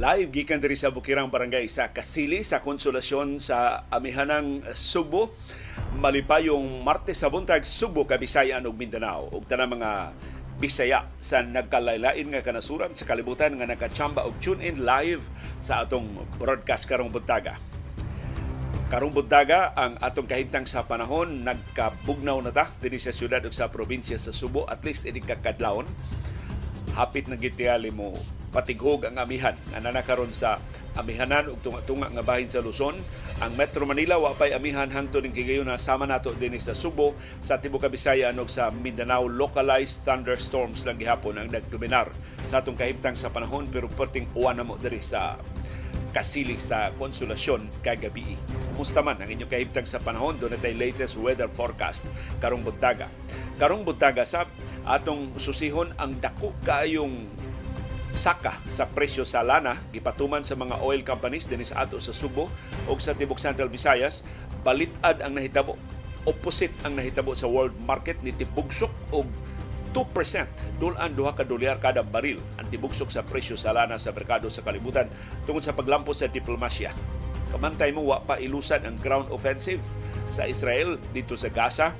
Live gikan diri sa Bukirang Barangay sa Kasili sa Konsolasyon sa Amihanang Subo. Malipayong Martes sa buntag Subo, Kabisayan ug Mindanao ug tanang mga Bisaya sa nagkalaylain nga kanasuran sa kalibutan nga nakachamba og tune in live sa atong broadcast karong buntaga. Karong buntaga ang atong kahimtang sa panahon nagkabugnaw na ta dinhi sa syudad ug sa probinsya sa Subo at least ini kakadlawon. Hapit na gitiyali mo patighog ang amihan nga nanakaron sa amihanan ug tunga-tunga nga bahin sa Luzon ang Metro Manila wa pay amihan hangtod ning kigayon na sama nato dinhi sa Subo sa tibuok Kabisayan ug sa Mindanao localized thunderstorms lang gihapon ang nagdominar sa atong kahimtang sa panahon pero perting uwan na mo diri sa kasili sa konsolasyon kagabi. Kumusta man ang inyong kahimtang sa panahon? Doon natin latest weather forecast karong buntaga. Karong buntaga sa atong susihon ang dako kayong saka sa presyo sa lana gipatuman sa mga oil companies dinhi sa ato sa Subo o sa tibok Central Visayas balitad ang nahitabo. Opposite ang nahitabo sa world market ni tibugsok og 2% dulan duha ka dolyar kada baril ang tibugsok sa presyo sa lana sa merkado sa kalibutan tungod sa paglampos sa diplomasya. Kamantay mo wa pa ilusan ang ground offensive sa Israel dito sa Gaza.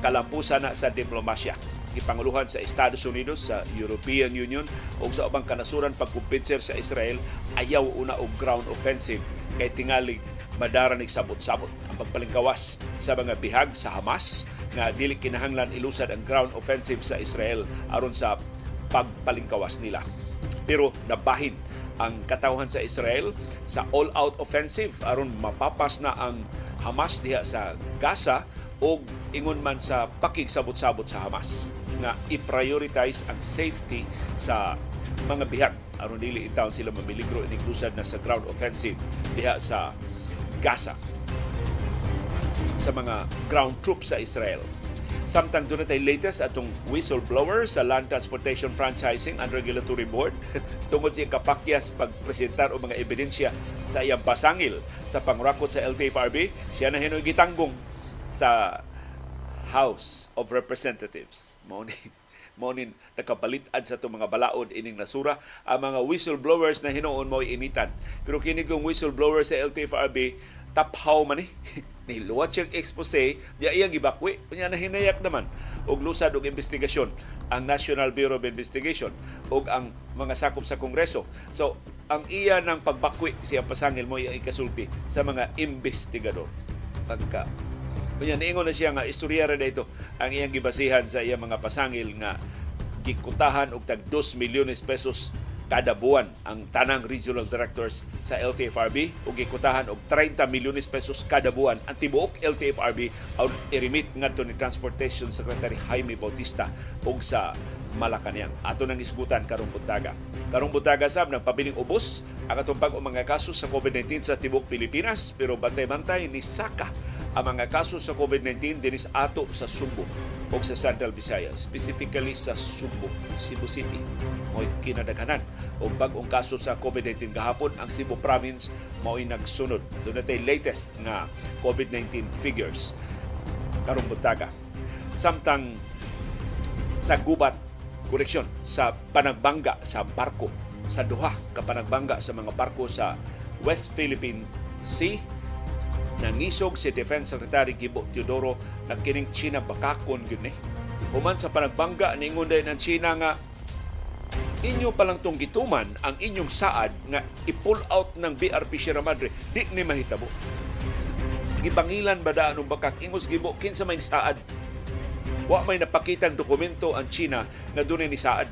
Kalampusan na sa diplomasya gipanguluhan sa Estados Unidos, sa European Union o sa ubang kanasuran pagkumpinser sa Israel ayaw una og ground offensive kay tingali madara ni sabot-sabot ang pagpalingkawas sa mga bihag sa Hamas nga dili kinahanglan ilusad ang ground offensive sa Israel aron sa pagpalingkawas nila. Pero nabahin ang katawhan sa Israel sa all-out offensive aron mapapas na ang Hamas diha sa Gaza o ingon man sa pakigsabot-sabot sa Hamas nga i-prioritize ang safety sa mga bihag aron dili intawon sila mamiligro ining lusad na sa ground offensive diha sa Gaza sa mga ground troops sa Israel. Samtang doon tay latest atong whistleblower sa Land Transportation Franchising and Regulatory Board tungod sa kapakyas pagpresentar og mga ebidensya sa iyang pasangil sa pangrakot sa LTFRB, siya na hinoy gitanggong sa House of Representatives. Mao ni nakabalitad sa itong mga balaod ining nasura. Ang mga whistleblowers na hinuon mo initan. Pero kini kong whistleblower sa LTFRB taphaw man ni niluwat siyang expose diya iyang gibakwi unya na hinayak naman. Og lusad og investigasyon. Ang National Bureau of Investigation. Og ang mga sakop sa Kongreso. So ang iya ng pagbakwi siya pasangil mo iyang ikasulti sa mga investigador. Pagka Kunya niingon na siya nga istorya ra dito ang iyang gibasihan sa iyang mga pasangil nga gikutahan og tag 2 milyones pesos kada buwan ang tanang regional directors sa LTFRB ug gikutahan og 30 milyones pesos kada buwan ang tibuok LTFRB aw i-remit ngadto ni Transportation Secretary Jaime Bautista ug sa Malacañang. Ato nang isgutan karong buntaga. Karong buntaga sab nagpabiling ubos ang atong pag mga kaso sa COVID-19 sa tibuok Pilipinas pero bantay-bantay ni Saka ang mga kaso sa COVID-19 dinis ato sa Subo o sa Central Visayas, specifically sa Subo, Cebu City. Mo'y kinadaghanan o bagong kaso sa COVID-19 gahapon ang Cebu Province mao'y nagsunod. Doon natin latest nga COVID-19 figures karong buntaga. Samtang sa gubat, koreksyon, sa panagbangga sa barko, sa duha ka panagbangga sa mga barko sa West Philippine Sea nangisog si Defense Secretary Gibo Teodoro na kining China bakakon gyud ni. Human sa panagbangga ningon din ng China nga inyo palang tong gituman ang inyong saad nga i-pull out ng BRP Sierra Madre di ni mahitabo. Gibangilan ba daan ng bakak ingos gibo kinsa may saad Wa may napakitang dokumento ang China nga dunay ni saad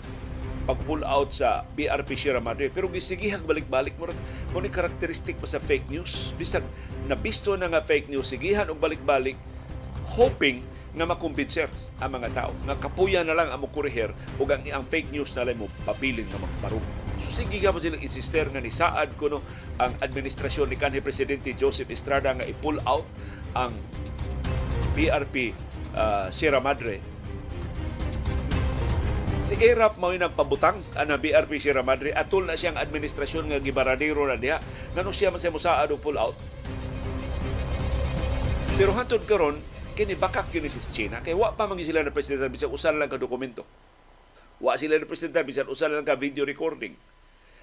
pag-pull out sa BRP Sierra Madre. Pero gisigihag balik-balik mo mo ni karakteristik pa sa fake news. Bisag nabisto na nga fake news, sigihan og balik-balik hoping nga makumbinser ang mga tao nga kapuya na lang ang kurihir ug ang, ang fake news na lang mo papilin nga magparug. So, sige ka mo silang insister nga ni saad kuno ang administrasyon ni kanhi Presidente Joseph Estrada nga i-pull out ang BRP uh, Sierra Madre si Erap mao nagpabutang ana BRP Sierra Madre atul na siyang administrasyon nga gibaradero na diha. Ngano siya man sa musaad og pull out? Pero hantod karon kini bakak yun sa China. Kay wa pa man sila na presidente bisan usan lang ka dokumento. Wa sila na presidente bisan usan lang ka video recording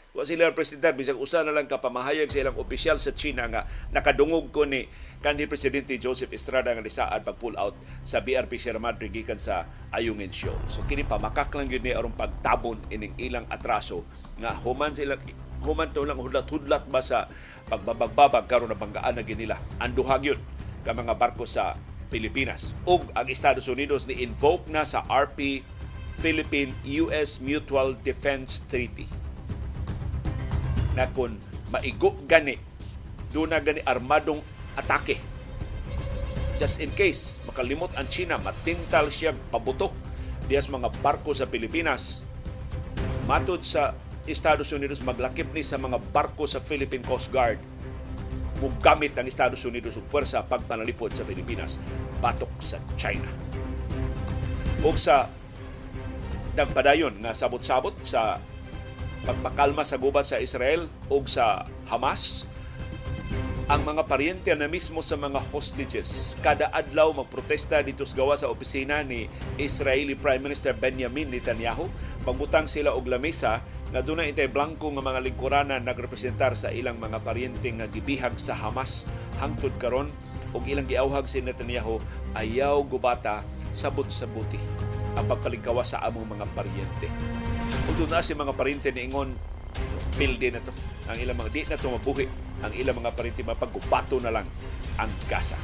Wa sila presentar bisag usa na lang kapamahayag sa ilang opisyal sa China nga nakadungog ko ni kanhi presidente Joseph Estrada nga lisaan pag pull out sa BRP Sierra Madre gikan sa Ayungin Show. So kini pamakak lang gyud ni aron pagtabon ining ilang atraso nga human sila human to lang hudlat-hudlat ba sa pagbabagbabag karon na banggaan na ginila. Anduhag yun ka mga barko sa Pilipinas. Ug ang Estados Unidos ni invoke na sa RP Philippine-US Mutual Defense Treaty na kung maigo gani. Doon na gani armadong atake. Just in case makalimot ang China matintal siya pabuto. Dias mga barko sa Pilipinas matod sa Estados Unidos maglakip ni sa mga barko sa Philippine Coast Guard. Mugamit ang Estados Unidos og pwersa pagpanalipod sa Pilipinas batok sa China. O sa nagpadayon nga sabot-sabot sa pagpakalma sa gubat sa Israel o sa Hamas ang mga paryente na mismo sa mga hostages. Kada adlaw magprotesta dito sa gawa sa opisina ni Israeli Prime Minister Benjamin Netanyahu. Pagbutang sila og lamesa nga doon itay blanco nga mga lingkuranan nagrepresentar sa ilang mga paryente nga gibihag sa Hamas hangtod karon og ilang giawhag si Netanyahu ayaw gubata sabot sa buti ang pagpalingkawa sa among mga paryente. Doon na si mga paryente ni Ingon, pilde na to. Ang ilang mga di na to mabuhi. Ang ilang mga paryente mapaggubato na lang ang Gaza.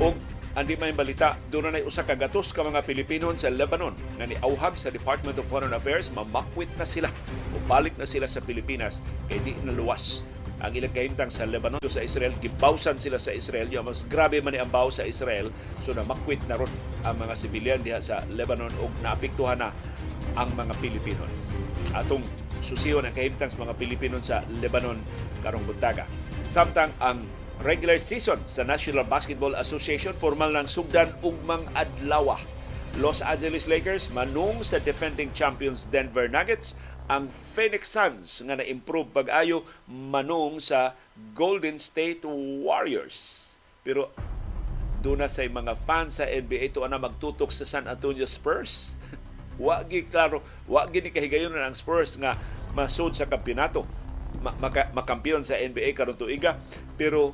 O andi may balita, doon na usa ka gatos ka mga Pilipino sa Lebanon na niauhag sa Department of Foreign Affairs, mamakwit na sila o balik na sila sa Pilipinas kay di na luwas ang ilang kahimtang sa Lebanon sa Israel gibawsan sila sa Israel yung mas grabe man ang baw sa Israel so na makwit na ron ang mga sibilyan diha sa Lebanon ug naapektuhan na ang mga Pilipino atong susihon ang kahimtang sa mga Pilipino sa Lebanon karong buntaga samtang ang regular season sa National Basketball Association formal nang sugdan ugmang adlaw Los Angeles Lakers manung sa defending champions Denver Nuggets ang Phoenix Suns nga na-improve pag-ayo manung sa Golden State Warriors. Pero doon na sa mga fans sa NBA ito na magtutok sa San Antonio Spurs. Wa gi klaro, wa gi ni kahigayon ang Spurs nga masud sa kampeonato. Maka, makampiyon sa NBA karon tuiga pero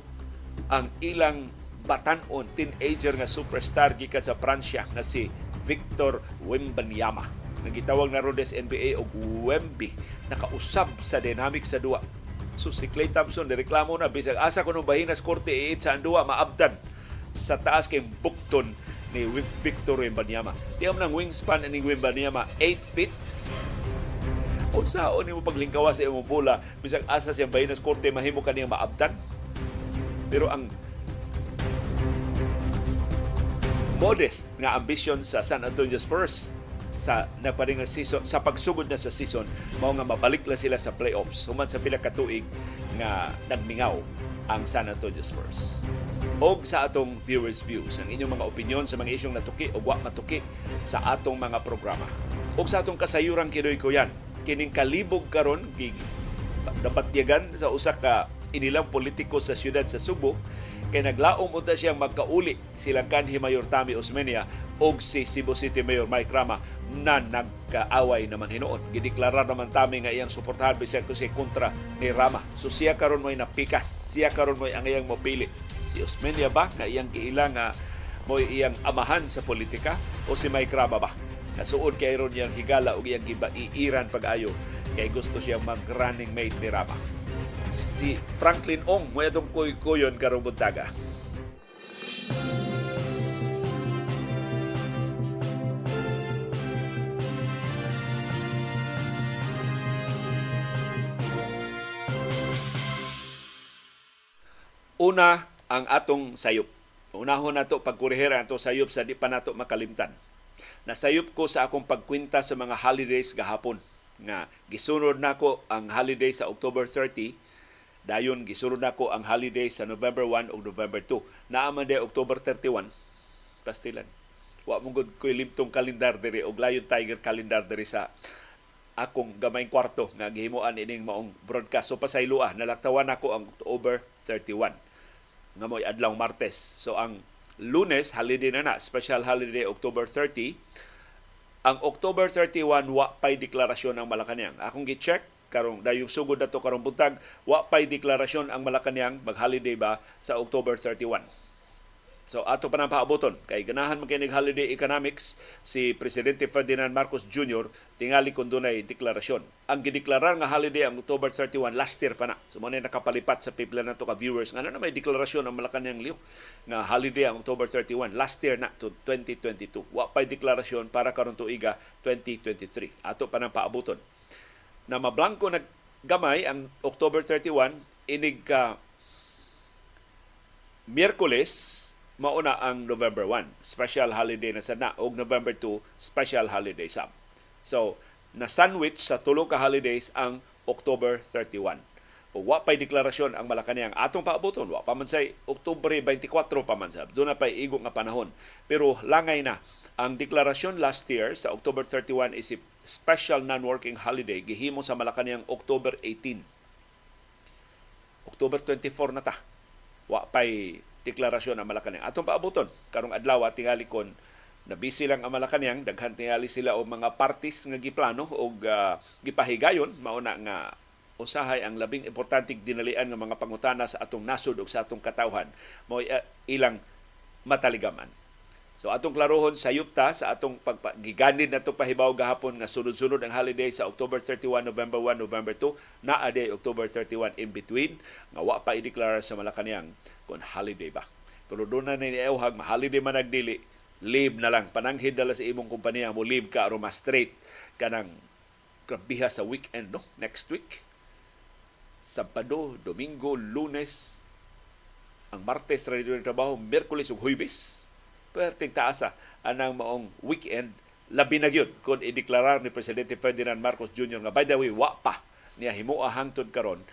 ang ilang batanon teenager nga superstar gikan sa Pransya nga si Victor Wembanyama. Nagitawag na ron NBA og Wemby. Nakausab sa dynamic sa duwa so si Clay Thompson reklamo na bisag asa kuno bahinas korte iit sa duwa maabdan sa taas kay bukton ni Victor Wembanyama. Tiyam nang wingspan ni Wembanyama 8 feet. Unsaon nimo paglingkawa sa imong bola bisag asa siyang bahinas korte mahimo kaniya maabdan. Pero ang modest nga ambisyon sa San Antonio Spurs sa naparing season sa pagsugod na sa season mao nga mabalik lang sila sa playoffs. Human sa pila ka tuig nga nagmingaw ang San Antonio Spurs. Og sa atong viewers views ang inyong mga opinion sa mga isyong natuki o wa matuki sa atong mga programa. Og sa atong kasayuran kinoy ko yan kining kalibog karon dapat yagan sa usa ka inilang politiko sa siyudad sa Subo kay naglaom unta siyang magkauli silang kanhi Mayor Tami Osmeña og si Cebu City Mayor Mike Rama na nagkaaway naman hinuon. Gideklarar naman Tami nga iyang suportahan bisag si kontra ni Rama. So siya karon mo napikas, siya karon mo ang iyang mopili. Si Osmeña ba nga iyang giilang nga mo iyang amahan sa politika o si Mike Rama ba? Nasuod kay ron iyang higala o iyang iiran pag-ayo kay gusto siya mag-running mate ni Rama si Franklin Ong mo itong kuy-kuyon karong buntaga. Una, ang atong sayop. Unahon nato pagkurihir ang atong sayop sa di pa nato makalimtan. Nasayop ko sa akong pagkwinta sa mga holidays gahapon nga gisunod nako ang holiday sa October 30 Dayon gisulod nako ang holiday sa November 1 ug November 2. Naa man day October 31 pastilan. Wa mo gud koy limtong kalendar diri og Lion Tiger calendar diri sa akong gamayng kwarto nga gihimuan ining maong broadcast. So pasayloa nalaktawan nako ang October 31 nga mo'y adlaw Martes. So ang Lunes holiday na na, special holiday October 30. Ang October 31 wa pay deklarasyon ng Malacañang. Akong gi-check karong dayong sugod na to karong buntag wa pay deklarasyon ang Malacañang mag-holiday ba sa October 31. So ato pa nang paaboton kay ganahan man kinig holiday economics si presidente Ferdinand Marcos Jr. tingali kun dunay deklarasyon. Ang gideklarar nga holiday ang October 31 last year pa na. So mo nakapalipat sa pipila nato ka viewers nga na may deklarasyon ang Malacañang Liw nga holiday ang October 31 last year na to 2022. Wa pay deklarasyon para karon tuiga 2023. Ato pa nang paaboton. Na mablangko naggamay ang October 31 inig ka Miyerkules mauna ang November 1, special holiday na sana, o November 2, special holiday sab. So, na sandwich sa tulo ka holidays ang October 31. O wa pay deklarasyon ang Malacañang atong paaboton, wa pa man say Oktubre 24 pa man sab. Doon na pay igo nga panahon. Pero langay na ang deklarasyon last year sa October 31 is a special non-working holiday gihimo sa Malacañang October 18. October 24 na ta. Wa pay deklarasyon ang Malacanang. Atong paabuton karong adlaw tingali kon na busy lang ang Malacanang, daghan tingali sila og mga parties nga giplano og uh, gipahigayon mauna nga usahay ang labing importanteng dinalian nga mga pangutana sa atong nasod ug sa atong katawhan mo uh, ilang mataligaman. So atong klarohon sa yupta sa atong paggiganid na pahibaw gahapon nga sunod-sunod ang holiday sa October 31, November 1, November 2, naa day October 31 in between nga wa pa ideklara sa Malacañang kung holiday ba. Pero doon na niniewhag, holiday man nagdili, leave na lang. Pananghid dala sa imong kumpanya mo, leave ka aron straight ka ng krabiha sa weekend, no? Next week. Sabado, Domingo, Lunes, ang Martes, radio ng trabaho, Merkulis ug Huybes. Perting taasa anang maong weekend labi na gyud kung ideklarar ni Presidente Ferdinand Marcos Jr. nga by the way wa pa niya himua hangtod karon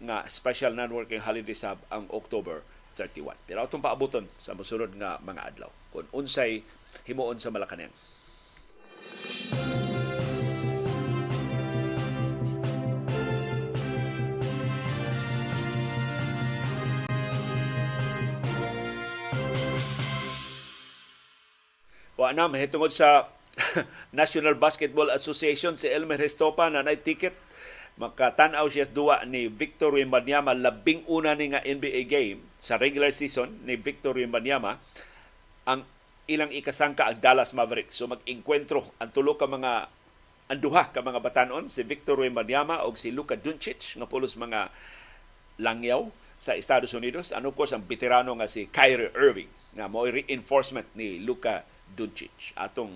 nga special non-working holiday sab ang October 31. Pero atong paabuton sa mosunod nga mga adlaw kung unsay himuon sa Malacañang. Wa na mahitungod sa National Basketball Association si Elmer Hestopa na nay ticket makatanaw siya duwa ni Victor Wembanyama labing una ni nga NBA game sa regular season ni Victor Wembanyama ang ilang ikasangka ang Dallas Mavericks. So mag-engkwentro ang tulo ka mga ang duha ka mga batanon si Victor Wembanyama o si Luka Doncic nga pulos mga langyaw sa Estados Unidos. Ano ko ang veterano nga si Kyrie Irving nga mo reinforcement ni Luka Doncic. Atong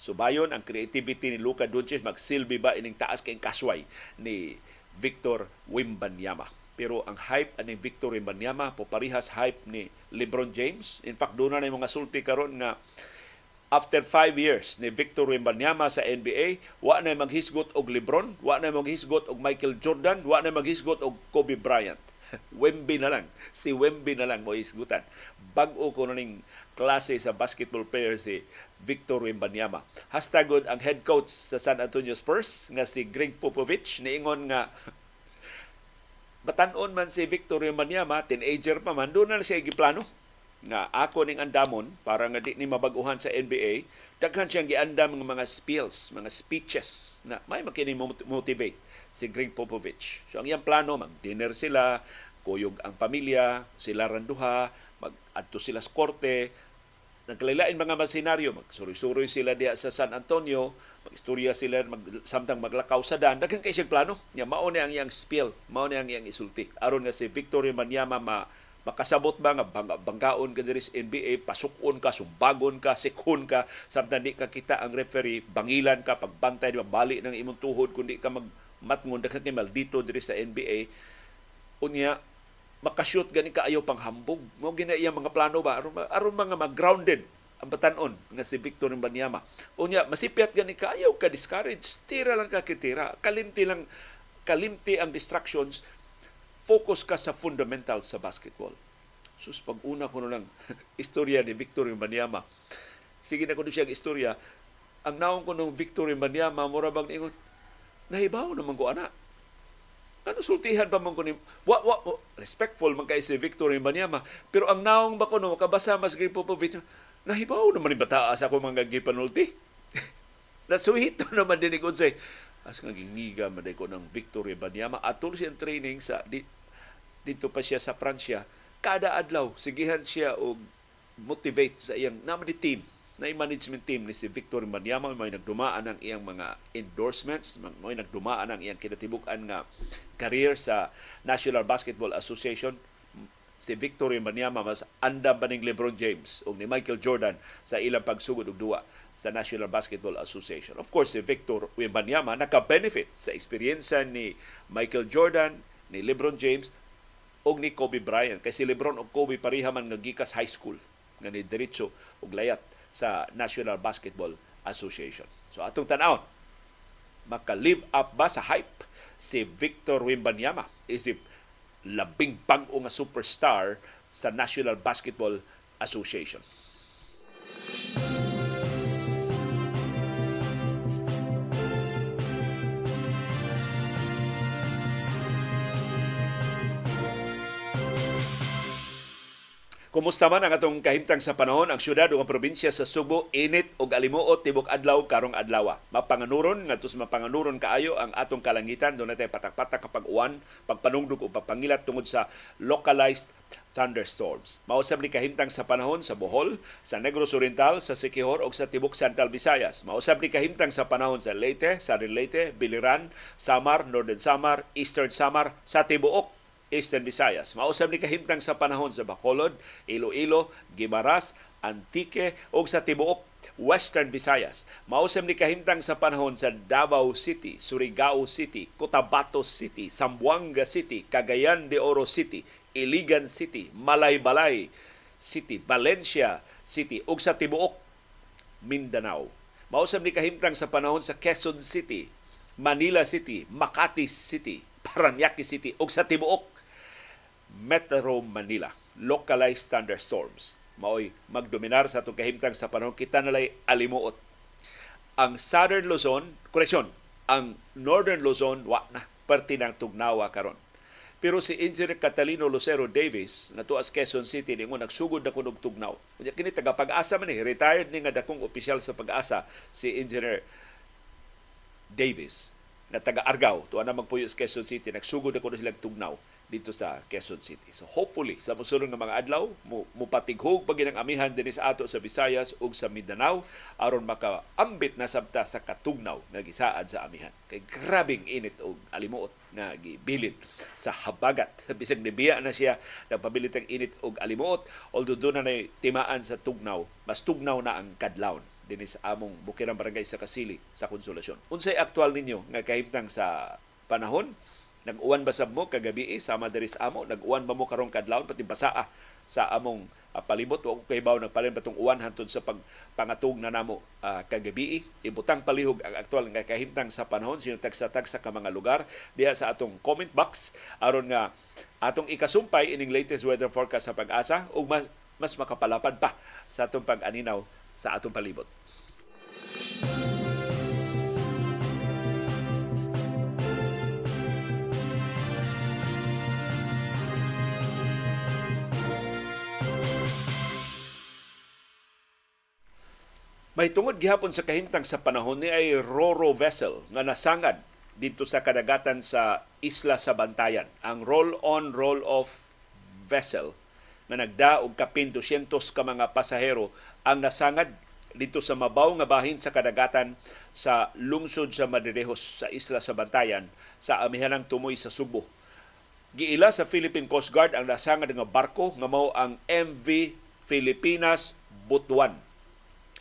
Subayon ang creativity ni Luka Doncic magsilbi ba ining taas kay kasway ni Victor Wimbanyama. Pero ang hype ani Victor Wimbanyama po parihas hype ni LeBron James. In fact, doon na mga sulti karon nga after five years ni Victor Wimbanyama sa NBA, wa na maghisgot og LeBron, wa na maghisgot og Michael Jordan, wa na maghisgot og Kobe Bryant. Wemby na lang. Si Wemby na lang mo isgutan. Bag-o ko ning klase sa basketball player si Victor Wembanyama. Hashtagod ang head coach sa San Antonio Spurs nga si Greg Popovich niingon nga batanon man si Victor Wembanyama, teenager pa man, doon na siya giplano nga ako ning andamon para nga di ni mabaguhan sa NBA, daghan siyang giandam ng mga spills, mga speeches na may makini motivate si Greg Popovich. So ang iyang plano, mag-dinner sila, kuyog ang pamilya, sila randuha, mag-adto sila sa korte, nagkalilain mga senaryo, magsuri-suri sila diya sa San Antonio, magistorya sila, mag, samtang maglakaw sa dan, daghan kay siyang plano. Nya mao ni ang iyang spiel, mao ni ang iyang isulti. Aron nga si Victoria Manyama ma makasabot ba nga bang, banggaon ka diri sa NBA, pasukon ka, sumbagon ka, sikon ka, samtang di ka kita ang referee, bangilan ka, pagbantay, di bali ng imong tuhod, kundi ka mag matngon daghan kay maldito diri sa NBA. Unya, makashoot gani kaayo pang hambog. Mo gina iya mga plano ba aron aron mga mag-grounded ang batanon nga si Victor Banyama. Unya masipyat gani kaayo ka discourage, tira lang ka kitira. Kalimti lang kalimti ang distractions. Focus ka sa fundamentals sa basketball. Sus pag una ko lang istorya ni Victor Banyama. Sige na ko siya ang istorya. Ang naong ko ng Victor Banyama, mura bang ingon, nahibaw naman ko anak ano sultihan pa man ko wa, wa, respectful man kay si Victor Imbanyama pero ang naong ba ko no makabasa mas gripo po bit nahibaw naman ni bata sa ako mga gipanulti. Nasuhito naman din ikon say as nga gingiga maday ko ng Victory Banyama atul siya training sa di, dito pa siya sa Pransya. Kada adlaw sigihan siya og motivate sa iyang naman ni team na management team ni si Victor Banyama may nagdumaan ang iyang mga endorsements may nagdumaan ang iyang kinatibuk-an nga career sa National Basketball Association si Victor Banyama mas andam pa ning LeBron James o ni Michael Jordan sa ilang pagsugod og duwa sa National Basketball Association. Of course, si Victor Wembanyama naka-benefit sa eksperyensya ni Michael Jordan, ni LeBron James, o ni Kobe Bryant. Kasi si LeBron o Kobe pareha man nga gikas high school nga ni diretso og layat sa National Basketball Association. So atong tan-awon, maka-live up ba sa hype si Victor Wembanyama? Isip labing bag-o nga superstar sa National Basketball Association. Kumusta man ang atong kahimtang sa panahon ang syudad o ang probinsya sa Subo init og alimuot tibok adlaw karong adlaw. Mapanganuron ngadto sa mapanganuron kaayo ang atong kalangitan do natay patak-patak kapag uwan, pagpanungdog o pagpangilat tungod sa localized thunderstorms. Mausab ni kahimtang sa panahon sa Bohol, sa Negros Oriental, sa Siquijor ug sa tibok Central Visayas. Mausab ni kahimtang sa panahon sa Leyte, Southern Leyte, Biliran, Samar, Northern Samar, Eastern Samar, sa tibuok Eastern Visayas. Mausab ni kahimtang sa panahon sa Bacolod, Iloilo, Gimaras, Antique ug sa tibuok Western Visayas. Mausab ni kahimtang sa panahon sa Davao City, Surigao City, Cotabato City, Zamboanga City, Cagayan de Oro City, Iligan City, Malaybalay City, Valencia City ug sa tibuok Mindanao. Mausab ni kahimtang sa panahon sa Quezon City, Manila City, Makati City, Paranaque City ug sa tibuok Metro Manila. Localized thunderstorms. Maoy magdominar sa itong kahimtang sa panahon kita nalay alimuot. Ang Southern Luzon, koreksyon, ang Northern Luzon wa na parte ng tugnawa karon. Pero si Engineer Catalino Lucero Davis na tuas Quezon City ningo nagsugod na kunog tugnaw. Kini taga pag-asa man ni retired ni nga dakong opisyal sa pag-asa si Engineer Davis na taga Argao tuwa na magpuyo sa Quezon City nagsugod na kuno silang tugnaw dito sa Quezon City. So hopefully sa mosunod nga mga adlaw mupatighog pa ginang amihan dinhi sa ato sa Visayas ug sa Mindanao aron makaambit na sabta sa katugnaw nga gisaad sa amihan. Kay grabing init og alimuot nga gibilin sa habagat. Bisag nibiya na siya nagpabilit ang init og alimuot although doon na timaan sa tugnaw, mas tugnaw na ang kadlawon dinhi sa among bukirang barangay sa Kasili sa Konsolasyon. Unsay aktual ninyo nga kahimtang sa panahon Nag-uwan ba sab mo kagabi eh, sama diri sa amo? Nag-uwan ba mo karong kadlawon? Pati basaa sa among uh, palibot. Wa kay baw nagpalin batong uwan hantod sa pag pangatog na namo uh, kagabi ibutang palihog ang aktual nga kahimtang sa panahon sino tagsa-tagsa ka mga lugar. Diha sa atong comment box aron nga atong ikasumpay ining latest weather forecast sa pag-asa ug mas mas makapalapad pa sa atong pag-aninaw sa atong palibot. May gihapon sa kahimtang sa panahon ni ay Roro vessel nga nasangad dito sa kadagatan sa isla sa Bantayan. Ang roll-on, roll-off vessel na nagda og kapin 200 ka mga pasahero ang nasangad dito sa mabaw nga bahin sa kadagatan sa lungsod sa Madridejos sa isla sa Bantayan sa amihanang tumoy sa Subo. Giila sa Philippine Coast Guard ang nasangad nga barko nga mao ang MV Filipinas Butuan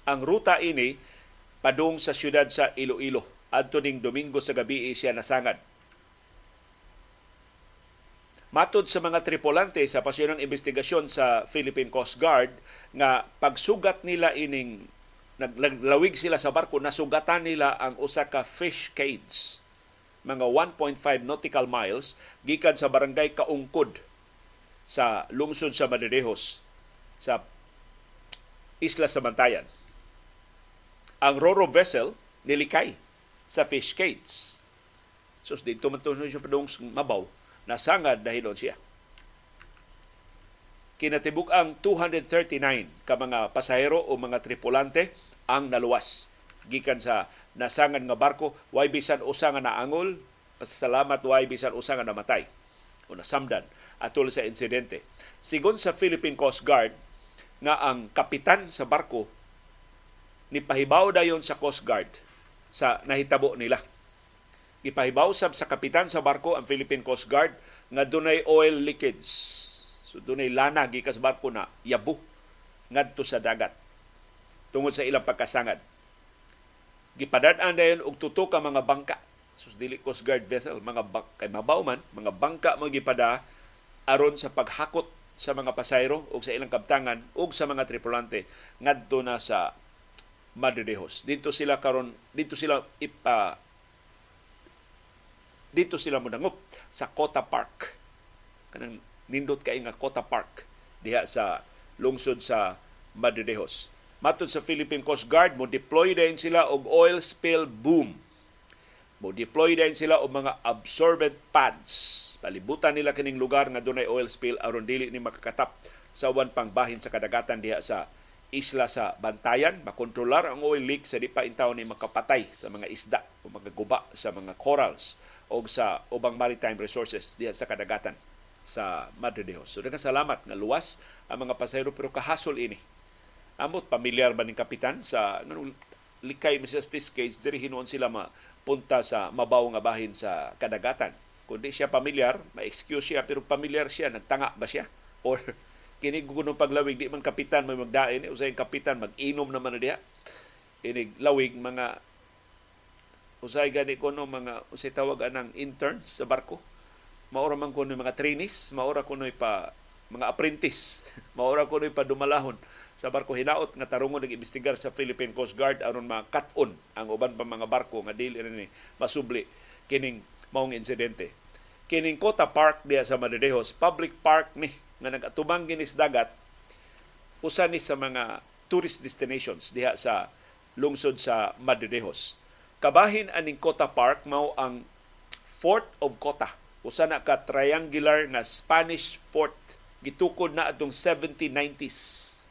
ang ruta ini padung sa siyudad sa Iloilo. Adto ning Domingo sa gabi siya nasangad. Matod sa mga tripulante sa pasyonang investigasyon sa Philippine Coast Guard nga pagsugat nila ining naglawig sila sa barko nasugatan nila ang usa ka fish cage mga 1.5 nautical miles gikan sa barangay Kaungkod sa lungsod sa Madridejos sa Isla Samantayan ang Roro vessel nilikay sa fish cage. So, dito man siya padung mabaw, nasangad dahil siya. Kinatibuk ang 239 ka mga pasahero o mga tripulante ang naluwas. Gikan sa nasangan nga barko way bisan usa nga naangol. Pasalamat way bisan usa nga namatay. O nasamdan atol sa insidente. Sigon sa Philippine Coast Guard nga ang kapitan sa barko ni pahibaw dayon sa Coast Guard sa nahitabo nila. Gipahibaw sab sa kapitan sa barko ang Philippine Coast Guard nga dunay oil leakage. So dunay lana gikas barko na yabo ngadto sa dagat tungod sa ilang pagkasangad. Gipadad-an dayon og tuto ka mga bangka. Sus dili Coast Guard vessel mga bak kay mabaw man mga bangka mo gipada aron sa paghakot sa mga pasayro o sa ilang kabtangan o sa mga tripulante ngadto na sa Madre de Dios. Dito sila karon dito sila ipa dito sila modangop sa Kota Park. Kanang nindot kay nga Kota Park diha sa lungsod sa Madre de Dios. Matod sa Philippine Coast Guard, mo deploy din sila og oil spill boom. Mo deploy din sila og mga absorbent pads. Palibutan nila kining lugar nga dunay oil spill aron dili ni makakatap sa uwan pang bahin sa kadagatan diha sa isla sa Bantayan, makontrolar ang oil leak sa di pa intaw ni makapatay sa mga isda o magaguba sa mga corals o sa ubang maritime resources diha sa kadagatan sa Madre de Dios. So salamat nga luwas ang mga pasahero pero kahasol ini. Amot pamilyar ba ning kapitan sa nganong likay Mrs. Fiskage diri hinuon sila mapunta sa mabaw nga bahin sa kadagatan. Kundi siya pamilyar, ma-excuse siya pero pamilyar siya, nagtanga ba siya? Or kini kuno paglawig di man kapitan may magdain. Usay kapitan mag-inom naman na diha. Ini lawig mga usay gani kuno mga usay tawag anang interns sa barko. Maura man kuno mga trainees maura kuno pa mga apprentice. Maura kuno pa dumalahon sa barko. Hinaot nga tarungon nag-imbestigar sa Philippine Coast Guard aron makat-on ang uban pa mga barko nga dili ni masubli kining maong insidente. Kining Kota Park diya sa Madridejos public park ni nga nagatubang ginis dagat usa ni sa mga tourist destinations diha sa lungsod sa Madridejos. Kabahin aning Kota Park mao ang Fort of Kota. Usa na ka triangular nga Spanish fort gitukod na atong 1790s.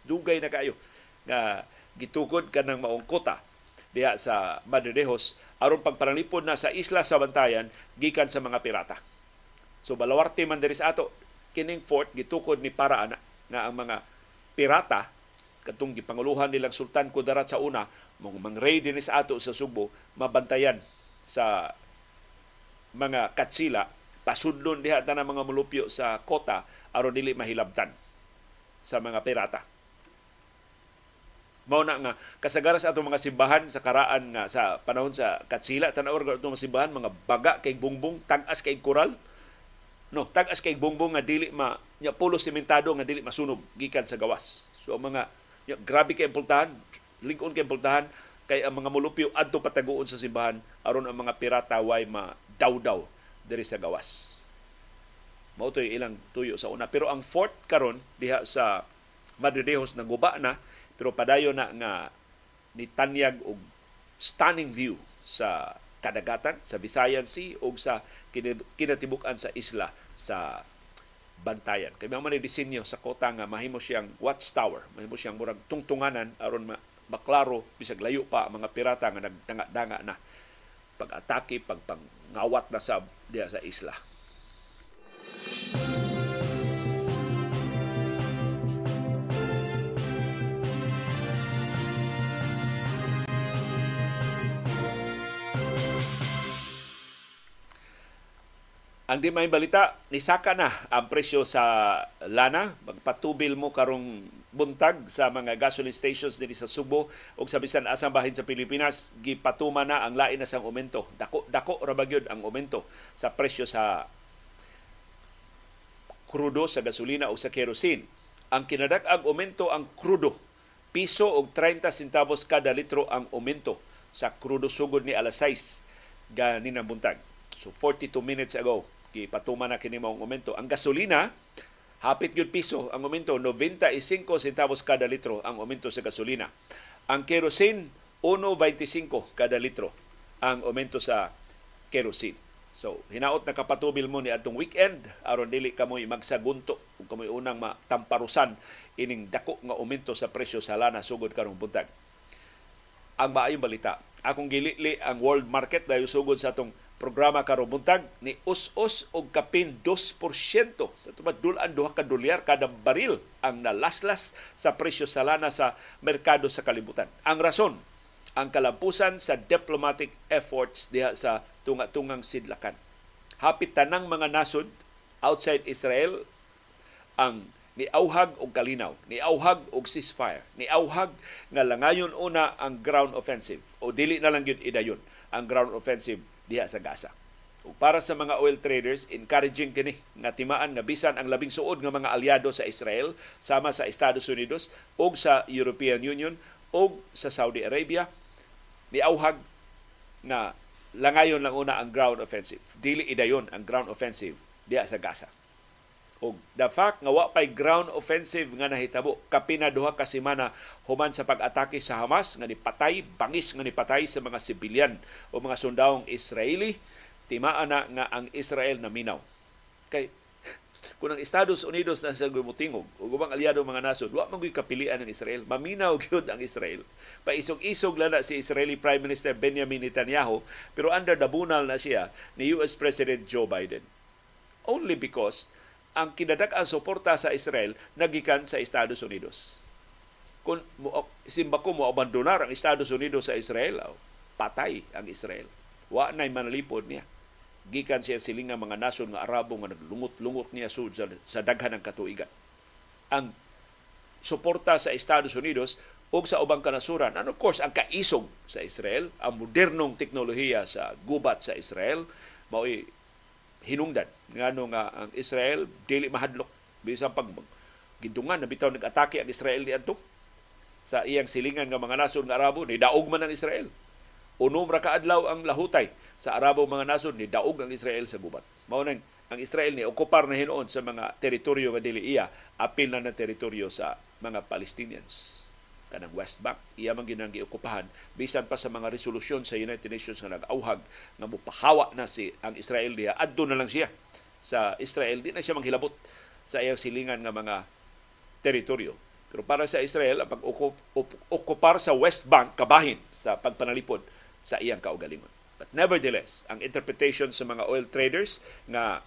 Dugay na kayo nga gitukod kanang maong kota diha sa Madridejos aron pagpanalipod na sa isla sa Bantayan gikan sa mga pirata. So balawarte man diri sa ato kining fort gitukod ni para ana nga ang mga pirata katong gipanguluhan nilang Sultan Kudarat sa una mong mang-raid din sa ato sa Subo mabantayan sa mga katsila pasudlon diha tanang mga mulupyo sa kota aron dili mahilabtan sa mga pirata. Mao na nga kasagaran sa atong mga simbahan sa karaan nga sa panahon sa Katsila tanaw atong mga simbahan mga baga kay bungbong tag-as kay koral No, tagas kay bongbong nga dili ma nya pulo sementado nga dili masunog gikan sa gawas. So ang mga nya, grabe kay impultahan, lingon kay impultahan kay ang mga mulupyo adto pataguon sa simbahan aron ang mga pirata way ma daw-daw diri sa gawas. Mao to ilang tuyo sa una pero ang fort karon diha sa Madre Deos naguba na pero padayon na nga ni tanyag og stunning view sa kadagatan sa Visayan Sea o sa kinatibuk-an sa isla sa Bantayan. Kay mga man disenyo sa kota nga mahimo siyang watchtower, mahimo siyang murag tungtunganan aron ma maklaro bisag layo pa ang mga pirata nga nagdanga-danga na pag-atake, pagpangawat na sa diya sa isla. Ang di may balita, nisaka na ang presyo sa lana. Magpatubil mo karong buntag sa mga gasoline stations diri sa Subo o sa bisan asang bahin sa Pilipinas gipatuma na ang lain na sang aumento. Dako dako ra ang aumento sa presyo sa krudo sa gasolina o sa kerosene. Ang kinadak-ag aumento ang krudo. Piso og 30 centavos kada litro ang aumento sa krudo sugod ni alas 6 ganin buntag. So 42 minutes ago gipatuma na kini maong aumento. Ang gasolina, hapit gyud piso ang aumento, 95 centavos kada litro ang aumento sa gasolina. Ang kerosene, 1.25 kada litro ang aumento sa kerosene. So, hinaot na kapatubil mo ni atong weekend aron dili ka mo'y magsagunto kung kamoy unang matamparusan ining dako nga aumento sa presyo sa lana sugod karong buntag. Ang maayong balita, Akong gilili ang world market dahil sugod sa atong programa karon buntag ni us-us og kapin 2% sa tubad dulan duha ka dolyar kada baril ang nalaslas sa presyo sa lana sa merkado sa kalibutan. Ang rason ang kalampusan sa diplomatic efforts diha sa tunga-tungang sidlakan. Hapit tanang mga nasod outside Israel ang niauhag og kalinaw, niauhag og ceasefire, niauhag nga langayon una ang ground offensive o dili na lang gyud idayon ang ground offensive diha sa Gaza. Ug para sa mga oil traders, encouraging kini nga timaan nga bisan ang labing suod nga mga aliado sa Israel sama sa Estados Unidos ug sa European Union ug sa Saudi Arabia niauhag na langayon lang una ang ground offensive. Dili idayon ang ground offensive diha sa Gaza. Og the fact nga wa pay ground offensive nga nahitabo kapina duha ka semana human sa pag-atake sa Hamas nga nipatay bangis nga nipatay sa mga sibilyan o mga sundawong Israeli timaan na nga ang Israel na minaw. Kay kung ang Estados Unidos na sa gumutingog o ubang aliado mga nasod, wa man kapilian ng Israel. Maminaw gyud ang Israel. Paisog-isog lang na si Israeli Prime Minister Benjamin Netanyahu, pero under the bunal na siya ni US President Joe Biden. Only because ang kinadak-ang suporta sa Israel nagikan sa Estados Unidos. Kung simba ko mo abandonar ang Estados Unidos sa Israel, patay ang Israel. Wa na'y manalipod niya. Gikan siya siling mga nasod nga Arabo nga naglungot-lungot niya sud sa, sa daghan ng katuigan. Ang suporta sa Estados Unidos o sa ubang kanasuran. And of course, ang kaisog sa Israel, ang modernong teknolohiya sa gubat sa Israel, mao'y hinungdan. Ngano nga ang Israel dili mahadlok. Bisan pag gidungan na bitaw nag-atake ang Israel di adto sa iyang silingan nga mga nasod nga Arabo ni daog man ang Israel. Unom ra kaadlaw ang lahutay. Sa Arabo mga nasod ni daog ang Israel sa gubat mao nang ang Israel ni okupar na hinuon sa mga teritoryo nga dili iya apil na na teritoryo sa mga Palestinians kanang West Bank iya man ginang giokupahan bisan pa sa mga resolusyon sa United Nations nga nag-auhag nga mopahawa na si ang Israel diha. Adto na lang siya. Sa Israel di na siya manghilabot sa iyang silingan nga mga teritoryo. Pero para sa Israel ang pag-okupar sa West Bank kabahin sa pagpanalipod sa iyang kaugalingon but nevertheless ang interpretation sa mga oil traders nga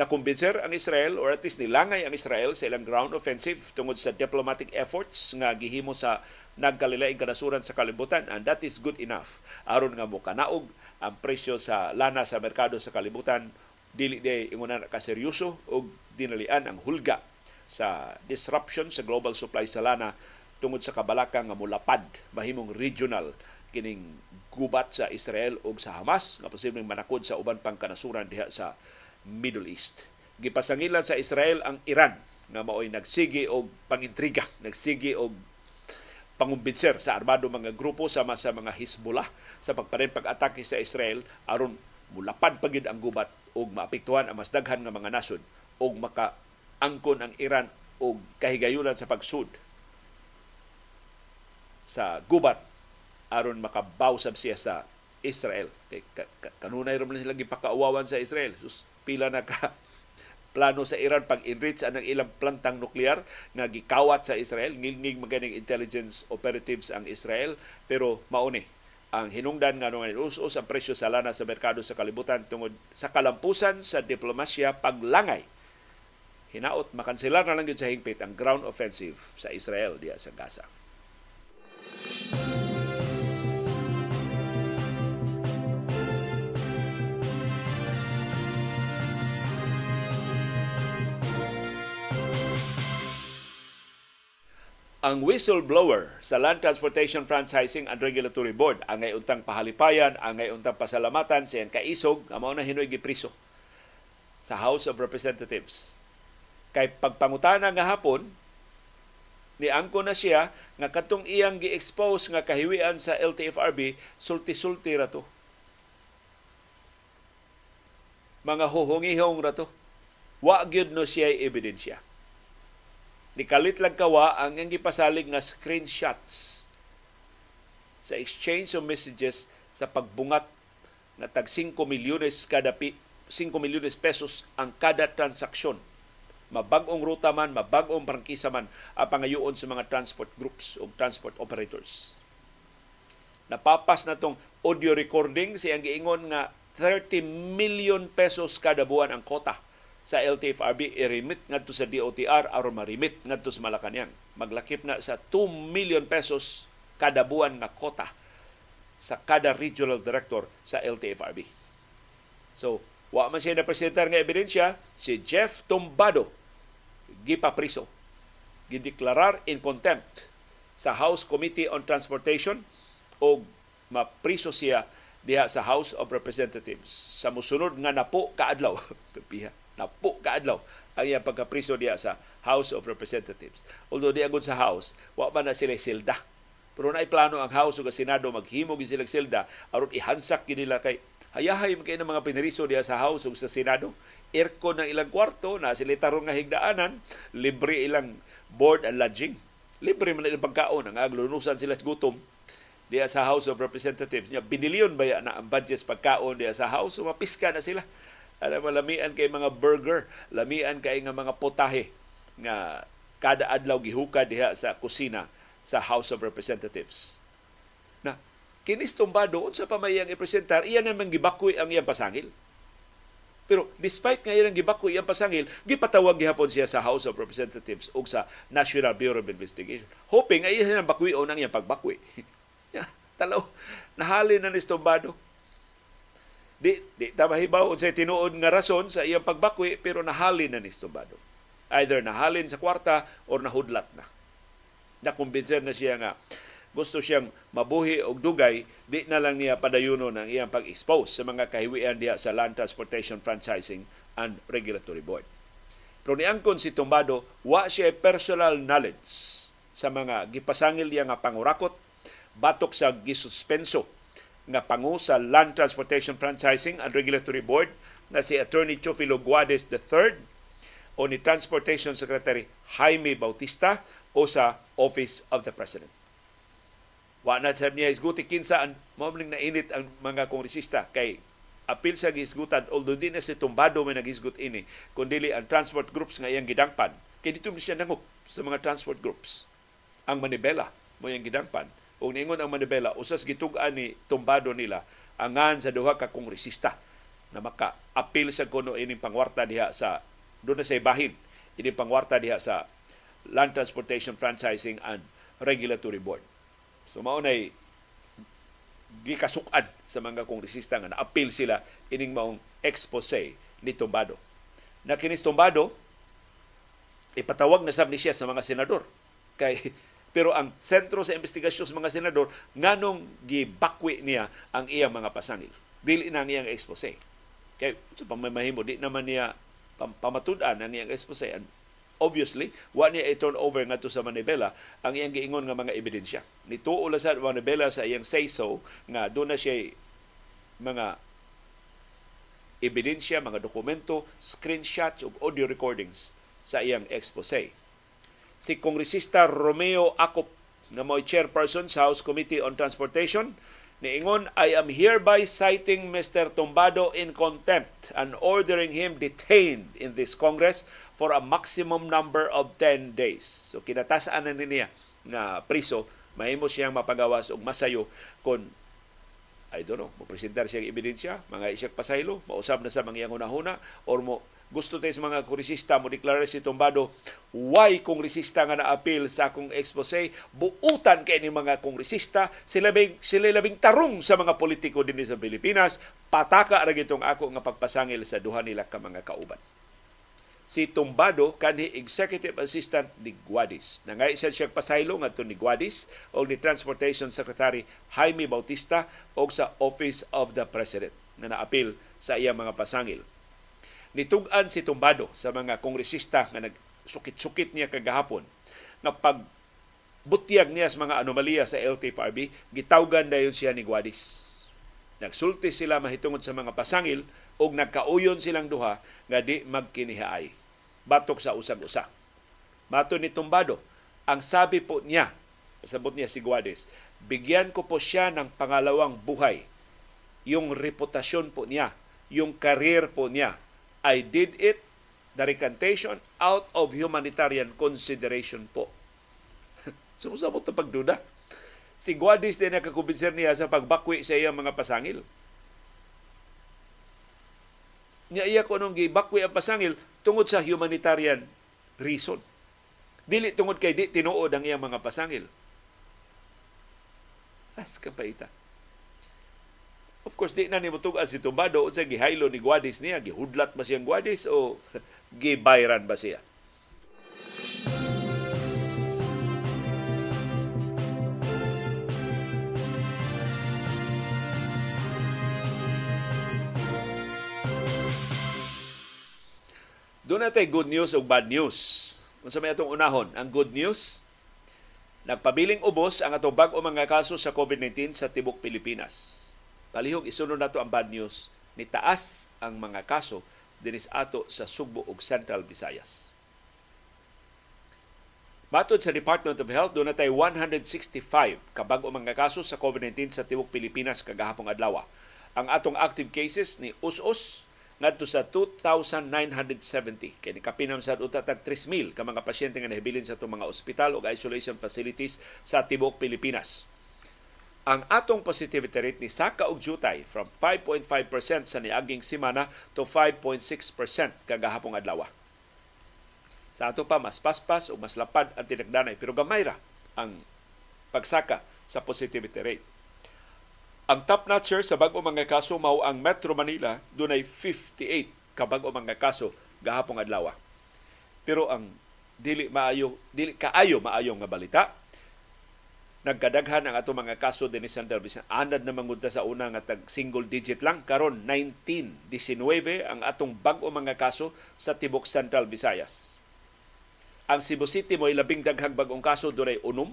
nakumbinser ang Israel or at least nilangay ang Israel sa ilang ground offensive tungod sa diplomatic efforts nga gihimo sa nagkalilaing kanasuran sa kalibutan and that is good enough. Aron nga mokanaog ang presyo sa lana sa merkado sa kalibutan dili day inguna ka seryoso og dinalian ang hulga sa disruption sa global supply sa lana tungod sa kabalaka nga mulapad mahimong regional kining gubat sa Israel ug sa Hamas nga posibleng manakod sa uban pang kanasuran diha sa Middle East. Gipasangilan sa Israel ang Iran nga maoy nagsigi og pangintriga, nagsigi og pangumbinser sa armado mga grupo sama sa mga Hezbollah sa pagparin pag-atake sa Israel aron mulapad pagid ang gubat og maapektuhan ang mas daghan nga mga nasod og makaangkon ang Iran og kahigayunan sa pagsud sa gubat aron makabawsab siya sa Israel. Kay kanunay man sila gipakauwawan sa Israel. Sus, pila na ka plano sa Iran pag enrich ang ilang plantang nuklear nga gikawat sa Israel ngilngig maganing intelligence operatives ang Israel pero mauni ang hinungdan nga nung us-us ang presyo sa lana sa merkado sa kalibutan tungod sa kalampusan sa diplomasya paglangay hinaot makanselar na lang yun sa hingpit ang ground offensive sa Israel diya sa Gaza. Ang whistleblower sa Land Transportation Franchising and Regulatory Board ang untang pahalipayan, ang untang pasalamatan sa iyang kaisog, ang mao na hinoy gipriso sa House of Representatives. Kay pagpangutana nga hapon, ni angko na siya nga katong iyang gi-expose nga kahiwian sa LTFRB, sulti-sulti ra to. Mga huhungihong ra to. Wa gyud no siya ebidensya Nikalit lang kawa ang ang gipasalig nga screenshots sa exchange of messages sa pagbungat na tag 5 milyones kada 5 milyones pesos ang kada transaksyon. Mabag-ong ruta man, mabag-ong prangkisa man ang pangayoon sa mga transport groups o transport operators. Napapas na tong audio recording siyang giingon nga 30 million pesos kada buwan ang kota sa LTFRB i-remit ngadto sa DOTR aron ma-remit ngadto sa Malacañang. Maglakip na sa 2 million pesos kada buwan nga kota sa kada regional director sa LTFRB. So, wa man siya na presentar nga ebidensya, si Jeff Tumbado gipapriso. Gideklarar in contempt sa House Committee on Transportation o mapriso siya diha sa House of Representatives sa musunod nga napo kaadlaw piha napo kaadlaw ang iyang pagkapriso diha sa House of Representatives. Although di agud sa House wa ba na sila silda. Pero naay plano ang House ug Senado maghimo gid sila silda aron ihansak gid nila kay hayahay kay ng mga pineriso diha sa House ug sa Senado. Aircon ng ilang kwarto na sila tarong nga higdaanan libre ilang board and lodging. Libre man ilang pagkaon ang aglunusan sila gutom diya sa House of Representatives. Niya binilyon ba na ang budget pagkaon diya sa House? So mapiska na sila alam mo lamian kay mga burger lamian kay nga mga potahe nga kada adlaw gihuka diha sa kusina sa House of Representatives na kinis tumbado unsa pa may ang ipresentar iya naman gibakoy ang iyang pasangil pero despite nga ilang gibako iyang pasangil, gipatawag gihapon siya sa House of Representatives ug sa National Bureau of Investigation. Hoping ay iya bakwi o nang iyang pagbakwi. Talaw, nahali na ni Stombado. Di, di tamahibaw unsay tinuod nga rason sa iyang pagbakwi pero nahali na ni Stombado. Either nahalin sa kwarta or nahudlat na. Nakumbinser na siya nga gusto siyang mabuhi og dugay, di na lang niya padayuno ng iyang pag-expose sa mga kahiwian diya sa Land Transportation Franchising and Regulatory Board. Pero niangkon si Tumbado, wa siya personal knowledge sa mga gipasangil niya nga pangurakot batok sa gisuspenso nga pangu sa Land Transportation Franchising and Regulatory Board na si Attorney Chofilo Guades III o ni Transportation Secretary Jaime Bautista o sa Office of the President. Wa na sa niya isguti kinsa ang mamling na init ang mga kongresista kay apil sa gisgutan although di na si tumbado may nagisgut ini kundi ang transport groups nga iyang gidangpan. Kay dito siya nangup sa mga transport groups. Ang Manibela mo iyang gidangpan ug ningon ang Manibela usas gitugan ni tumbado nila angan sa duha ka kongresista na maka-apil sa kuno ining pangwarta diha sa doon na sa bahin ining pangwarta diha sa Land Transportation Franchising and Regulatory Board. So mao nay gikasukan sa mga kongresista nga na-apil sila ining maong expose ni Tumbado. Na kinis Tumbado ipatawag na sab ni siya sa mga senador kay pero ang sentro sa investigasyon sa mga senador, nganong gibakwi niya ang iyang mga pasangil. Dili na ang iyang expose. Kaya sa pamamahimo, di naman niya pamatudan ang iyang expose. And obviously, wa niya i-turn over nga to sa Manibela ang iyang giingon nga mga ebidensya. Nituo sa Manibela sa iyang say-so nga doon na siya mga ebidensya, mga dokumento, screenshots ug audio recordings sa iyang expose si Kongresista Romeo Acop na mo'y chairperson sa House Committee on Transportation. Niingon, I am hereby citing Mr. Tumbado in contempt and ordering him detained in this Congress for a maximum number of 10 days. So kinatasaan na niya nga priso, mahimo siyang mapagawas og masayo kung I don't know, mo presentar siyang ebidensya, mga isyak pasaylo, mausab na sa mga huna-huna, or mo gusto tayo sa mga kongresista mo deklara si Tumbado why kongresista nga na-appeal sa akong expose? Buutan kay ni mga kongresista. Sila labing, sila labing tarong sa mga politiko din sa Pilipinas. Pataka ra gitong ako nga pagpasangil sa duha nila ka mga kauban. Si Tumbado kanhi executive assistant ni Guadis. Nangay siya siya pasaylo ngadto ni Guadis o ni Transportation Secretary Jaime Bautista o sa Office of the President nga naapil sa iyang mga pasangil nitugan si Tumbado sa mga kongresista nga nagsukit-sukit niya kagahapon nga pag butyag niya sa mga anomalya sa LTFRB, gitawgan dayon siya ni Guadis. Nagsulti sila mahitungod sa mga pasangil ug nagkauyon silang duha nga di magkinihaay. Batok sa usag-usa. Mato ni Tumbado, ang sabi po niya, sabot niya si Guadis, bigyan ko po siya ng pangalawang buhay. Yung reputasyon po niya, yung career po niya, I did it, the recantation, out of humanitarian consideration po. Sumusabot na pagduda. Si Guadis din nakakumbinser niya sa pagbakwi sa iyang mga pasangil. Nya iya ko nung gibakwi ang pasangil tungod sa humanitarian reason. Dili tungod kay di tinuod ang iyang mga pasangil. As kapaita. Of course, di na ni mutugan si Tumbado unsa gihaylo ni Guadis niya, gihudlat ba siyang Guadis o gibayran ba siya? Doon natin good news o bad news. Kung sa may atong unahon, ang good news, nagpabiling ubos ang atong bag-o mga kaso sa COVID-19 sa tibok Pilipinas. Palihog isunod nato ang bad news, ni taas ang mga kaso dinis ato sa Sugbo ug Central Visayas. Matod sa Department of Health, doon natay 165 kabag-o mga kaso sa COVID-19 sa tibok Pilipinas kagahapong adlaw. Ang atong active cases ni us-us ngadto sa 2,970 kay kapinam sa utatag 3,000 ka mga pasyente nga nahibilin sa itong mga ospital o isolation facilities sa tibuok Pilipinas. Ang atong positivity rate ni Saka og Jutay from 5.5% sa niaging semana to 5.6% kagahapong adlaw. Sa ato pa mas paspas o mas lapad ang tinagdanay pero gamay ra ang pagsaka sa positivity rate. Ang top notcher sa bago mga kaso mao ang Metro Manila dunay 58 ka bago mga kaso gahapong adlaw. Pero ang dili maayo dili kaayo maayo nga balita nagkadaghan ang ato mga kaso din sa bisan anad na mangudta sa una nga tag single digit lang karon 19 19 ang atong bag-o mga kaso sa tibok Central Visayas. Ang Cebu City mo labing daghang bag-ong kaso dunay unom.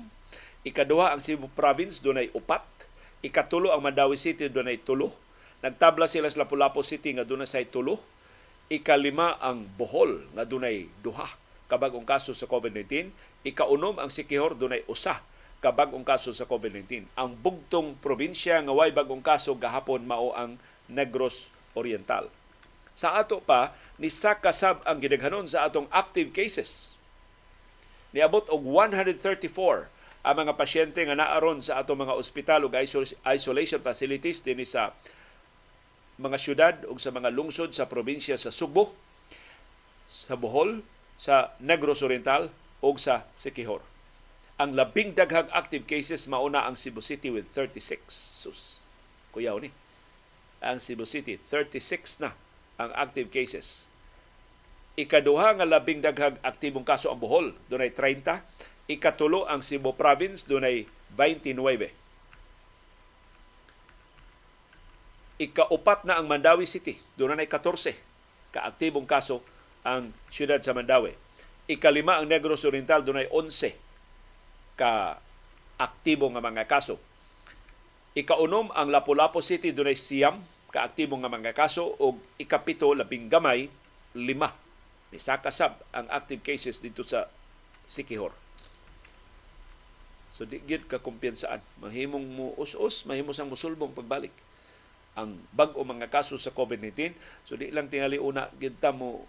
Ikaduha ang Cebu Province dunay upat Ikatulo ang Mandawi City dunay tulo. Nagtabla sila sa Lapu-Lapu City nga dunay say tulo. Ikalima ang Bohol nga dunay duha kabagong kaso sa COVID-19. Ikaunom ang Sikihor dunay usa kabagong kaso sa COVID-19. Ang bugtong probinsya nga way bagong kaso gahapon mao ang Negros Oriental. Sa ato pa ni sakasab ang gidaghanon sa atong active cases. Niabot og 134 ang mga pasyente nga naaron sa ato mga ospital ug isolation facilities dinhi sa mga syudad ug sa mga lungsod sa probinsya sa Sugbo, sa Bohol, sa Negros Oriental ug sa Siquijor. Ang labing daghang active cases mauna ang Cebu City with 36. Sus, kuyaw ni. Ang Cebu City, 36 na ang active cases. Ikaduha nga labing daghang aktibong kaso ang Bohol, dunay 30 Ikatulo ang Cebu Province, dunay 29. Ikaupat na ang Mandawi City, na 14 kaaktibong kaso ang siyudad sa Mandawi. Ikalima ang Negros Oriental, doon ay 11 ka aktibo nga mga kaso. Ikaunom ang Lapu-Lapu City, doon ay siyam kaaktibo nga mga kaso o ikapito labing gamay, lima. Ni sakasab ang active cases dito sa Sikihor. So di gyud ka kumpiyansaan. Mahimong mo us-us, mahimo sang musulbong pagbalik. Ang bag-o mga kaso sa COVID-19, so di lang tingali una gyud ta mo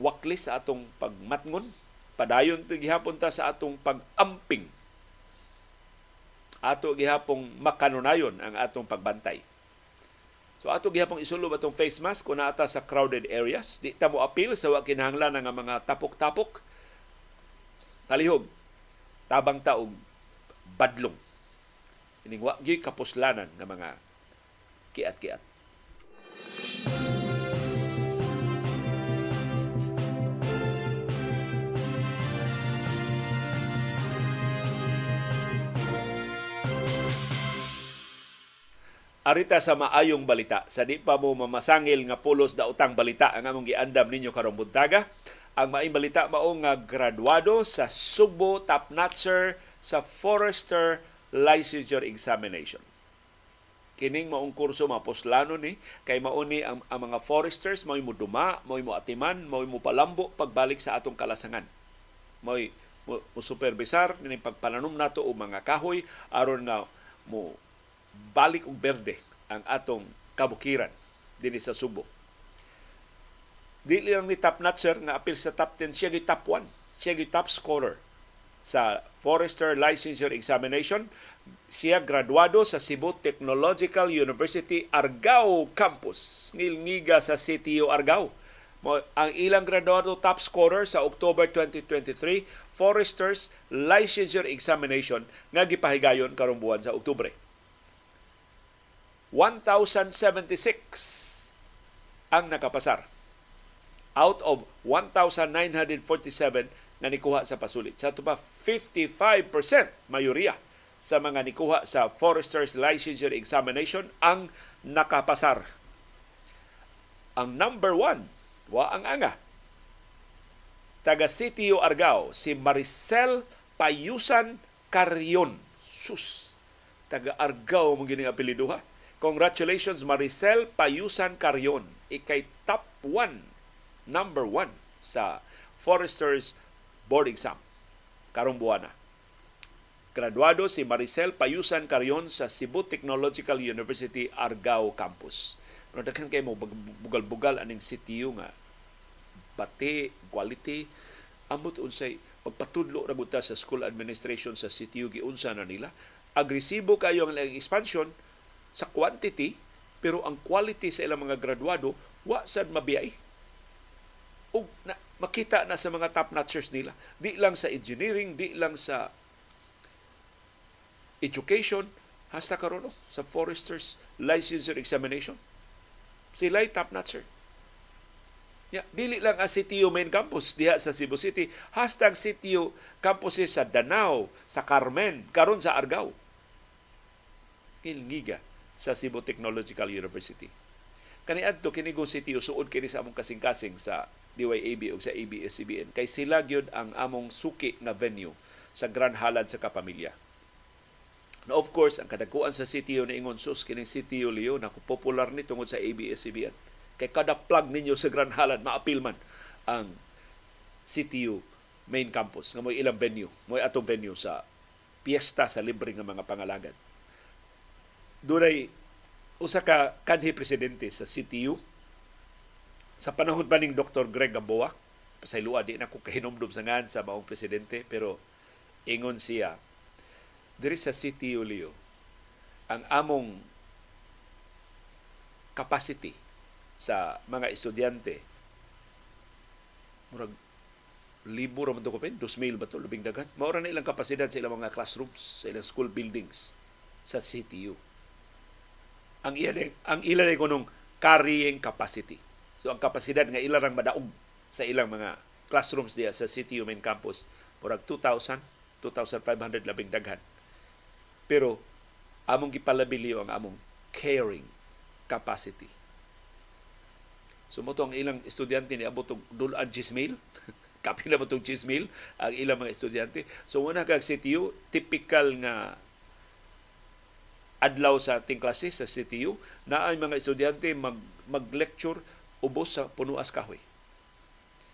wakli sa atong pagmatngon, padayon to gihapon ta sa atong pag-amping. Ato gihapong makanunayon ang atong pagbantay. So ato gihapong isulob atong face mask kung naata sa crowded areas. Di ta mo appeal sa wa kinahanglan nga mga tapok-tapok. Talihog, tabang taog badlong ining wa kapuslanan ng mga kiat-kiat Arita sa maayong balita, sa di pa mo mamasangil nga pulos da utang balita ang among giandam ninyo karong buntaga, ang maing balita mao nga graduado sa Sugbo Top Notcher sa Forester Licensure Examination. Kining maong kurso maposlano ni kay mao ni ang, ang mga foresters mao mo duma, mao mo atiman, mao mo palambo pagbalik sa atong kalasangan. Mao mo, mo supervisar ni pagpananom nato og mga kahoy aron nga mo balik og berde ang atong kabukiran dinhi sa Subo Dili lang ni top notcher nga apil sa top 10, siya gi top 1. Siya gi top scorer sa Forester Licensure Examination Siya graduado sa Cebu Technological University Argao Campus. Ngilngiga sa CTU Argao. Ang ilang graduado top scorer sa October 2023 Foresters Licensure Examination nga gipahigayon karong buwan sa Oktubre. 1,076 ang nakapasar out of 1,947 na nikuha sa pasulit. Sa ito pa, 55% mayoriya sa mga nikuha sa Forester's Licensure Examination ang nakapasar. Ang number one, wa ang anga, taga Sitio Argao, si Maricel Payusan Carrion. Sus, taga Argao mong gining apelido ha. Congratulations Maricel Payusan Carrion. Ikay top 1, number 1 sa Foresters Board Exam. Karong buwan na. Graduado si Maricel Payusan Carrion sa Cebu Technological University Argao Campus. Pero daghan kay mo bugal-bugal aning CTU nga bati, quality, ambot unsay pagpatudlo ra sa school administration sa CTU giunsa na nila. Agresibo kayo ang expansion sa quantity pero ang quality sa ilang mga graduado wa sad mabiyay. Og na, makita na sa mga top notchers nila, di lang sa engineering, di lang sa education, hasta karon oh, sa foresters licensure examination. Sila top notcher. Yeah, dili lang ang CTU main campus diha sa Cebu City, hashtag CTU campuses sa Danao, sa Carmen, karon sa Argao. Kilngiga sa Cebu Technological University. Kaniadto kini go CTU suod kini sa among kasing-kasing sa DYAB o sa ABS-CBN kay sila gyud ang among suki nga venue sa Grand Halad sa kapamilya. Now, of course, ang kadakuan sa CTO na ingon sus kining CTO Leo na popular ni tungod sa ABS-CBN. Kay kada plug ninyo sa Grand Halad maapil man ang CTU main campus nga mo ilang venue, mo atong venue sa piyesta sa libre nga mga pangalagan. Dunay usa ka kanhi presidente sa CTU sa panahon pa ning Dr. Greg Gamboa, pasaylua di na ko kahinomdom sa ngan sa maong presidente pero ingon siya diri sa City Ulio ang among capacity sa mga estudyante murag libo ra man to kapin 2,000 ba to lubing dagan mao ra na ilang kapasidad sa ilang mga classrooms sa ilang school buildings sa CTU ang ilan ang ilan ay kunong carrying capacity so ang kapasidad nga ilang madaog sa ilang mga classrooms diya sa CTU main campus murag 2,000 2,500 labing daghan pero among gipalabilio ang among caring capacity. So mo ang ilang estudyante ni abot og dulan 10,000. Kapi na mo tong 10,000 ang ilang mga estudyante. So una kag CTU typical nga adlaw sa ating klase sa CTU na ang mga estudyante mag mag-lecture ubos sa punuas kahoy.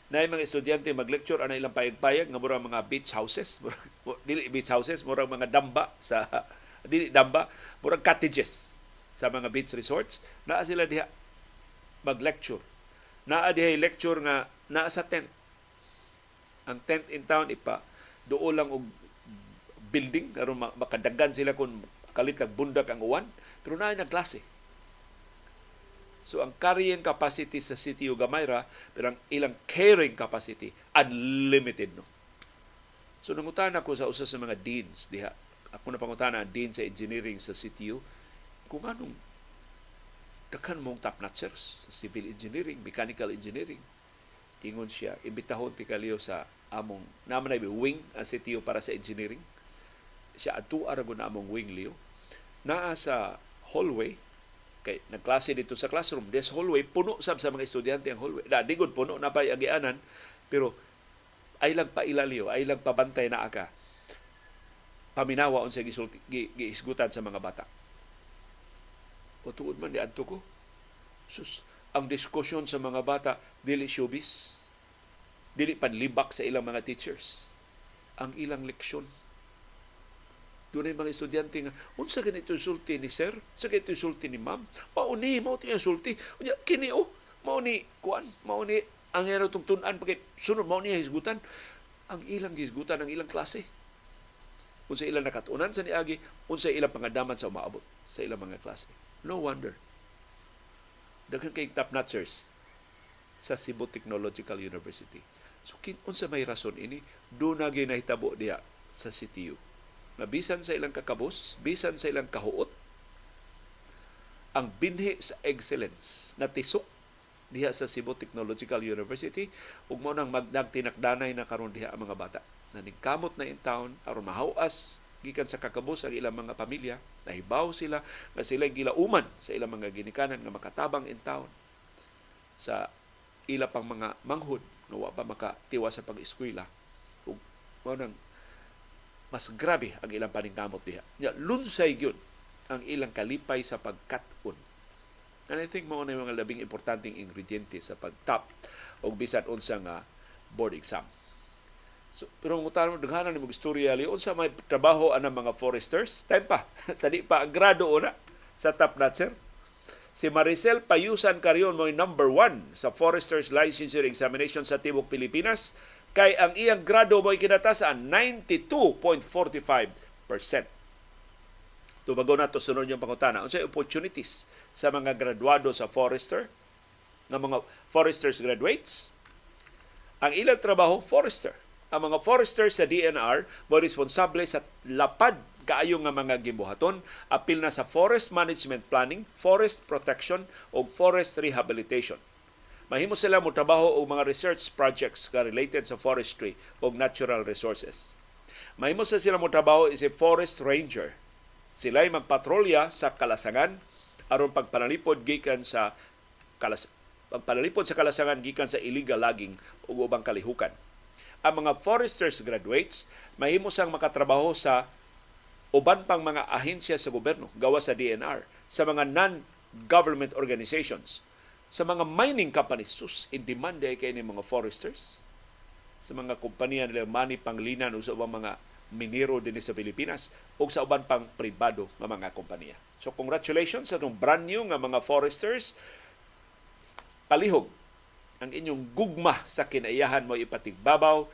Na mga estudyante mag-lecture ana ilang payag-payag nga murang mga beach houses, dili beach houses, murang mga damba sa dili damba, murang cottages sa mga beach resorts. Naa sila diha mag-lecture. Naa diha lecture nga naa sa tent. Ang tent in town ipa doon lang og building aron makadagan sila kung kalit kag bundak ang uwan pero na klase So ang carrying capacity sa City of Gamay pero ang ilang caring capacity unlimited no. So nangutan ako sa usa sa mga deans diha. Ako na pangutana ang dean sa engineering sa CTU kung anong daghan mong top notchers civil engineering, mechanical engineering. Ingon siya, imbitahon ti kaliyo sa among naman na wing ang CTU para sa engineering. Siya atu aragon na among wing liyo. Naa sa hallway kay nagklase dito sa classroom. This hallway puno sab sa mga estudyante ang hallway. Da digod puno na pay agianan. Pero ay lang pailaliyo ay lang pabantay na aka paminawa unsa gisulti giisgutan sa mga bata. O tuod man di adto ko. Sus ang diskusyon sa mga bata dili showbiz. Dili panlibak sa ilang mga teachers. Ang ilang leksyon doon mga estudyante nga, unsa ganito sulti ni sir? Sa ganito sulti ni ma'am? Mauni, mao tiyan sulti. Unya, kini o, oh, mauni, kuan, mauni, ang yan itong tunan, pagkit sunod, mauni hisgutan. Ang ilang hisgutan, ang ilang klase. unsa ilang nakatunan sa niagi, unsa ilang pangadaman sa umaabot sa ilang mga klase. No wonder. Daghan kay top notchers sa Cebu Technological University. So kin unsa may rason ini do na ginahitabo diha sa CTU. Na bisan sa ilang kakabos, bisan sa ilang kahuot, ang binhi sa excellence na tisok diha sa Cebu Technological University ug mo nang magdag tinakdanay na karon diha ang mga bata. Na nigkamot na in town aron mahawas gikan sa kakabos ang ilang mga pamilya nahibaw sila nga sila gilauman sa ilang mga ginikanan nga makatabang in town sa ila pang mga manghud nga wa pa makatiwa sa pag-eskwela. Ug mo nang mas grabe ang ilang paningkamot diha. Nya lunsay gyud ang ilang kalipay sa pagkat-on and I think mo na yung mga labing importanteng ingrediente sa pag-top o bisan unsa nga board exam. So, pero mo tanong daghanan ni istorya li unsa may trabaho ana mga foresters. Time pa. Sa pa ang grado una sa top notcher si Maricel Payusan Carion mo number one sa foresters licensure examination sa tibok Pilipinas kay ang iyang grado mo kinata sa 92.45%. Tubago na to sunod yung pangutana. Unsa opportunities sa mga graduado sa forester nga mga foresters graduates? Ang ilang trabaho forester ang mga forester sa DNR mo responsable sa lapad kaayo nga mga gibuhaton apil na sa forest management planning, forest protection o forest rehabilitation. Mahimo sila mo trabaho og mga research projects ka related sa forestry o natural resources. Mahimo sa sila mo trabaho is a forest ranger. Sila ay magpatrolya sa kalasangan aron pagpanalipod gikan sa kalas pagpanalipod sa kalasangan gikan sa illegal logging ug ubang kalihukan ang mga foresters graduates mahimo sang makatrabaho sa uban pang mga ahensya sa gobyerno gawa sa DNR sa mga non-government organizations sa mga mining companies sus in demand ay kay ni mga foresters sa mga kompanya nila Manny Panglinan o sa ubang mga minero din sa Pilipinas o sa uban pang pribado nga mga kompanya. So congratulations sa brand new nga mga foresters. Palihog ang inyong gugma sa kinaiyahan mo ipatigbabaw,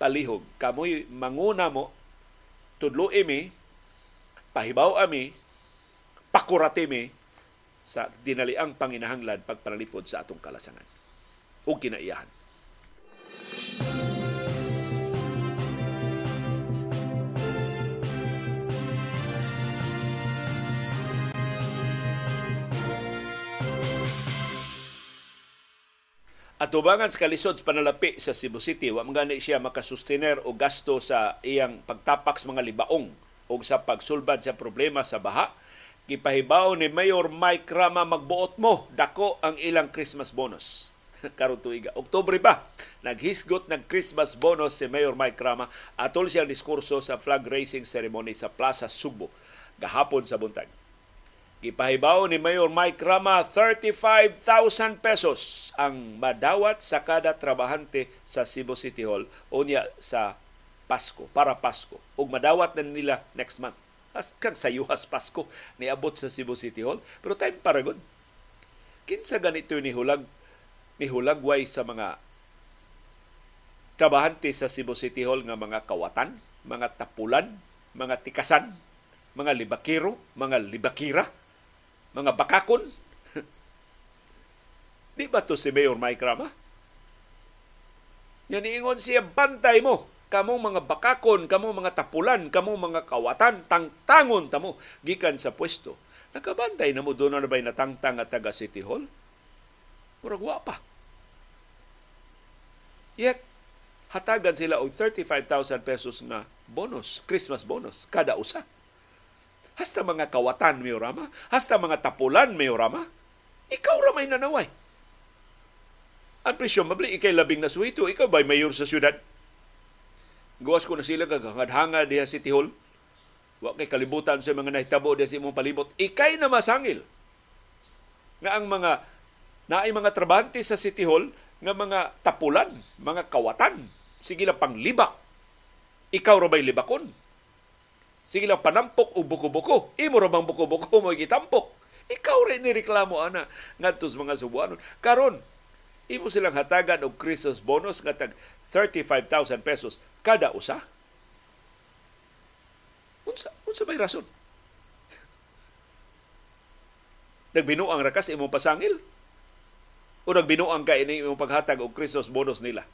palihog. Kamoy manguna mo, tudlo imi, pahibaw ami, pakurati mi sa dinaliang panginahanglan pagpanalipod sa atong kalasangan. O kinaiyahan. At tubangan sa kalisod panalapi sa Cebu City, wa gani siya makasustener o gasto sa iyang pagtapak sa mga libaong o sa pagsulbad sa problema sa baha. Gipahibaw ni Mayor Mike Rama magbuot mo, dako ang ilang Christmas bonus. karon tuiga. Oktubre pa, naghisgot ng Christmas bonus si Mayor Mike Rama atol siyang diskurso sa flag raising ceremony sa Plaza Subo gahapon sa buntag. Gipahibaw ni Mayor Mike Rama 35,000 pesos ang madawat sa kada trabahante sa Cebu City Hall unya sa Pasko, para Pasko. Ug madawat na nila next month. As kag sa yuhas Pasko niabot sa Cebu City Hall, pero time para good. Kinsa ganito ni hulag ni hulagway sa mga trabahante sa Cebu City Hall nga mga kawatan, mga tapulan, mga tikasan, mga libakiro, mga libakira, mga bakakon. Di ba to si Mayor Mike Rama? Yan ingon siya, bantay mo. Kamong mga bakakon, kamong mga tapulan, kamong mga kawatan, tangtangon tamo, gikan sa pwesto. Nakabantay na mo doon na ba'y natangtang at taga City Hall? Murag pa. Yet, hatagan sila og 35,000 pesos na bonus, Christmas bonus, kada usa. Hasta mga kawatan, Mayorama. Hasta mga tapulan, Mayorama. Ikaw ramay nanaway. Ang presumably, ikay labing na suwito. Ikaw ba'y mayor sa syudad? Gawas ko na sila kagangad-hanga diha City Hall. Wa kay kalibutan sa mga nahitabo diha sa imong palibot. Ikay na masangil. Nga ang mga naay mga trabante sa City Hall nga mga tapulan, mga kawatan, sige lang panglibak. Ikaw ra bay libakon? Sige lang panampok o buko-buko. Imo ra bang buko-buko mo gitampok. Ikaw rin ni reklamo ana ngadto sa mga Subuanon. Karon, imo silang hatagan og Christmas bonus nga tag 35,000 pesos kada usa. Unsa unsa may rason? Nagbinuang rakas imong pasangil? O nagbinuang ka ini imong paghatag og Christmas bonus nila?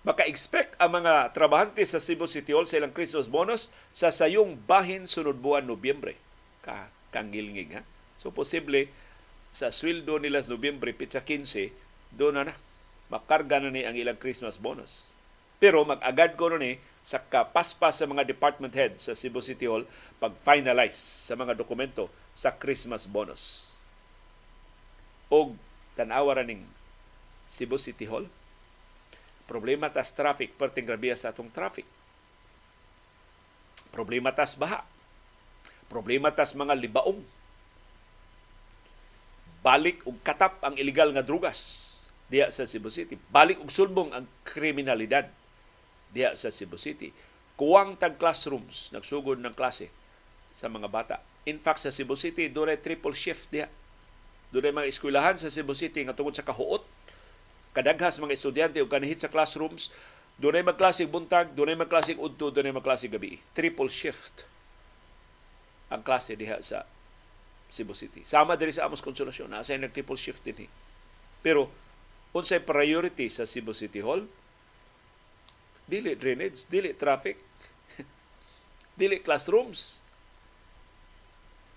Maka-expect ang mga trabahante sa Cebu City Hall sa ilang Christmas bonus sa sayong bahin sunod buwan Nobyembre. Ka kangilngig ha. So posible sa sweldo nila sa Nobyembre pitsa 15 doon na na makarga na ni ang ilang Christmas bonus. Pero mag-agad ko ni sa kapaspas sa mga department head sa Cebu City Hall pag-finalize sa mga dokumento sa Christmas bonus. Og tanawa ning Cebu City Hall Problema tas traffic, perting grabiya sa atong traffic. Problema tas baha. Problema tas mga libaong. Balik og katap ang illegal nga drugas diya sa Cebu City. Balik og sulbong ang kriminalidad diya sa Cebu City. Kuwang tag classrooms, nagsugod ng klase sa mga bata. In fact, sa Cebu City, doon triple shift diya. Doon mga eskwelahan sa Cebu City nga tungod sa kahuot kadaghas mga estudyante o kanihit sa classrooms, doon ay magklasig buntag, doon ay magklasig udto, doon ay magklasig gabi. Triple shift ang klase diha sa Cebu City. Sama diri sa Amos Konsolasyon, nasa nag triple shift din. Pero unsay priority sa Cebu City Hall? Dili drainage, dili traffic, dili classrooms,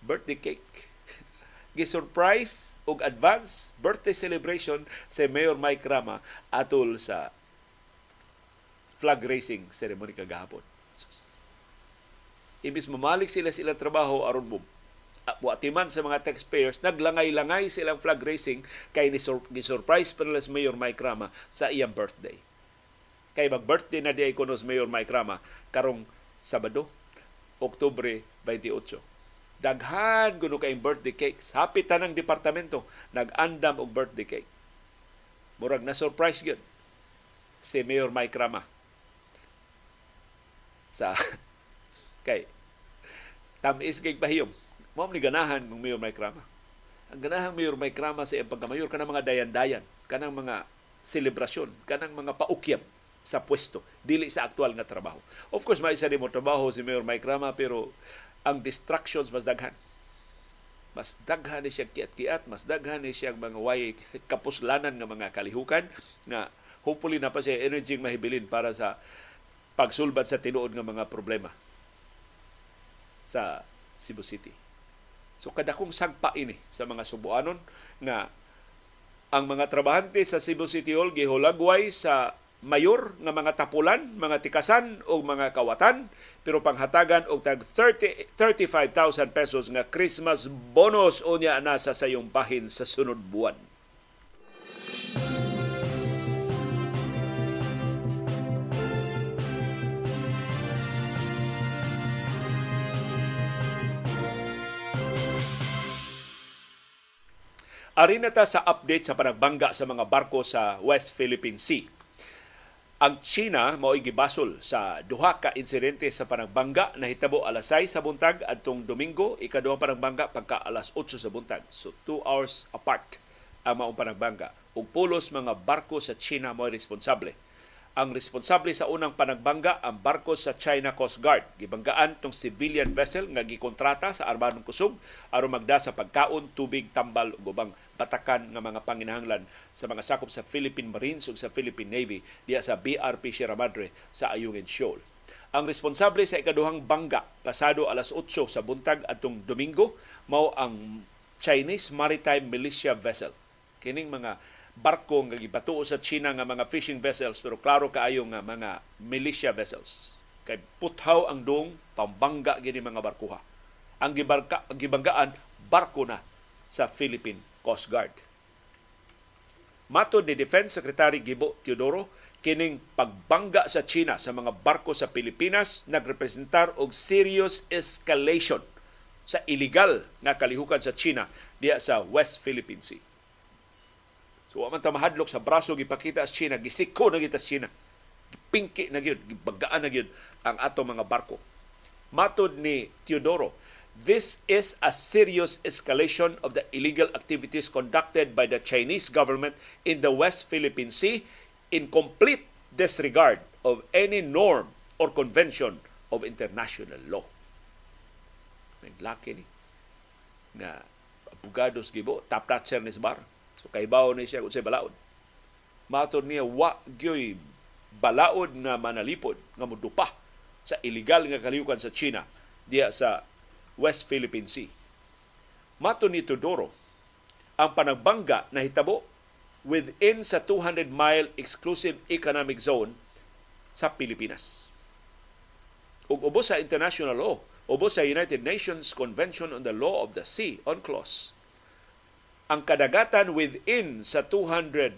birthday cake. Gi-surprise og advance birthday celebration si Mayor Mike Rama atol sa flag racing ceremony kagahapon. Ibis mamalik sila sila trabaho aron mo buatiman sa mga taxpayers, naglangay-langay silang flag racing kay ni-surprise pa nila si Mayor Mike Rama sa iyang birthday. Kay mag-birthday na di ay kuno Mayor Mike Rama karong Sabado, Oktubre 28 daghan kuno kay birthday cakes. Happy tanang departamento nag-andam og birthday cake. Murag na surprise gyud si Mayor Mike Rama sa kay tamis kay pahiyom. Mo ni ganahan ng Mayor Mike Rama. Ang ganahan Mayor Mike Rama sa pagkamayor kanang mga dayan-dayan, kanang mga selebrasyon, kanang mga paukyam sa pwesto dili sa aktual nga trabaho. Of course, may isa mo trabaho si Mayor Mike Rama pero ang distractions mas daghan. Mas daghan ni siya kiat-kiat, mas daghan ni siya mga way kapuslanan ng mga kalihukan nga hopefully na pa siya energy mahibilin para sa pagsulbad sa tinuod ng mga problema sa Cebu City. So kadakong sagpa ini sa mga Subuanon nga ang mga trabahante sa Cebu City Hall gihulagway sa mayor nga mga tapulan, mga tikasan o mga kawatan pero panghatagan og tag 30 35,000 pesos nga Christmas bonus unya na sa sayong bahin sa sunod buwan. Arina ta sa update sa panagbangga sa mga barko sa West Philippine Sea. Ang China mao gibasol sa duha ka insidente sa panagbangga na hitabo alas 6 sa buntag adtong Domingo, ikaduhang panagbangga pagka alas 8 sa buntag. So 2 hours apart ang maong panagbangga. Ug pulos mga barko sa China mao responsable ang responsable sa unang panagbangga ang barko sa China Coast Guard. Gibanggaan tong civilian vessel nga gikontrata sa armadong kusog aron magda sa pagkaon, tubig, tambal ug ubang batakan nga mga panginahanglan sa mga sakop sa Philippine Marines ug sa Philippine Navy diya sa BRP Sierra Madre sa Ayungin Shoal. Ang responsable sa ikaduhang bangga pasado alas 8 sa buntag atong Domingo mao ang Chinese Maritime Militia Vessel. Kining mga barko nga gibatuo sa China nga mga fishing vessels pero klaro kaayo nga mga militia vessels. Kay puthaw ang dong pambangga gini mga barkuha. Ang gibarka ang gibanggaan barko na sa Philippine Coast Guard. Mato ni Defense Secretary Gibo Teodoro, kining pagbangga sa China sa mga barko sa Pilipinas nagrepresentar og serious escalation sa illegal nga kalihukan sa China diya sa West Philippine Sea. So wa man ta mahadlok sa braso gipakita sa China, gisiko na kita sa China. Gipingki na gyud, gibagaan na gyud ang ato mga barko. Matod ni Teodoro, This is a serious escalation of the illegal activities conducted by the Chinese government in the West Philippine Sea in complete disregard of any norm or convention of International Law. Naglaki ni nga abugados gibo top notcher ni sa bar. So kaibaw ni siya kung siya balaod. Matod niya wa gyoy balaod nga manalipod nga mudupa sa illegal nga kaliyukan sa China diya sa West Philippine Sea. Mato ni Todoro, ang panagbangga na hitabo within sa 200-mile exclusive economic zone sa Pilipinas. Ug ubos sa international law, ubos sa United Nations Convention on the Law of the Sea, UNCLOS, ang kadagatan within sa 200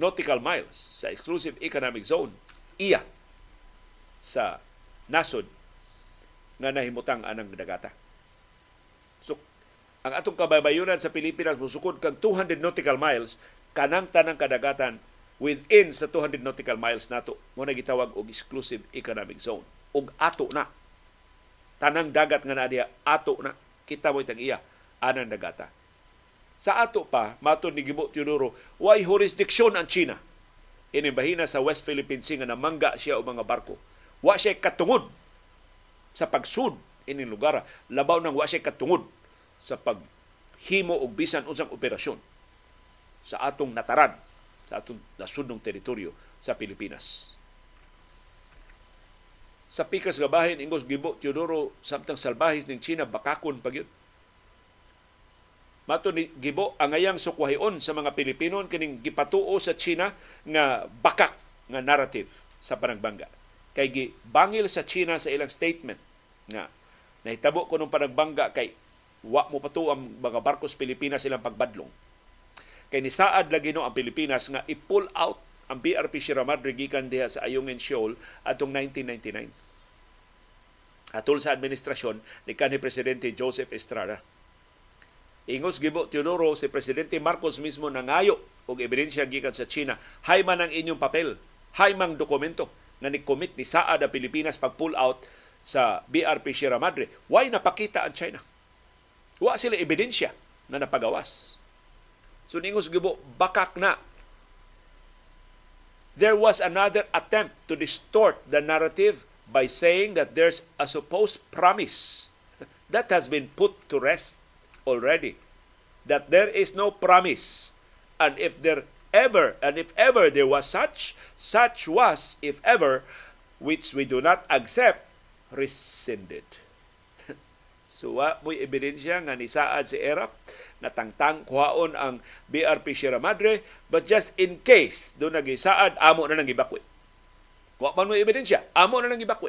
nautical miles sa exclusive economic zone, iya sa nasod nga nahimutang anang dagata. So, ang atong kabaybayunan sa Pilipinas musukod kag 200 nautical miles kanang tanang kadagatan within sa 200 nautical miles nato mo na gitawag og exclusive economic zone. Ug ato na. Tanang dagat nga na diha ato na. Kita mo itang iya anang dagata. Sa ato pa mato ni Gibo Teodoro way jurisdiction ang China? Ini bahina sa West Philippine Sea nga namangga siya og mga barko. Wa siya katungod sa pagsud ining lugar labaw nang wa siya katungod sa paghimo og bisan unsang operasyon sa atong nataran sa atong nasudnong teritoryo sa Pilipinas. Sa pikas nga bahin ingos gibo Teodoro samtang salbahis ning China bakakon pagyud. Mato ni gibo ang ayang sukwahion sa mga Pilipino kining gipatuo sa China nga bakak nga narrative sa panagbangga. Kay gibangil sa China sa ilang statement nga nahitabo ko nung panagbangga kay wa mo patuo ang mga barkos Pilipinas silang pagbadlong kay ni saad lagi no ang Pilipinas nga i-pull out ang BRP Sierra Madre gikan diha sa Ayungin Shoal atong 1999. Atol sa administrasyon ni kanhi presidente Joseph Estrada. Ingos gibo Teodoro si presidente Marcos mismo nangayo og ebidensya gikan sa China, hay man ang inyong papel, hay mang dokumento nga ni-commit ni saad ang Pilipinas pag pull out sa BRP Sierra Madre. Why napakita ang China? Wa sila ebidensya na napagawas So ningos gibo bakak na. There was another attempt to distort the narrative by saying that there's a supposed promise that has been put to rest already. That there is no promise. And if there ever, and if ever there was such, such was, if ever, which we do not accept, rescinded. so, wa mo'y ebidensya nga ni Saad si Erap natangtang kuhaon ang BRP Sierra Madre but just in case do nagisaad amo na nang ibakwi wa man mo ebidensya amo na nang ibakwi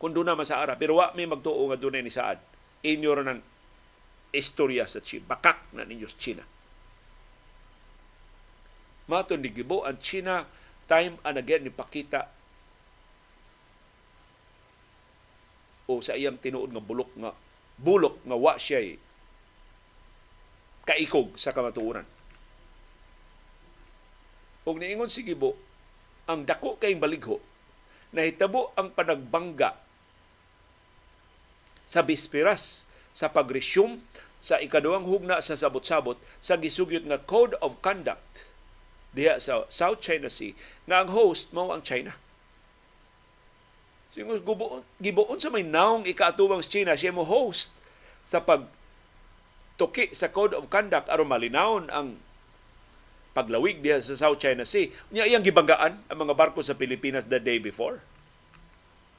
kun doon naman sa ara pero wa may magtuo nga dunay ni saad inyo ng istorya sa China bakak na ninyo sa China maton ni Gibo ang China time and again ni pakita o sa iyang tinuod nga bulok nga bulok nga wa siya kaikog sa kamatuoran. Ug niingon si Gibo, ang dako kay baligho nahitabo ang panagbangga sa bisperas sa pagresume sa ikaduhang hugna sa sabot-sabot sa gisugyot nga Code of Conduct diha sa South China Sea nga ang host mao ang China. Singos gibuon, gibuon sa may naong ikaatubang China siya mo host sa pag tuki sa Code of Conduct aron malinawon ang paglawig diha sa South China Sea. Nya iyang gibanggaan ang mga barko sa Pilipinas the day before.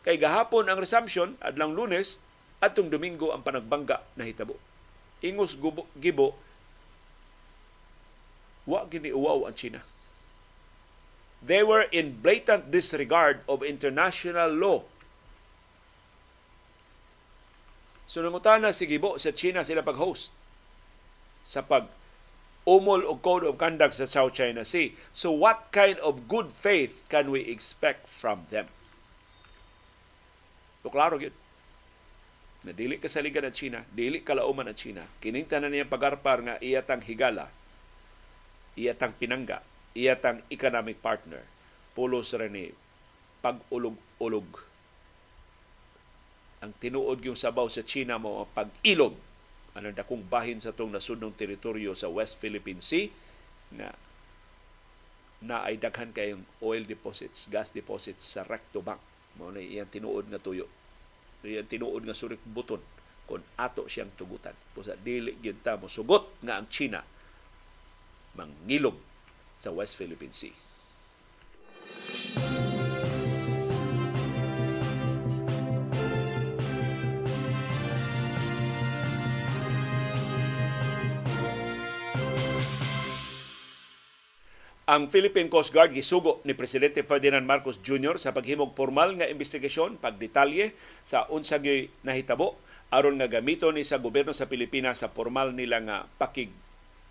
Kay gahapon ang resumption adlang Lunes atong Domingo ang panagbangga na hitabo. Ingos gubo, gibo wa gini uwaw ang China. They were in blatant disregard of international law So nangutana si Gibo sa China sila pag-host sa pag umol og code of conduct sa South China Sea. So what kind of good faith can we expect from them? So klaro gyud. Na dili ka sa liga ng China, dili ka lauman ng China. Kining tanan niya pagarpar nga iyatang higala, iyatang pinangga, iyatang economic partner. Pulos ra ni pag-ulog-ulog. Ang tinuod yung sabaw sa China mo pag-ilog anong dakong bahin sa tong nasudnong teritoryo sa West Philippine Sea na na ay daghan kayong oil deposits, gas deposits sa recto bank Mao na iyang tinuod nga tuyo. Iyang tinuod nga surik buton kung ato siyang tugutan. Pusa dili gyud ta mo sugot nga ang China mangilog sa West Philippine Sea. Ang Philippine Coast Guard gisugo ni Presidente Ferdinand Marcos Jr. sa paghimog formal nga investigasyon pagdetalye sa unsa gyud nahitabo aron nga gamiton ni sa gobyerno sa Pilipinas sa formal nila nga pakig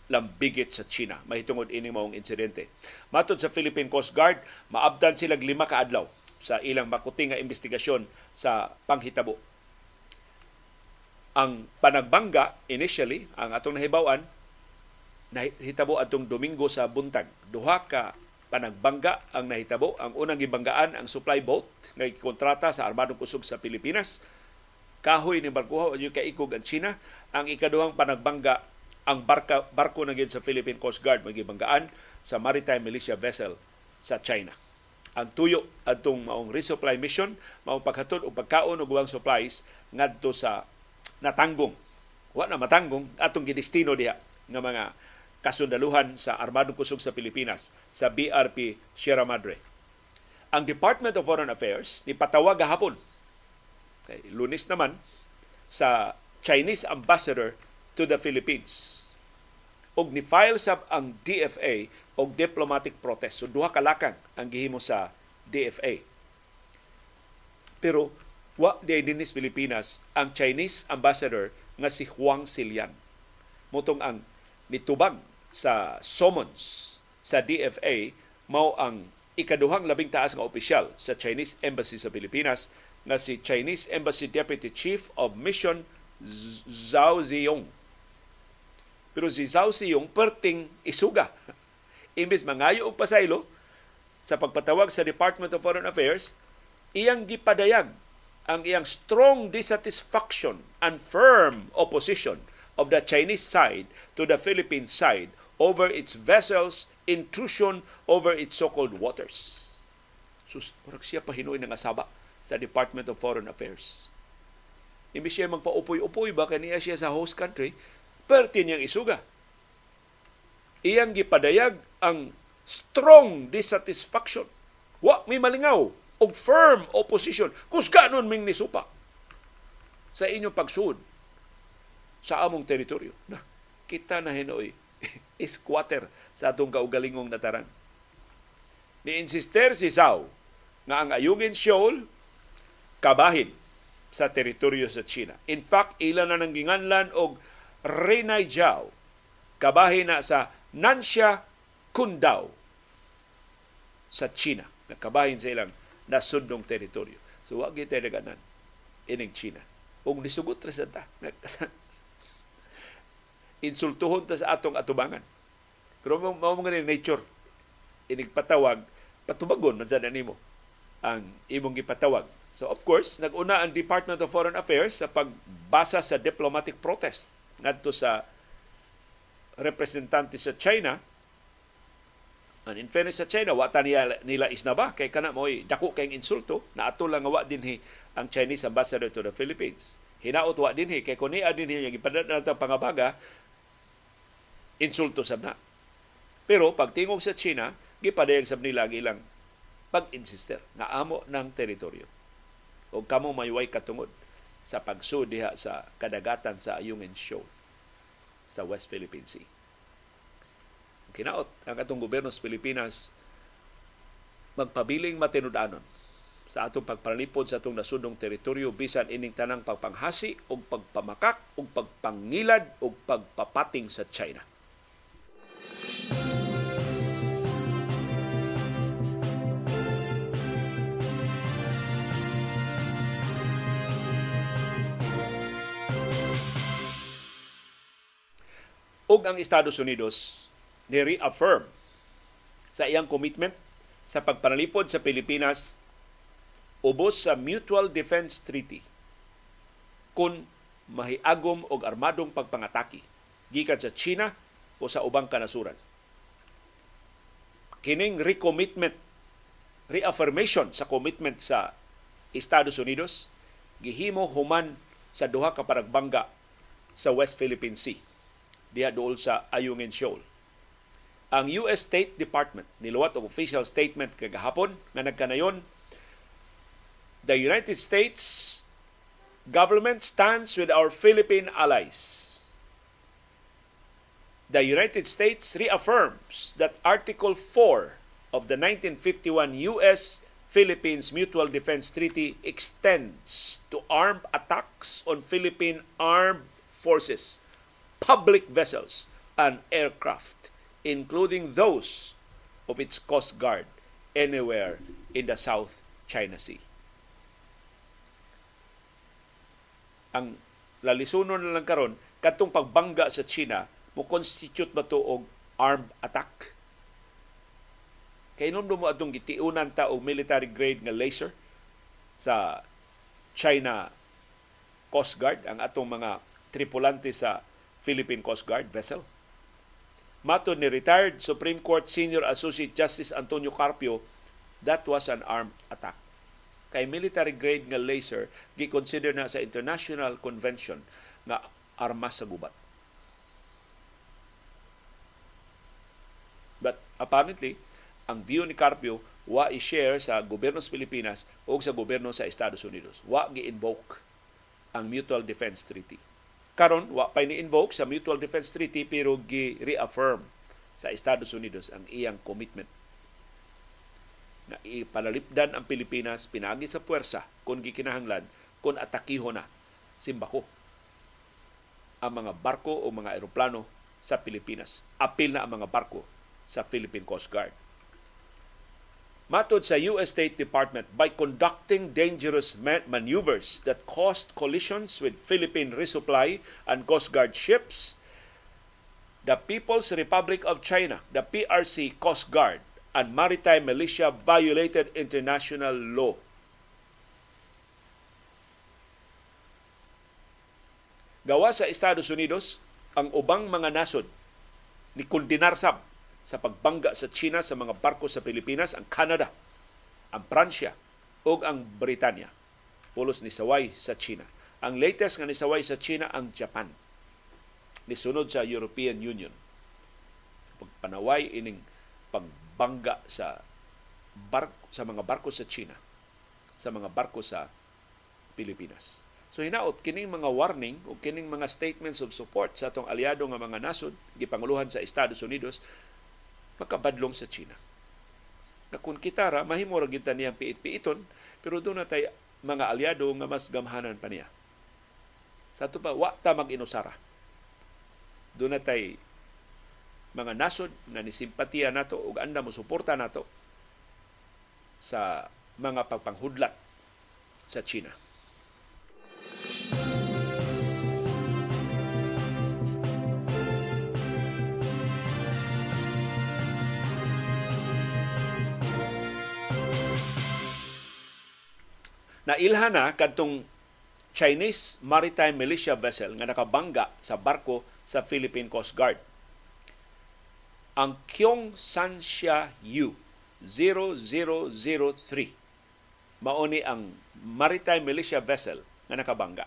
lambigit sa China. Mahitungod ini maong insidente. Matod sa Philippine Coast Guard, maabdan sila lima ka adlaw sa ilang makuting nga investigasyon sa panghitabo. Ang panagbangga initially, ang atong nahibawan, nahitabo atong Domingo sa buntag. Duha ka panagbangga ang nahitabo. Ang unang gibanggaan ang supply boat nga kontrata sa Armadong Kusog sa Pilipinas. Kahoy ni barkuha o kaikog ang China. Ang ikaduhang panagbangga ang barka, barko na sa Philippine Coast Guard magibanggaan sa maritime militia vessel sa China. Ang tuyo atong maong resupply mission, maong paghatod o pagkaon og ubang supplies ngadto sa natanggong. Wa na matanggong atong gidestino diha nga mga kasundaluhan sa Armadong Kusog sa Pilipinas sa BRP Sierra Madre. Ang Department of Foreign Affairs ni patawag gahapon kay Lunes naman sa Chinese ambassador to the Philippines. Og ni-file sab ang DFA og diplomatic protest. So duha ka lakang ang gihimo sa DFA. Pero wa di dinis Pilipinas ang Chinese ambassador nga si Huang Silian. Motong ang nitubag sa summons sa DFA mao ang ikaduhang labing taas nga opisyal sa Chinese Embassy sa Pilipinas nga si Chinese Embassy Deputy Chief of Mission Zhao Ziyong. Pero si Zhao Ziyong perting isuga. Imbis mangayo og pasaylo sa pagpatawag sa Department of Foreign Affairs, iyang gipadayag ang iyang strong dissatisfaction and firm opposition of the Chinese side to the Philippine side over its vessels' intrusion over its so-called waters. Sus, murag siya pahinoy ng asaba sa Department of Foreign Affairs. Imbis siya magpaupoy-upoy ba kaniya siya sa host country, perti niyang isuga. Iyang gipadayag ang strong dissatisfaction. Wa may malingaw og firm opposition. Kus ganon ming nisupa sa inyong pagsud sa among teritoryo. Na, kita na hinoy squatter sa atong kaugalingong nataran. Ni-insister si Zhao nga ang Ayungin Shoal kabahin sa teritoryo sa China. In fact, ilan na nang ginganlan og Renai Jiao kabahin na sa Nansha Kundao sa China. Nakabahin sa ilang nasundong teritoryo. So, wag kita naganan ining China. Kung nisugot ra sa ta, insultuhon ta sa atong atubangan. Pero mao mo nga nature inigpatawag patubagon man sad nimo ang imong gipatawag. So of course, naguna ang Department of Foreign Affairs sa pagbasa sa diplomatic protest ngadto sa representante sa China And in fairness sa China, wata niya, nila isna ba? Kay kana mo dako kay insulto na ato lang nga wa dinhi ang Chinese ambassador to the Philippines. Hinaot wa dinhi kay kun niya dinhi yung ipadad na pangabaga insulto sab na. Pero pagtingog sa China, gipadayag sab nila ilang pag-insister nga amo ng teritoryo. O kamo mayway katungod sa pagsud diha sa kadagatan sa Ayungin Shoal sa West Philippine Sea. Kinaot ang atong gobyerno sa Pilipinas magpabiling matinud-anon sa atong pagpalipod sa atong nasudong teritoryo bisan ining tanang pagpanghasi o pagpamakak o pagpangilad o pagpapating sa China. Ug ang Estados Unidos ni reaffirm sa iyang commitment sa pagpanalipod sa Pilipinas ubos sa Mutual Defense Treaty kung mahiagom og armadong pagpangataki gikan sa China o sa ubang kanasuran. Kining recommitment, reaffirmation sa commitment sa Estados Unidos gihimo human sa duha ka paragbangga sa West Philippine Sea diha dool sa Ayungin Shoal. Ang US State Department niluwat og official statement kagahapon nga nagkanayon the United States government stands with our Philippine allies. The United States reaffirms that Article 4 of the 1951 U.S. Philippines Mutual Defense Treaty extends to armed attacks on Philippine armed forces, public vessels, and aircraft, including those of its Coast Guard anywhere in the South China Sea. Ang lalisunon na lang karon katong pagbangga sa China mo constitute ba to og armed attack? Kay nung mo atong gitiunan ta og military grade nga laser sa China Coast Guard ang atong mga tripulante sa Philippine Coast Guard vessel. Mato ni retired Supreme Court Senior Associate Justice Antonio Carpio, that was an armed attack. Kay military grade nga laser gi-consider na sa international convention nga armas sa gubat. But apparently, ang view ni Carpio wa i-share sa gobyerno sa Pilipinas o sa gobyerno sa Estados Unidos. Wa gi-invoke ang Mutual Defense Treaty. Karon wa pa ni-invoke sa Mutual Defense Treaty pero gi-reaffirm sa Estados Unidos ang iyang commitment na ipalalipdan ang Pilipinas pinagi sa puwersa kung gikinahanglan kung atakiho na simbako ang mga barko o mga eroplano sa Pilipinas. Apil na ang mga barko sa Philippine Coast Guard. Matod sa US State Department, by conducting dangerous maneuvers that caused collisions with Philippine resupply and Coast Guard ships, the People's Republic of China, the PRC Coast Guard, and maritime militia violated international law. Gawa sa Estados Unidos, ang ubang mga nasod ni kondinar sab sa pagbangga sa China sa mga barko sa Pilipinas, ang Canada, ang Pransya, o ang Britanya. Pulos ni Saway sa China. Ang latest nga ni Saway sa China, ang Japan. Nisunod sa European Union. Sa pagpanaway ining pagbangga sa barko, sa mga barko sa China, sa mga barko sa Pilipinas. So hinaot kining mga warning o kining mga statements of support sa atong aliado nga mga nasod gipanguluhan sa Estados Unidos makabadlong sa China. Na kung kitara, mahimo ra kita niyang piit-piiton, pero doon na tay mga aliado nga mas gamhanan pa niya. Sa ito pa, wa ta mag-inusara. Doon na tay mga nasod na nisimpatiya nato ug anda mo suporta nato sa mga pagpanghudlat sa China. Nailhan na kadtong Chinese maritime militia vessel nga nakabangga sa barko sa Philippine Coast Guard. Ang Kyong Sanxia U 0003 mauni ang maritime militia vessel nga nakabangga.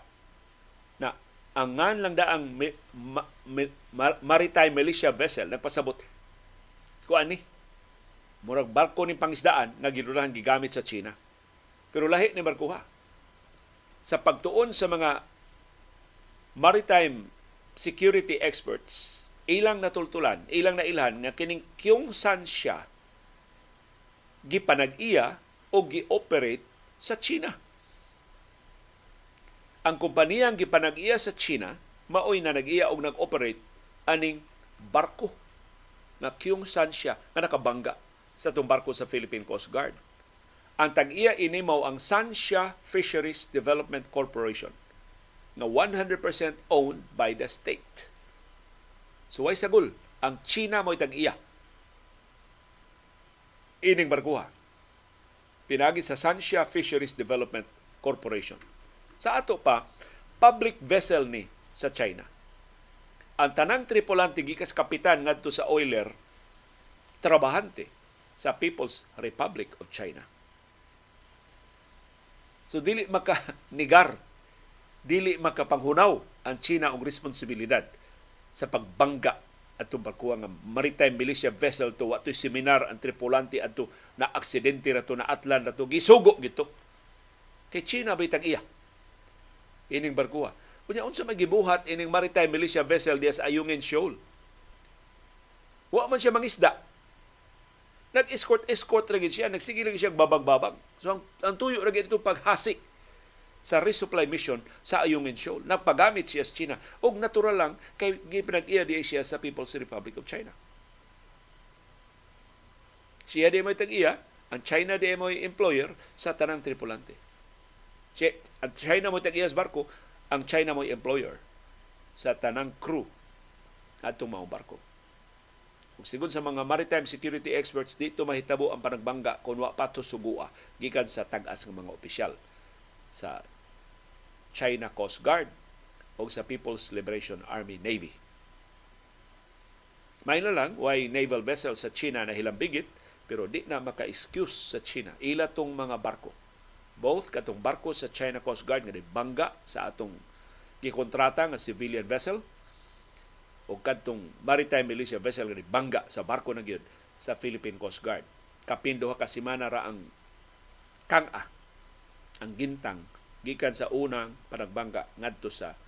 Na ang ngan lang daang mi, ma, mi, maritime militia vessel nagpasabot ko ani murag barko ni pangisdaan nga gilunahan gigamit sa China pero lahi ni Markuha. Sa pagtuon sa mga maritime security experts, ilang natultulan, ilang nailhan nga kining Kyung San siya gipanag-iya o gi-operate sa China. Ang kumpaniyang gipanag-iya sa China maoy na nag-iya og nag-operate aning barko na Kyung San siya nga nakabangga sa itong barko sa Philippine Coast Guard ang tag-iya ini mao ang Sanxia Fisheries Development Corporation na 100% owned by the state. So way sagol, ang China mo'y tag-iya. Ining barkuha. Pinagi sa Sanxia Fisheries Development Corporation. Sa ato pa, public vessel ni sa China. Ang tanang tripulante gikas kapitan ngadto sa oiler trabahante sa People's Republic of China So dili makanigar, dili makapanghunaw ang China og responsibilidad sa pagbangga atong barkuha nga maritime militia vessel to. Wato seminar ang tripulante adto na aksidente rato na atlan rato gisugo gito. Kay China bitag iya ining barkuha. Unya unsa may gibuhat ining maritime militia vessel diya sa Ayungin Shoal? Wa man siya mangisda. Nag-escort escort ra siya. Nagsige lagi siya babag-babag so ang, ang tuyo ra ito paghasi sa resupply mission sa Ayungin Shoal. Nagpagamit siya sa China. O natural lang, kay pinag-iya di siya sa People's Republic of China. Siya di mo tag-iya, ang China di mo employer sa tanang tripulante. Siya, ang China mo tag-iya sa barko, ang China mo employer sa tanang crew at mga barko. Kung sigon sa mga maritime security experts, dito mahitabo ang panagbangga kung wa pato sugua gikan sa tag-as ng mga opisyal sa China Coast Guard o sa People's Liberation Army Navy. May na lang, why naval vessel sa China na hilambigit, pero di na maka-excuse sa China. Ila tong mga barko. Both katong barko sa China Coast Guard nga bangga sa atong gikontrata nga civilian vessel o kadtong maritime militia vessel nga bangga sa barko na gyud sa Philippine Coast Guard. Kapin duha ka semana ra ang kang-a ang gintang gikan sa unang panagbangga ngadto sa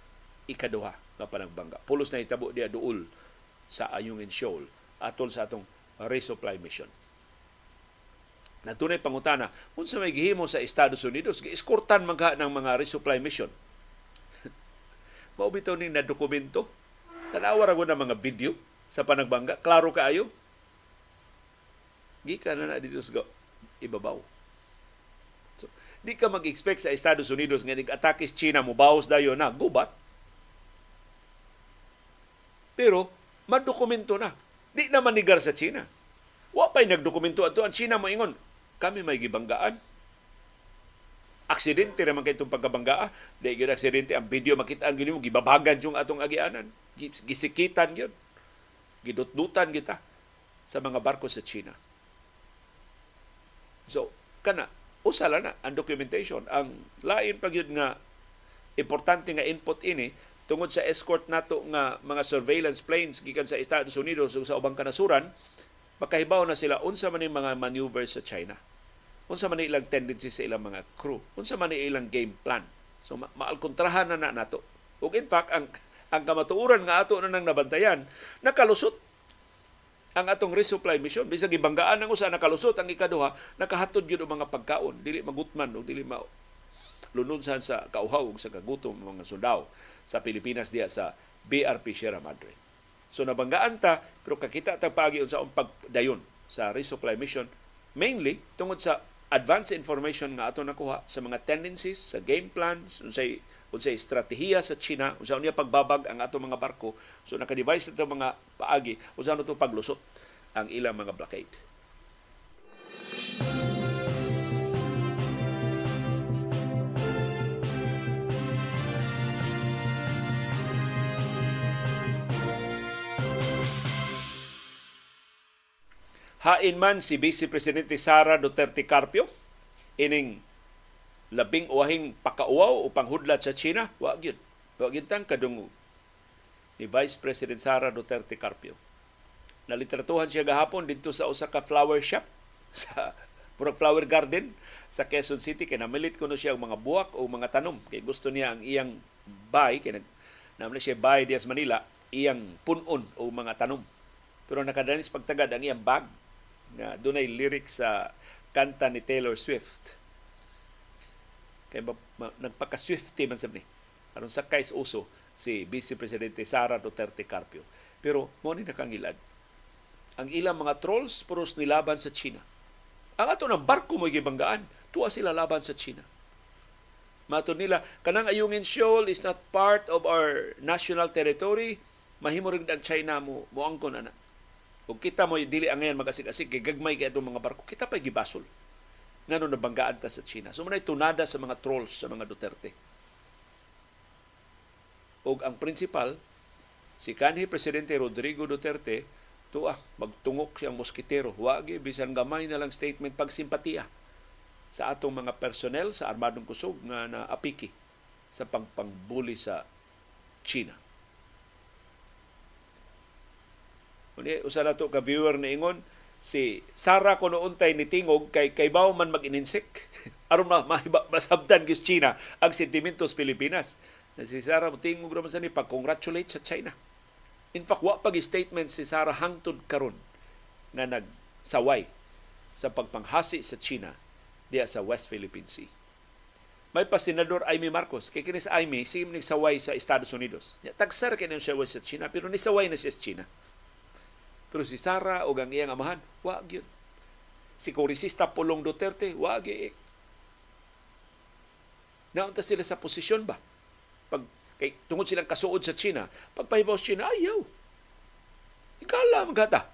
ikaduha nga panagbangga. Pulos na itabo diya duol sa Ayungin Shoal atol sa atong resupply mission. Natunay pangutana, unsa may gihimo sa Estados Unidos, giiskortan man ng mga resupply mission. Mao bitaw ning na dokumento. Tanawa ra na mga video sa panagbangga, klaro kaayo. Gikan na na dito sa ibabaw Di ka mag-expect sa Estados Unidos nga nag-atake sa China mo bawas dayo na gubat. Pero madokumento na. Di na manigar sa China. Wa pa'y nagdokumento ato ang China mo ingon. Kami may gibanggaan. Aksidente naman kay itong pagkabanggaa. Di yun aksidente. Ang video makita ang mo. Gibabagan yung atong agianan. Gisikitan yun. Gidutdutan kita sa mga barko sa China. So, kana, usala na ang documentation. Ang lain pag yun nga importante nga input ini tungod sa escort nato nga mga surveillance planes gikan sa Estados Unidos ug sa ubang kanasuran makahibaw na sila unsa man mga maneuvers sa China. Unsa man ilang tendency sa ilang mga crew. Unsa man ilang game plan. So ma- maalkontrahan na na nato. Ug in fact ang ang kamatuoran nga ato na nang nabantayan nakalusot ang atong resupply mission. Bisag gibanggaan ang usa nakalusot ang ikaduha nakahatod gyud og mga pagkaon. Dili magutman o dili ma lununsan sa kauhaw sa kagutom mga sundao sa Pilipinas diya sa BRP Sierra Madre. So nabanggaan ta pero kakita ta paagi unsa ang pagdayon sa resupply mission mainly tungod sa advance information nga ato nakuha sa mga tendencies sa game plan unsay unsay estratehiya sa China unsa niya pagbabag ang ato mga barko so naka-device ito mga paagi unsa to paglusot ang ilang mga blockade. Hain man si Vice Presidente Sara Duterte Carpio ining labing uwahing pakauaw o panghudlat sa China, wa gyud. Wa gyud tang kadungog ni Vice President Sara Duterte Carpio. Nalitratuhan siya gahapon dito sa usa ka flower shop sa Purag Flower Garden sa Quezon City kay namilit ko no siya mga buwak o mga tanom kay gusto niya ang iyang bay kay nag siya bay dias Manila iyang punon o mga tanom. Pero nakadanis pagtagad ang iyang bag nga dunay lyrics sa kanta ni Taylor Swift Kay ma, ma, nagpaka-swifty man sab ni. Aron sa kais uso si Vice Presidente Sara Duterte Carpio. Pero mo ni nakangilad. Ang ilang mga trolls puros nilaban sa China. Ang ato ng barko mo gibanggaan, tuwa sila laban sa China. Mato nila, kanang Ayungin Shoal is not part of our national territory, mahimo rin ang China mo, moangkon ana. Ug kita mo dili ang ngayon magasig-asig kay gagmay kay atong mga barko, kita pa gibasol ngano nabanggaan ta sa China. So manay tunada sa mga trolls sa mga Duterte. Og ang principal si kanhi presidente Rodrigo Duterte tuah magtungok siyang moskitero wagi bisan gamay na lang statement pagsimpatiya sa atong mga personnel sa armadong kusog nga naapiki sa pagpangbuli sa China. Uni usa na ka viewer na ingon si Sara ko untay ni tingog kay kay man mag-ininsik aron ma mahiba masabtan gis China ang sentimentos Pilipinas. Na si Sara mo tingog ra sa ni pag-congratulate sa China. In fact, wa pag statement si Sara hangtod karon nga nagsaway sa pagpanghasi sa China diya sa West Philippine Sea. May pa Senador Amy Marcos. Kay kini sa Amy, sige nagsaway sa Estados Unidos. Tagsar kini siya sa China, pero nisaway na siya sa China. Pero si Sara o ang iyang amahan, wag yun. Si Kongresista Pulong Duterte, wag yun. Naunta sila sa posisyon ba? Pag, kay, tungod silang kasuod sa China, pagpahibaw sa China, ayaw. Ikala, magata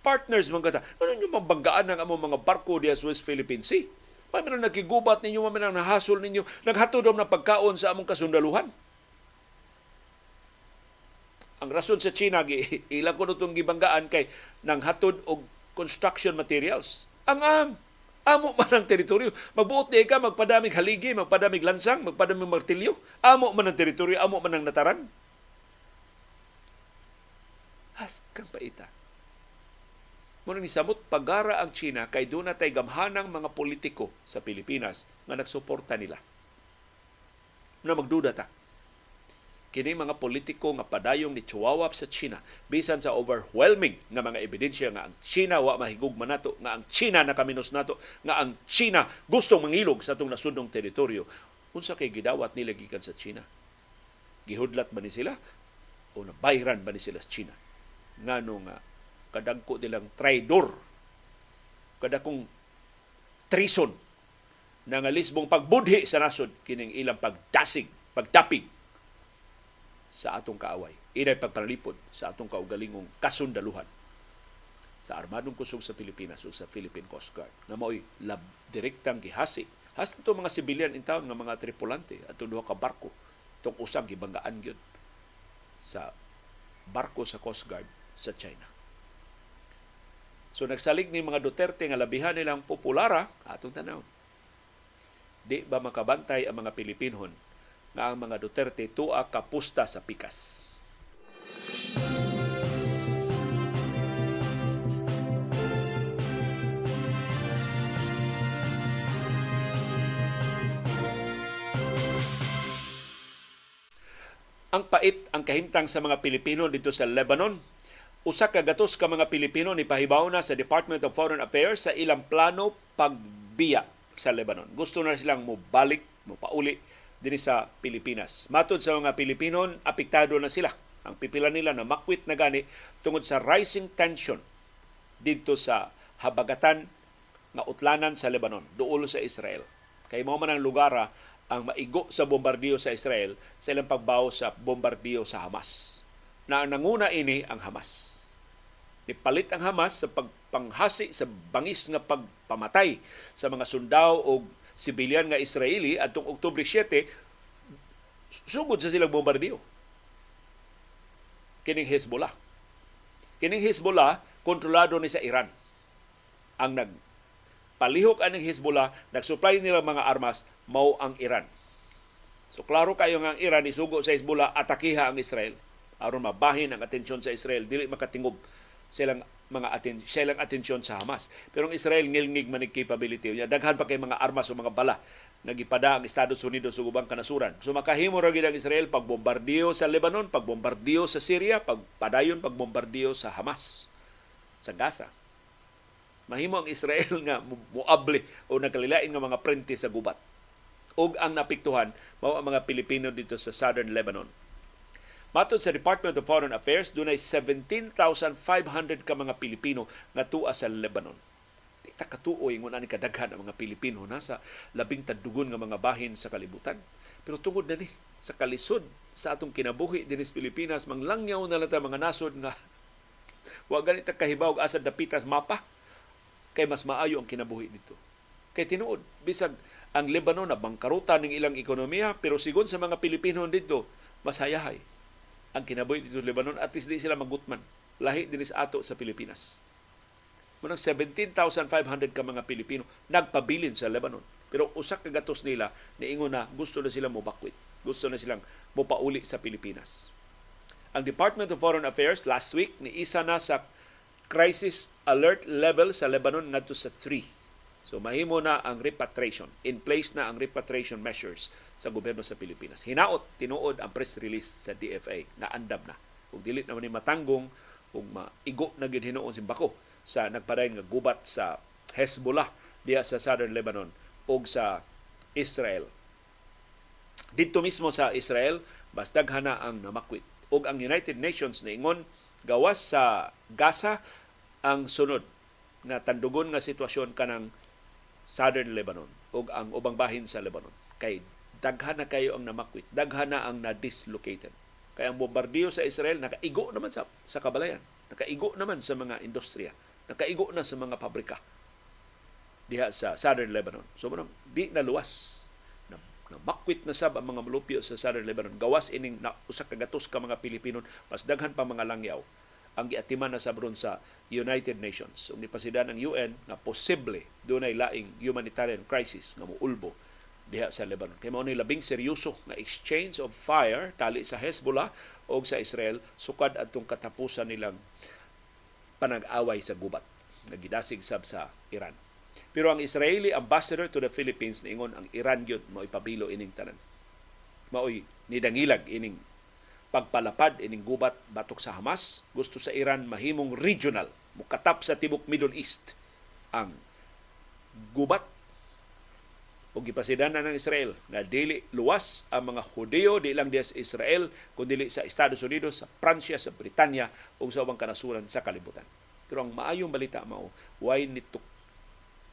partners mga kata. Ano nyo mabanggaan ng among mga barko diya sa West Philippine Sea? May man nagkigubat ninyo, may man nahasol ninyo, naghatod ng pagkaon sa among kasundaluhan. Ang rason sa China, ilang ko itong gibanggaan kay nang hatod og construction materials. Ang ang Amo man ang teritoryo. Magbuot di ka, magpadamig haligi, magpadamig lansang, magpadamig martilyo. Amo man ang teritoryo, amo man ang nataran. Has kang paita Muna ni samot pagara ang China kay doon na tay gamhanang mga politiko sa Pilipinas nga nagsuporta nila. Na magduda ta. Kini mga politiko nga padayong ni Chihuahua sa China bisan sa overwhelming nga mga ebidensya nga ang China wa mahigugma nato, nga ang China nakaminos nato, nga ang China gustong mangilog sa atong nasundong teritoryo. Unsa kay gidawat nila gikan sa China? Gihudlat ba ni sila o nabayran ba ni sila sa China? Ngano nga kadagko nilang traidor kadakong treason na nga lisbong pagbudhi sa nasod kining ilang pagdasig, pagdapig sa atong kaaway. Inay pagpanalipod sa atong kaugalingong kasundaluhan sa armadong kusog sa Pilipinas o sa Philippine Coast Guard na mao'y lab direktang gihasi. Hasta itong mga sibilyan in town nga mga tripulante at duha ka barko itong usang gibanggaan gyud sa barko sa Coast Guard sa China. So nagsalig ni mga Duterte nga labihan nilang populara atong tanaw. Di ba makabantay ang mga Pilipinon nga ang mga Duterte tuwa kapusta sa pikas. Ang pait ang kahimtang sa mga Pilipino dito sa Lebanon usa ka gatos ka mga Pilipino ni pahibaw na sa Department of Foreign Affairs sa ilang plano pagbiya sa Lebanon. Gusto na silang mobalik, mopauli din sa Pilipinas. Matod sa mga Pilipino, apektado na sila. Ang pipila nila na makwit na gani tungod sa rising tension dito sa habagatan nga utlanan sa Lebanon, duol sa Israel. Kay mo man ang lugar ang maigo sa bombardiyo sa Israel sa ilang pagbaw sa bombardiyo sa Hamas. Na nanguna ini ang Hamas Nipalit ang Hamas sa pagpanghasi sa bangis nga pagpamatay sa mga sundao o sibilyan nga Israeli atong Oktubre 7 sugod sa silang bombardiyo. Kining Hezbollah. Kining Hezbollah kontrolado ni sa Iran. Ang nag palihok aning Hezbollah, nagsupply nila mga armas, mao ang Iran. So klaro kayo nga ang Iran isugo sa Hezbollah atakiha ang Israel aron mabahin ang atensyon sa Israel dili makatingob silang mga aten silang atensyon sa Hamas. Pero ang Israel ngilngig man capability niya. Daghan pa kay mga armas o mga bala nagipada ang Estados Unidos sa ubang kanasuran. So makahimo ra gid ang Israel pagbombardiyo sa Lebanon, pagbombardiyo sa Syria, pagpadayon pagbombardiyo sa Hamas sa Gaza. Mahimo ang Israel nga muable o nagkalilain nga mga prente sa gubat. ug ang napiktuhan mao ang mga Pilipino dito sa Southern Lebanon Matod sa Department of Foreign Affairs, dunay 17,500 ka mga Pilipino nga tuwa sa Lebanon. Di ta katuoy ngun ani kadaghan ang mga Pilipino nasa labing tadugon nga mga bahin sa kalibutan. Pero tungod na ni sa kalisod sa atong kinabuhi dinis Pilipinas manglangyaw na lang mga nasod nga wa ganit kahibaw asad dapitas mapa kay mas maayo ang kinabuhi dito. Kay tinuod bisag ang Lebanon na bangkaruta ng ilang ekonomiya pero sigon sa mga Pilipino dito masayahay ang kinabuhi dito sa Lebanon at least di sila magutman lahi din sa ato sa Pilipinas Munang 17,500 ka mga Pilipino nagpabilin sa Lebanon. Pero usak ka gatos nila niingon na gusto na sila mo bakwit. Gusto na silang mopauli sa Pilipinas. Ang Department of Foreign Affairs last week ni isa na sa crisis alert level sa Lebanon ngadto sa 3. So mahimo na ang repatriation. In place na ang repatriation measures sa gobyerno sa Pilipinas. Hinaot tinuod ang press release sa DFA na andam na. Kung dili naman ni matanggong kung maigo na gid hinuon si Bako sa nagpadayon nga gubat sa Hezbollah diya sa Southern Lebanon o sa Israel. Dito mismo sa Israel, mas daghana ang namakwit. O ang United Nations na ingon, gawas sa Gaza ang sunod na tandugon nga sitwasyon kanang Southern Lebanon o ang ubang bahin sa Lebanon. Kay daghan na kayo ang namakwit, daghan na ang na-dislocated. Kaya ang bombardiyo sa Israel nakaigo naman sa, sa kabalayan, nakaigo naman sa mga industriya nakaigo na sa mga pabrika diha sa Southern Lebanon. So manang di na luwas na, na sab ang mga malupyo sa Southern Lebanon. Gawas ining na, usa ka gatos ka mga Pilipino mas daghan pa mga langyaw ang giatiman na sabron sa United Nations. Ug nipasidan ang UN na posible dunay laing humanitarian crisis nga muulbo diha sa Lebanon. Kay mao ni labing seryoso nga exchange of fire tali sa Hezbollah o sa Israel sukad adtong katapusan nilang panag-away sa gubat nga gidasig sab sa Iran. Pero ang Israeli ambassador to the Philippines niingon ang Iran gyud mao ipabilo ining tanan. Maoy nidangilag ining pagpalapad ining gubat batok sa Hamas. Gusto sa Iran mahimong regional, mukatap sa tibok Middle East ang gubat o gipasidanan ng Israel nga dili luwas ang mga Hudeo di lang diya sa Israel kundi sa Estados Unidos, sa Pransya, sa Britanya ug sa ubang kanasuran sa kalibutan. Pero ang maayong balita mao, why ni tuk,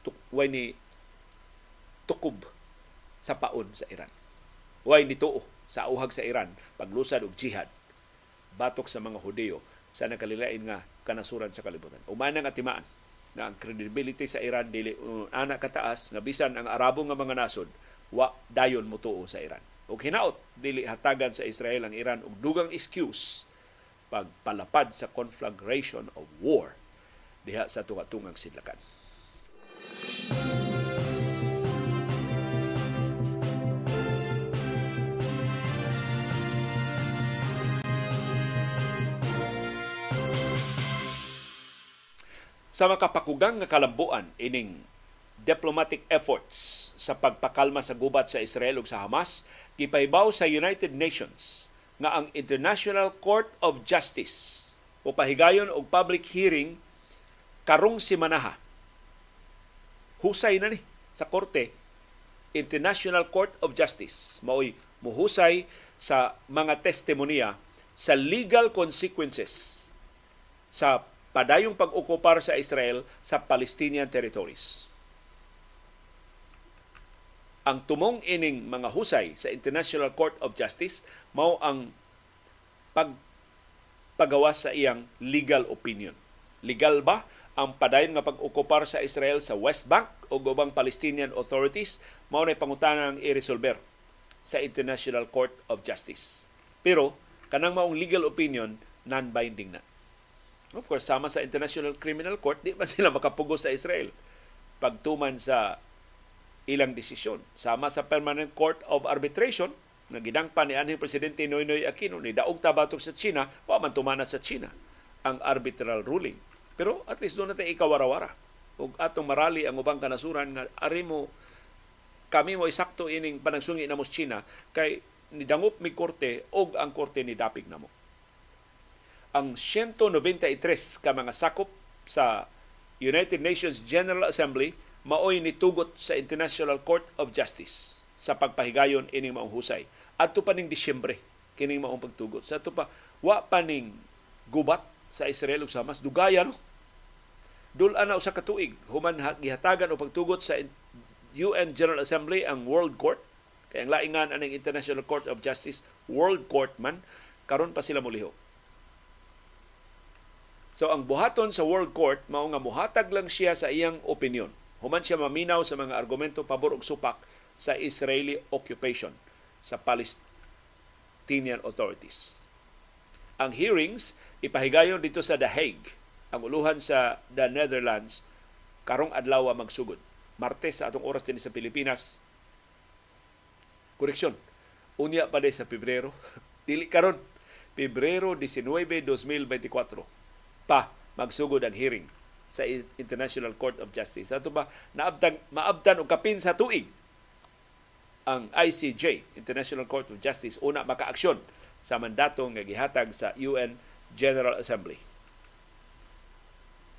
tuk why ni tukob sa paon sa Iran. Why ni tuo sa uhag sa Iran paglusad og jihad batok sa mga Hudeo sa nakalilain nga kanasuran sa kalibutan. Umana nga timaan na ang credibility sa Iran dili uh, ana kataas nga bisan ang Arabo nga mga nasod wa dayon mutuo sa Iran. Ug hinaot dili hatagan sa Israel ang Iran og dugang excuse pagpalapad sa conflagration of war diha sa tunga-tungang sidlakan. Sa makapakugang nga kalambuan ining diplomatic efforts sa pagpakalma sa gubat sa Israel ug sa Hamas gipaybaw sa United Nations nga ang International Court of Justice o pahigayon og public hearing karong simanaha. Husay na ni sa korte International Court of Justice. Maoy muhusay sa mga testimonya sa legal consequences sa padayong pag-okupar sa Israel sa Palestinian territories. Ang tumong ining mga husay sa International Court of Justice mao ang pag pagawa sa iyang legal opinion. Legal ba ang padayon nga pag-okupar sa Israel sa West Bank o ubang Palestinian authorities mao na pangutanang i-resolver sa International Court of Justice. Pero kanang maong legal opinion non-binding na. Of course, sama sa International Criminal Court, di ba sila makapugos sa Israel pagtuman sa ilang desisyon. Sama sa Permanent Court of Arbitration, na gidangpa ni anhing Presidente Noynoy Aquino, ni daog tabatok sa China, wa man tumana sa China ang arbitral ruling. Pero at least doon natin ikawarawara. Ug atong marali ang ubang kanasuran nga ari mo kami mo isakto ining panagsungi na mo China kay nidangop mi korte og ang korte ni dapig namo ang 193 ka mga sakop sa United Nations General Assembly maoy nitugot sa International Court of Justice sa pagpahigayon ining maong husay. Adto pa ning Disyembre kining maong pagtugot. Sa ato pa wa pa ning gubat sa Israel ug sa Hamas dugaya no. Dul ana usa ka tuig human gihatagan og pagtugot sa UN General Assembly ang World Court kay ang laingan aning International Court of Justice World Court man karon pa sila mulihok So ang buhaton sa World Court mao nga muhatag lang siya sa iyang opinion. Human siya maminaw sa mga argumento pabor og supak sa Israeli occupation sa Palestinian authorities. Ang hearings ipahigayon dito sa The Hague ang uluhan sa the Netherlands karong adlaw magsugod. Martes sa atong oras din sa Pilipinas. Koreksyon. Unya pa sa Pebrero. Dili karon. Pebrero 19, 2024 pa magsugod ang hearing sa International Court of Justice. Ato ba naabtan maabtan og kapin sa tuig ang ICJ, International Court of Justice, una makaaksyon sa mandato nga gihatag sa UN General Assembly.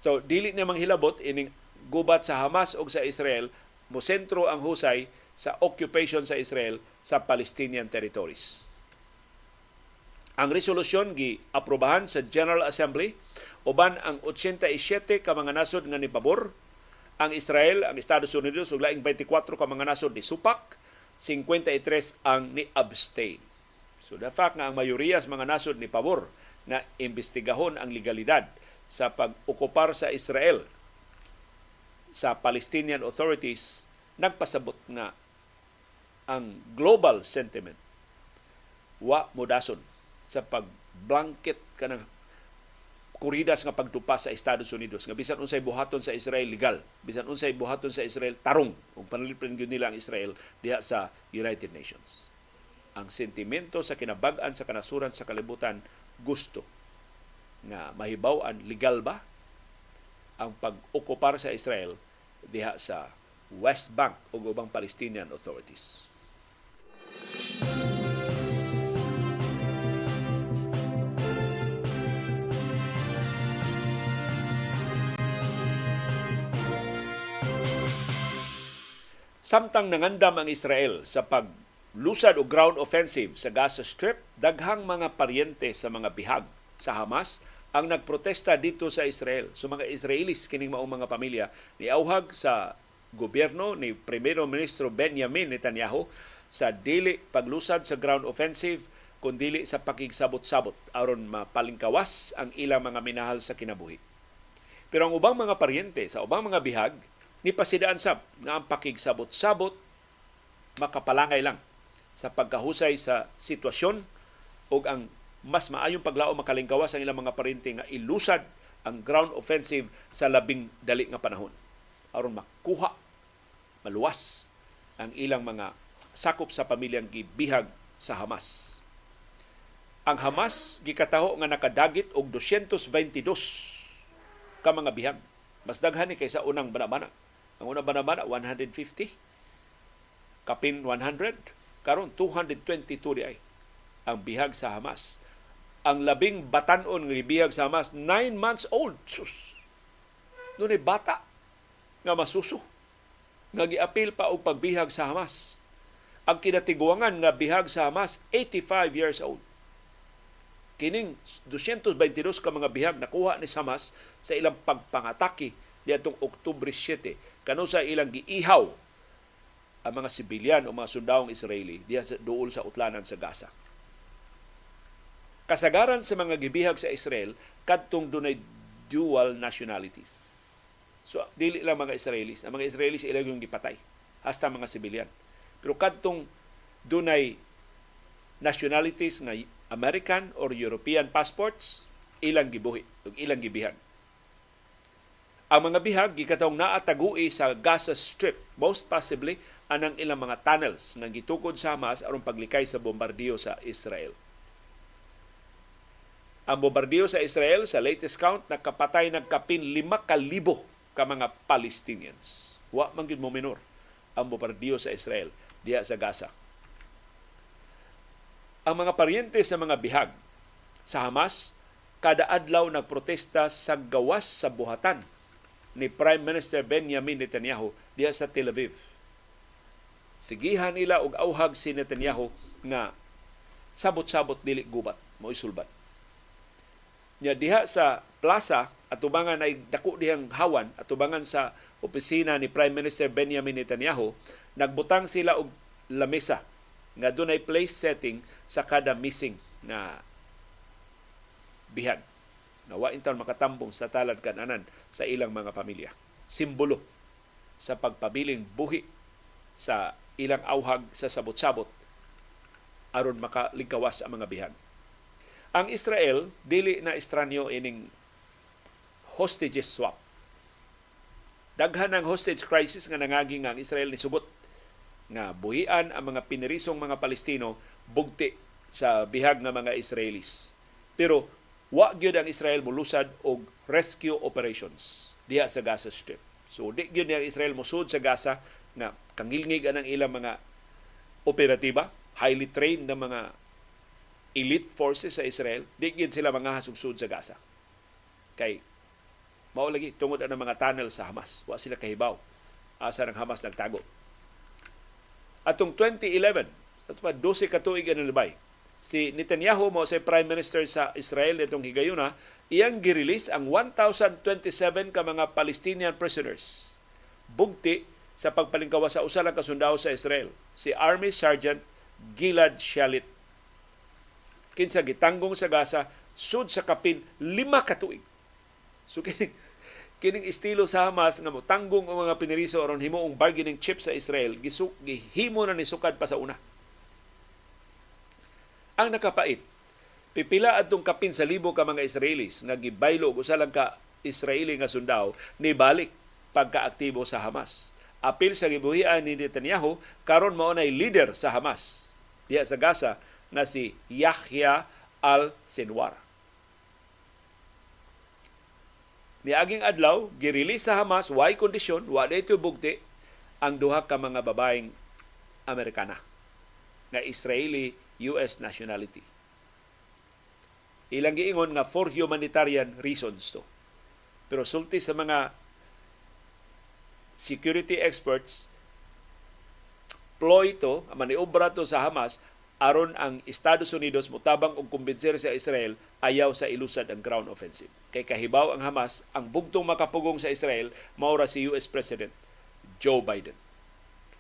So dili na manghilabot ining gubat sa Hamas o sa Israel mo sentro ang husay sa occupation sa Israel sa Palestinian territories. Ang resolusyon gi aprobahan sa General Assembly uban ang 87 ka mga nasod nga nipabor ang Israel, ang Estados Unidos ug laing 24 ka mga nasod ni supak, 53 ang ni abstain. So the fact nga ang mayoriya sa mga nasod ni pabor na imbestigahon ang legalidad sa pag-okupar sa Israel sa Palestinian authorities nagpasabot nga ang global sentiment wa modason sa pagblanket kanang kuridas nga pagtupa sa Estados Unidos. Nga bisan unsay buhaton sa Israel legal. Bisan unsay buhaton sa Israel tarong. Ug panalipin gyud nila ang Israel diha sa United Nations. Ang sentimento sa kinabag-an sa kanasuran sa kalibutan gusto. Nga mahibaw-an legal ba ang pag-okupar sa Israel diha sa West Bank ug ubang Palestinian authorities. Samtang nangandam ang Israel sa paglusad o ground offensive sa Gaza Strip, daghang mga paryente sa mga bihag sa Hamas ang nagprotesta dito sa Israel. So mga Israelis kining maong mga pamilya ni auhag sa gobyerno ni Primero Ministro Benjamin Netanyahu sa dili paglusad sa ground offensive kundili sa pakigsabot-sabot aron mapalingkawas ang ilang mga minahal sa kinabuhi. Pero ang ubang mga paryente sa ubang mga bihag ni pasidaan sab nga ang pakigsabot-sabot makapalangay lang sa pagkahusay sa sitwasyon ug ang mas maayong paglao makalingkawas ang ilang mga parinti nga ilusad ang ground offensive sa labing dali nga panahon aron makuha maluwas ang ilang mga sakop sa pamilyang gibihag sa Hamas. Ang Hamas gikataho nga nakadagit og 222 ka mga bihag. Mas daghan ni kaysa unang banabana. Ang unang banabana 150 kapin 100 karon 222 di ay ang bihag sa Hamas ang labing batanon nga gibiyag sa Hamas, 9 months old. Sus. Noon bata nga masuso nga giapil pa og pagbihag sa Hamas. Ang kinatiguangan nga bihag sa Hamas 85 years old. Kining 222 ka mga bihag nakuha ni Hamas sa ilang pagpangatake niadtong Oktubre 7 kano sa ilang giihaw ang mga sibilyan o mga sundawong Israeli diha sa duol sa utlanan sa Gaza kasagaran sa mga gibihag sa Israel kadtong dunay dual nationalities. So dili lang mga Israelis, ang mga Israelis ilang yung gipatay hasta mga sibilyan. Pero kadtong dunay nationalities nga American or European passports, ilang gibuhi ug ilang gibihag. Ang mga bihag gikatong naatagui sa Gaza Strip, most possibly anang ilang mga tunnels nga gitukod sa Hamas aron paglikay sa bombardiyo sa Israel. Ang bombardiyo sa Israel, sa latest count, nakapatay ng kapin lima kalibo ka mga Palestinians. Wa man mo minor ang bombardiyo sa Israel diha sa Gaza. Ang mga paryente sa mga bihag sa Hamas, kada adlaw nagprotesta sa gawas sa buhatan ni Prime Minister Benjamin Netanyahu diha sa Tel Aviv. Sigihan nila og auhag si Netanyahu nga sabot-sabot dili gubat mo isulbat nya diha sa plaza atubangan ay dako dihang hawan atubangan sa opisina ni Prime Minister Benjamin Netanyahu nagbutang sila og lamesa nga dunay place setting sa kada missing na bihag na wa makatambong sa talad kananan sa ilang mga pamilya simbolo sa pagpabiling buhi sa ilang auhag sa sabot-sabot aron makalingkawas ang mga bihag ang Israel dili na estranyo ining hostages swap. Daghan ng hostage crisis nga nangagi nga ang Israel ni sugot nga buhian ang mga pinirisong mga Palestino bugti sa bihag nga mga Israelis. Pero wa gyud ang Israel molusad og rescue operations diha sa Gaza Strip. So di gyud ang Israel mosud sa Gaza nga kangilngig ang ilang mga operatiba, highly trained na mga elite forces sa Israel, di gyud sila mga hasugsud sa Gaza. Kay mao lagi tungod ang mga tunnel sa Hamas. Wa sila kahibaw asa ng Hamas nagtago. Atong 2011, sa 12 ka tuig ang nalibay, si Netanyahu mo sa Prime Minister sa Israel nitong higayuna, iyang girelease ang 1,027 ka mga Palestinian prisoners. Bugti sa pagpalingkawa sa usa lang kasundao sa Israel, si Army Sergeant Gilad Shalit. Kinsa gitanggong sa Gaza sud sa kapin lima ka tuig. So kining kining estilo sa Hamas nga mo tanggong ang mga piniriso aron himuong bargaining chip sa Israel gisuk gihimo na ni sukad pa sa una ang nakapait, pipila adtong kapin sa libo ka mga Israelis nga gibaylo og usa lang ka Israeli nga sundao ni balik pagkaaktibo sa Hamas. Apil sa gibuhian ni Netanyahu karon mao nay leader sa Hamas diya sa Gaza nga si Yahya al-Sinwar. Niaging adlaw, girelease sa Hamas, why kondisyon, wa dito bugti, ang duha ka mga babaeng Amerikana nga Israeli US nationality. Ilang giingon nga for humanitarian reasons to. Pero sulti sa mga security experts, ploy to, maniobra to sa Hamas, aron ang Estados Unidos mutabang og kumbinser sa Israel ayaw sa ilusad ang ground offensive. Kay kahibaw ang Hamas, ang bugtong makapugong sa Israel, maura si US President Joe Biden.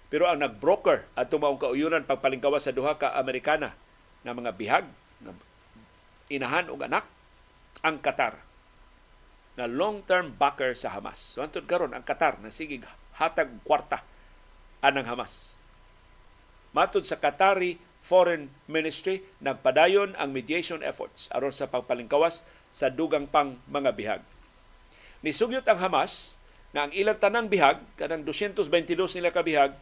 Pero ang nagbroker at tumaong kauyunan pagpalingkawas sa duha ka Amerikana na mga bihag, na inahan o anak, ang Qatar na long-term backer sa Hamas. So antod karon ang Qatar na sige hatag kwarta anang Hamas. Matod sa Qatari Foreign Ministry, nagpadayon ang mediation efforts aron sa pagpalingkawas sa dugang pang mga bihag. Nisugyot ang Hamas na ang ilang tanang bihag, kanang 222 nila ka bihag,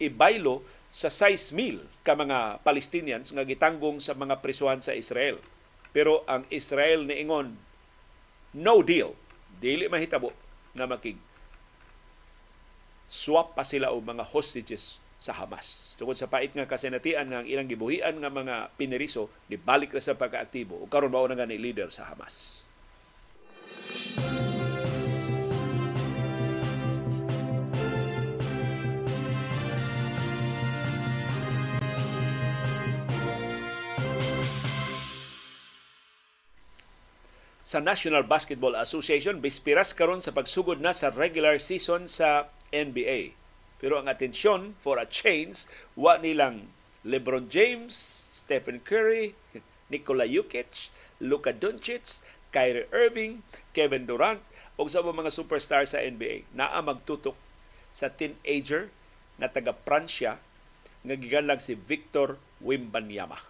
ibaylo sa 6,000 ka mga Palestinians nga gitanggong sa mga prisuhan sa Israel. Pero ang Israel niingon, no deal. Dili mahitabo nga makig swap pa sila og mga hostages sa Hamas. Tungod sa pait nga kasenatian nga ang ilang gibuhian nga mga pineriso, di balik na sa pagkaaktibo o karon mao na nga ni leader sa Hamas. Sa National Basketball Association bispiras karon sa pagsugod na sa regular season sa NBA. Pero ang atensyon for a change wa nilang LeBron James, Stephen Curry, Nikola Jokic, Luka Doncic, Kyrie Irving, Kevin Durant ug sa mga superstar sa NBA naa magtutok sa teenager na taga Pransya nga giganlag si Victor Wimbanyama.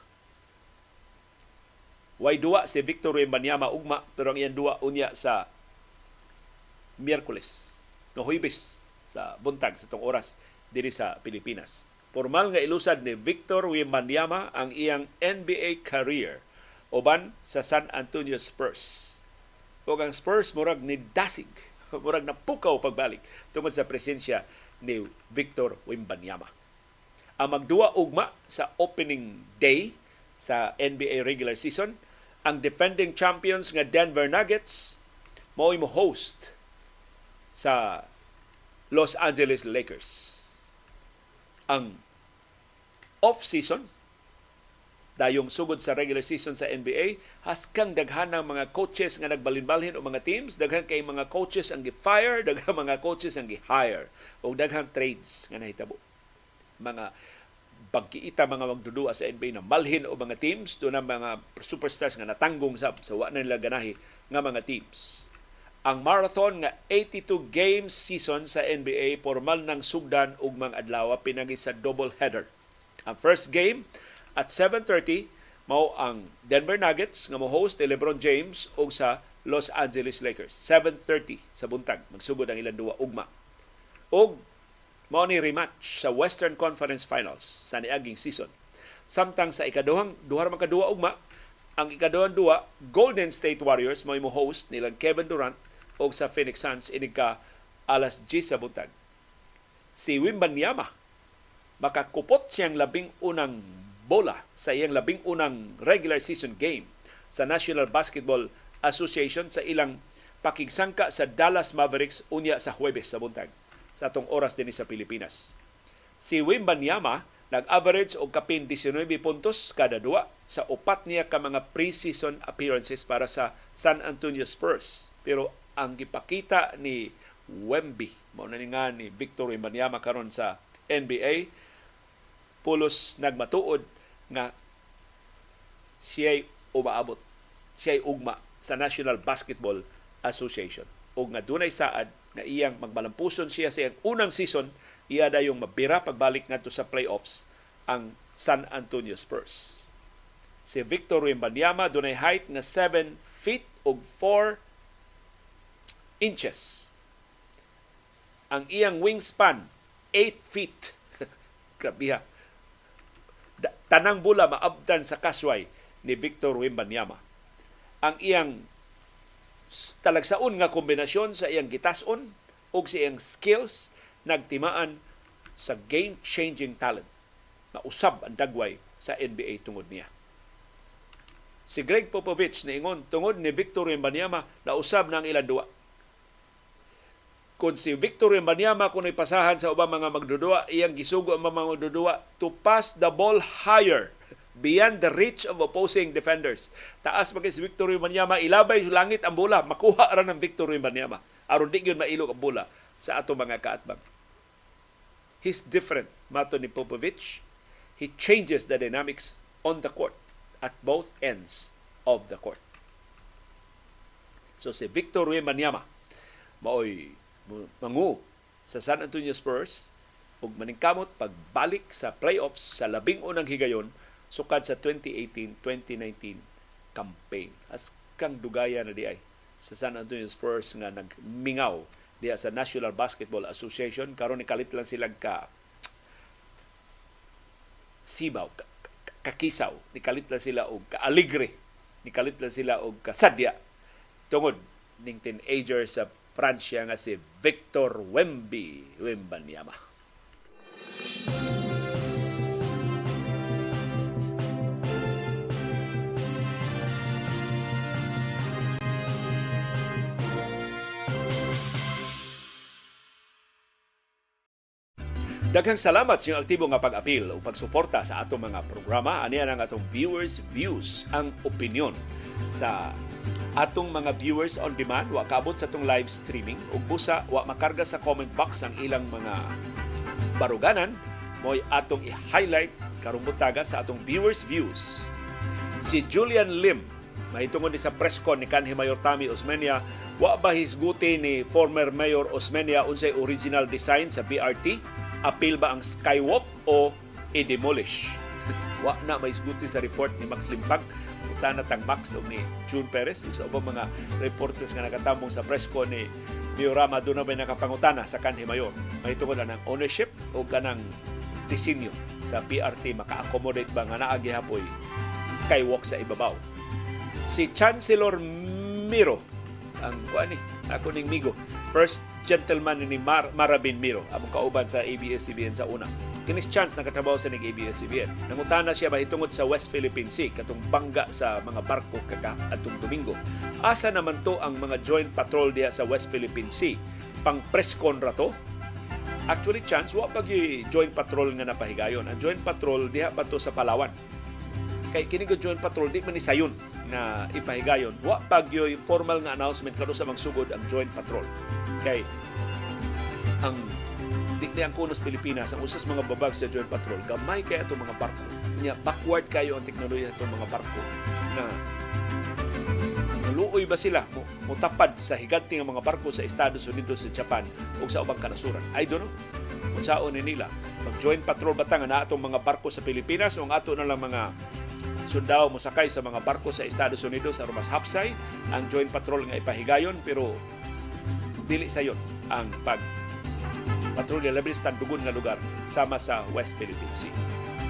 Way duwa si Victor Wembanyama ugma pero ang iyang duwa unya sa Miyerkules, no Huwebes sa buntag sa tong oras diri sa Pilipinas. Formal nga ilusad ni Victor Wembanyama ang iyang NBA career uban sa San Antonio Spurs. O ang Spurs murag ni dasig, murag na pukaw pagbalik tungod sa presensya ni Victor Wembanyama. Ang magduwa ugma sa opening day sa NBA regular season ang defending champions nga Denver Nuggets mao mo host sa Los Angeles Lakers. Ang off-season dayong sugod sa regular season sa NBA haskang daghan ng mga coaches nga nagbalinbalhin o mga teams daghan kay mga coaches ang gi-fire daghan mga coaches ang gi-hire o daghan trades nga nahitabo mga pagkiita mga magdudua sa NBA na malhin o mga teams do na mga superstars nga natanggong sa sa wa nila ganahi nga mga teams. Ang marathon nga 82 games season sa NBA formal nang sugdan og mga adlaw pinagi sa double header. Ang first game at 7:30 mao ang Denver Nuggets nga mo host ni LeBron James og sa Los Angeles Lakers. 7.30 sa buntag. Magsugod ang ilang duwa ugma. Og mao rematch sa Western Conference Finals sa niaging season. Samtang sa ikaduhang duha man kaduwa ugma, ang ikaduhang duwa Golden State Warriors mo mo host nilang Kevin Durant og sa Phoenix Suns inig ka alas 10 sa buntag. Si Wimbanyama makakupot siyang labing unang bola sa iyang labing unang regular season game sa National Basketball Association sa ilang pakigsangka sa Dallas Mavericks unya sa Huwebes sa buntag sa atong oras din sa Pilipinas. Si Wimbanyama nag-average og kapin 19 puntos kada duwa sa upat niya ka mga preseason appearances para sa San Antonio Spurs. Pero ang gipakita ni Wemby, mao na ni nga ni Victor Wimbanyama karon sa NBA, pulos nagmatuod nga siya'y umaabot, siya'y ugma sa National Basketball Association. O nga dunay saad nga iyang magmalampuson siya sa iyang unang season, iya da yung mabira pagbalik ngadto sa playoffs ang San Antonio Spurs. Si Victor Wembanyama dunay height nga 7 feet ug 4 inches. Ang iyang wingspan 8 feet. Grabe ha. Tanang bula maabdan sa kasway ni Victor Wembanyama. Ang iyang talagsaon nga kombinasyon sa iyang gitason o sa iyang skills nagtimaan sa game-changing talent na usab ang dagway sa NBA tungod niya. Si Greg Popovich niingon tungod ni Victor Wembanyama na usab ng ilang duwa. Kung si Victor Wembanyama kung ipasahan sa ubang mga magdudua, iyang gisugo ang mga magdudua to pass the ball higher beyond the reach of opposing defenders. Taas pa si Victor Wembanyama, ilabay sa langit ang bola, makuha ra ng Victor Wembanyama. Aron di gyud mailog ang bola sa ato mga kaatbang. He's different, mato ni Popovich he changes the dynamics on the court at both ends of the court. So si Victor Wembanyama maoy mangu sa San Antonio Spurs ug maningkamot pagbalik sa playoffs sa labing unang higayon sukad sa 2018-2019 campaign. As kang dugaya na di ay sa San Antonio Spurs nga nagmingaw diya sa National Basketball Association karon ni kalit lang sila ka sibaw, kakisaw, nikalit lang sila og kaaligre, nikalit lang sila og kasadya tungod ning teenager sa Pransya nga si Victor Wemby Wembanyama. Daghang salamat sa inyong aktibo nga pag-apil o pagsuporta sa atong mga programa. Ani ang atong viewers views ang opinion sa atong mga viewers on demand wa kaabot sa atong live streaming ug busa wa makarga sa comment box ang ilang mga baruganan mo'y atong i-highlight karong butaga sa atong viewers views. Si Julian Lim mahitungod ni sa press con ni kanhi Mayor Tami Osmeña wa ba hisguti ni former Mayor Osmeña unsay original design sa BRT appeal ba ang skywalk o i-demolish? Wa na may isguti sa report ni Max Limpag Punta na tang Max o ni June Perez ug sa ubang mga reporters nga nakatambong sa press ko ni Diorama doon na may nakapangutana sa kanhi mayor. May tungod ng ownership o kanang disenyo sa PRT maka-accommodate ba nga naa gihapoy skywalk sa ibabaw. Si Chancellor Miro ang kuan ni ako ning migo first gentleman ni Mar Marabin Miro among kauban sa ABS-CBN sa una. Kinis chance nakatrabaho sa ning ABS-CBN. Nangutana siya mahitungod sa West Philippine Sea katong bangga sa mga barko kaka atong Domingo. Asa naman to ang mga joint patrol diha sa West Philippine Sea? Pang press con ra to? Actually, chance, wa pag joint patrol nga napahigayon. Ang joint patrol diha pa to sa Palawan. Kay kini joint patrol di man ni sayon nga ipahigayon. Wa pag formal nga announcement kano sa magsugod ang joint patrol. Kay ang di, di ang kunos Pilipinas, ang usas mga babag sa joint patrol, gamay kaya itong mga barko. Nya, backward kayo ang teknolohiya itong mga barko na luoy ba sila mo, mutapad sa higanti ng mga barko sa Estados Unidos sa Japan o sa ubang kanasuran? I don't know. Kung ni nila, mag-joint patrol ba nga na atong mga barko sa Pilipinas o ang ato na lang mga sundao mosakay sa mga barko sa Estados Unidos aron mas hapsay ang joint patrol nga ipahigayon pero dili sayon ang pag patrolya labi sa dugon nga lugar sama sa West Philippine Sea.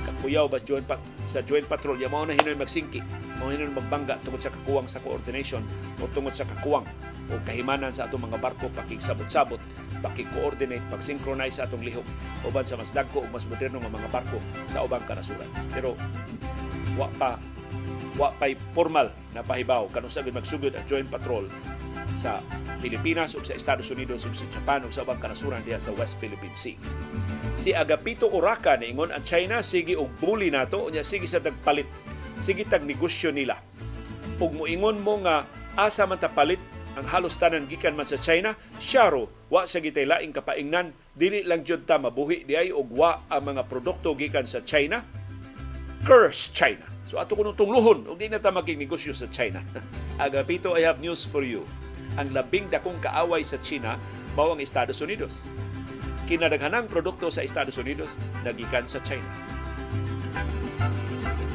Kakuyaw ba joint pa, sa joint patrol ya mao na hinoy magsingki, mao hinoy magbangga tungod sa kakuwang sa coordination o tungod sa kakuwang o kahimanan sa atong mga barko pakigsabot-sabot, pakikoordinate, pag-synchronize sa atong lihok uban sa mas dagko o mas moderno nga mga barko sa ubang kanasuran. Pero wa pa wa pa'y formal na pahibaw kanung sabi magsugod ang joint patrol sa Pilipinas ug sa Estados Unidos ug sa Japan ug sa ubang kanasuran diha sa West Philippine Sea. Si Agapito Uraka niingon ang China sige og bully nato unya sige sa tagpalit sige tag negosyo nila. Ug moingon mo nga asa man ta palit ang halos tanan gikan man sa China, syaro wa sa gitay laing kapaingnan dili lang jud ta mabuhi diay og wa ang mga produkto gikan sa China. Curse China. So ato kuno tungluhon ug di na ta makignegosyo sa China. Agapito, I have news for you. Ang labing dakong kaaway sa China mao ang Estados Unidos. Kinadaghanang produkto sa Estados Unidos nagikan sa China.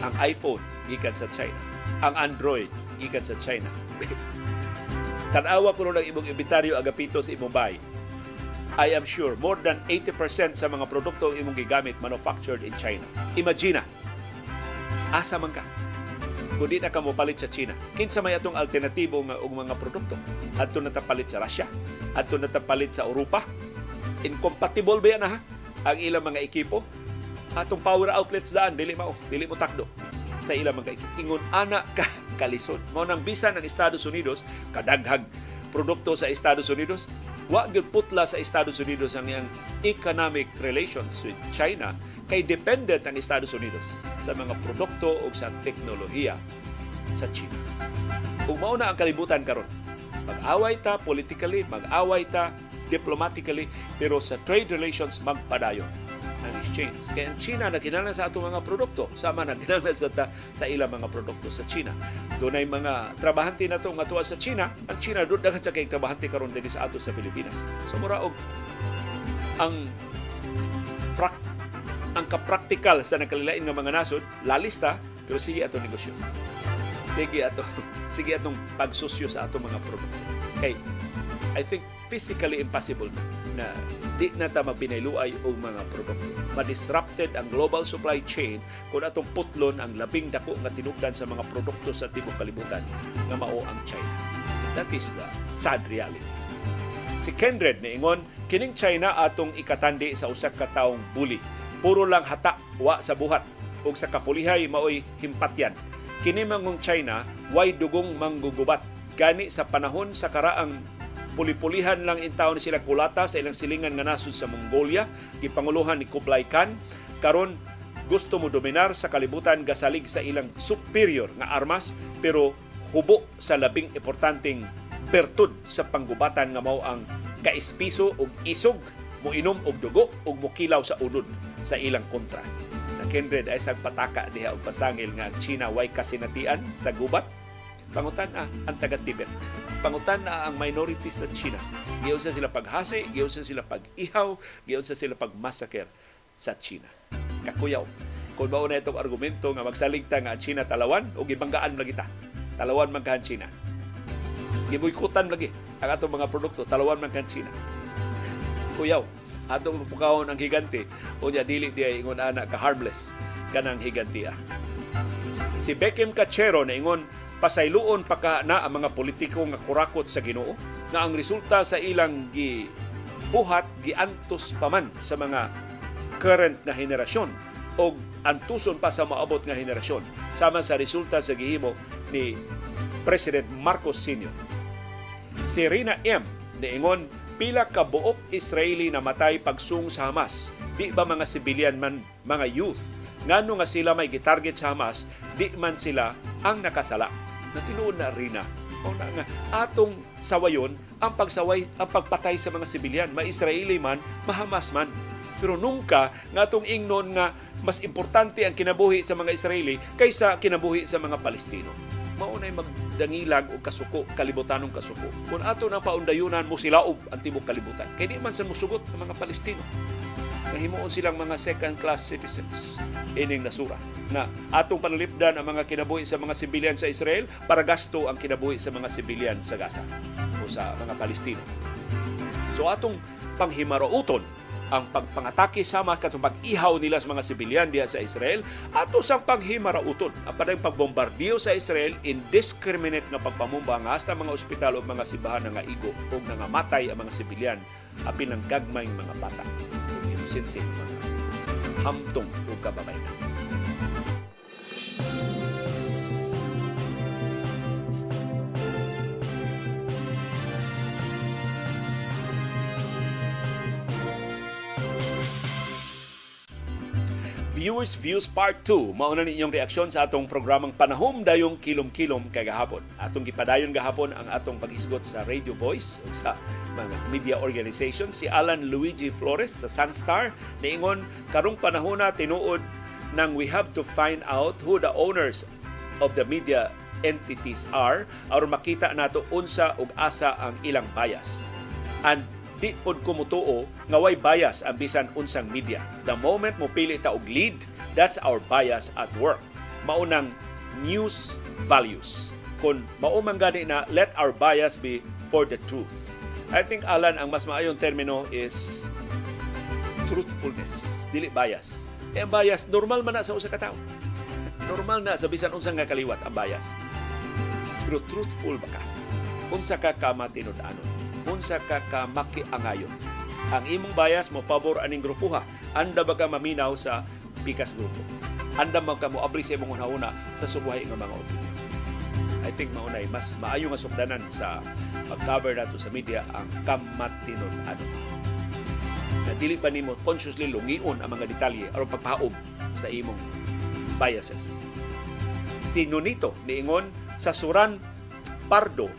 Ang iPhone gikan sa China. Ang Android gikan sa China. Tanawa ko ng imong inventaryo agapito sa imong bahay. I am sure more than 80% sa mga produkto imong gigamit manufactured in China. Imagine, asa man ka kung di na ka mopalit sa China. Kinsa may atong alternatibo nga og mga produkto? Adto na tapalit sa Russia, adto na tapalit sa Europa. Incompatible ba yan ha? Ang ilang mga ekipo. Atong power outlets daan dili mao, dili mo takdo sa ilang mga ekipo. Ingon ana ka kalisod. Mao nang bisan ng Estados Unidos kadaghag produkto sa Estados Unidos, wa gyud putla sa Estados Unidos ang iyang economic relations with China kay dependent ang Estados Unidos sa mga produkto o sa teknolohiya sa China. Kung mao na ang kalibutan karon, mag-away ta politically, mag-away ta diplomatically, pero sa trade relations magpadayon ang exchange. Kaya ang China naginahanglan sa atong mga produkto, sama naginahanglan sa ta sa ilang mga produkto sa China. Doon ay mga trabahante na to nga sa China, ang China doon dagat sa kay trabahante karon dinhi sa ato sa Pilipinas. So mura og ang prak ang kapraktikal sa nagkalilain nga mga nasod, lalista, pero sige ato negosyo. Sige ato, sige atong pagsusyo sa ato mga produkto. Kay, I think physically impossible na di na ta mapinayluay og mga produkto. Ma-disrupted ang global supply chain kung atong putlon ang labing dako nga tinubdan sa mga produkto sa tibok kalibutan nga mao ang China. That is the sad reality. Si Kendred niingon, kining China atong ikatandi sa usa ka taong bully puro lang hata wa sa buhat. Ug sa kapulihay maoy himpatyan. Kini mangong China way dugong manggugubat. Gani sa panahon sa karaang puli-pulihan lang in taon sila kulata sa ilang silingan nga nasud sa Mongolia. Gipanguluhan ni Kublai Khan. Karon gusto mo dominar sa kalibutan gasalig sa ilang superior nga armas pero hubo sa labing importanteng bertud sa panggubatan nga mao ang kaispiso ug isog mo inom og dugo ug mokilaw sa unod sa ilang kontra. Na kindred ay sag pataka diha og pasangil nga China way kasinatian sa gubat. Pangutan na ang taga Tibet. Pangutan na ang minority sa China. Giyon sa sila paghasi, giyon sa sila pag-ihaw, giyon sa sila pagmasaker sa China. Kakuyaw. Kung mao na itong argumento nga magsaligta nga China talawan o gibanggaan lagi ta. Talawan man ka China. Giboykotan lagi ang atong mga produkto, talawan man ka China kuyaw atong pukawon ang higante unya dili di ay ingon ana ka harmless kanang higanti ah. Si Beckham Cachero na ingon pasayloon pa ka na ang mga politiko nga kurakot sa Ginoo nga ang resulta sa ilang gi buhat giantos pa man sa mga current na henerasyon o antuson pa sa maabot nga henerasyon sama sa resulta sa gihimo ni President Marcos Sr. Si Rina M. niingon pila ka buok Israeli na matay pagsung sa Hamas. Di ba mga civilian man, mga youth? Ngano nga sila may gitarget sa Hamas, di man sila ang nakasala. Natinuod na rin na. O na nga, atong sawayon, ang pagsaway, ang pagpatay sa mga sibilyan, ma-Israeli man, mahamas man. Pero nungka, nga atong ingnon nga mas importante ang kinabuhi sa mga Israeli kaysa kinabuhi sa mga Palestino maunay magdangilag o kasuko, kalibutanong kasuko. Kung ato na paundayunan mo silaob ang tibok kalibutan. Kaya di man sa musugot ang mga Palestino. nga himuon silang mga second class citizens ining nasura na atong panalipdan ang mga kinabuhi sa mga sibilyan sa Israel para gasto ang kinabuhi sa mga sibilyan sa Gaza o sa mga Palestino. So atong panghimarauton ang pagpangatake sama katong pag-ihaw nila sa mga sibilyan diha sa Israel ato sang panghimarauton ang padang pagbombardiyo sa Israel indiscriminate nga pagpamumbangas sa mga ospital o mga simbahan nga igo o nga matay ang mga sibilyan apil ng gagmay mga bata inosente mga hamtong o kababayan. Viewers Views Part 2. Mauna ninyong reaksyon sa atong programang Panahom Dayong Kilom-Kilom kay gahapon. Atong gipadayon gahapon ang atong paghisgot sa Radio Voice o sa mga media organization. Si Alan Luigi Flores sa Sunstar niingon karong panahon na tinuod nang we have to find out who the owners of the media entities are aron makita nato unsa ug asa ang ilang bias. And di pod ko mutuo nga way bias ang bisan unsang media. The moment mo pili ta og lead, that's our bias at work. Maunang news values. Kung maumang gani na let our bias be for the truth. I think Alan ang mas maayong termino is truthfulness, dili bias. E ang bias normal man na sa usa ka tawo. Normal na sa bisan unsang nga kaliwat ang bias. Pero truthful ba ka? Unsa ka kamatinud-anon? Unsa ka ka makiangayon. Ang imong bias mo pabor aning grupuha. Anda ba ka maminaw sa pikas grupo? Anda ba ka mo abri sa imong una sa subuhay nga mga opinion? I think maunay mas maayo nga sukdanan sa pag-cover nato sa media ang kamatinon ano. Na dili pa nimo consciously lungion ang mga detalye aron pagpahaom sa imong biases. Si Nonito niingon sa Suran Pardo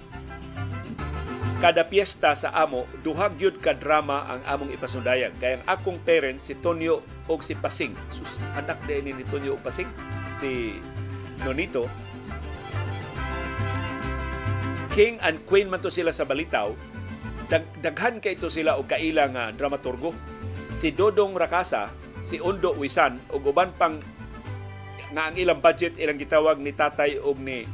kada piyesta sa amo duhag gyud ka drama ang among ipasundayan. Kay ang akong parents si Tonyo og si Pasing. Sus anak din ni Tonyo og Pasing? Si Nonito? King and Queen man to sila sa balitaw. Dag daghan kay to sila og kaila nga dramaturgo. Si Dodong Rakasa si Undo Wisan ug uban pang nga ang ilang budget ilang gitawag ni tatay og ni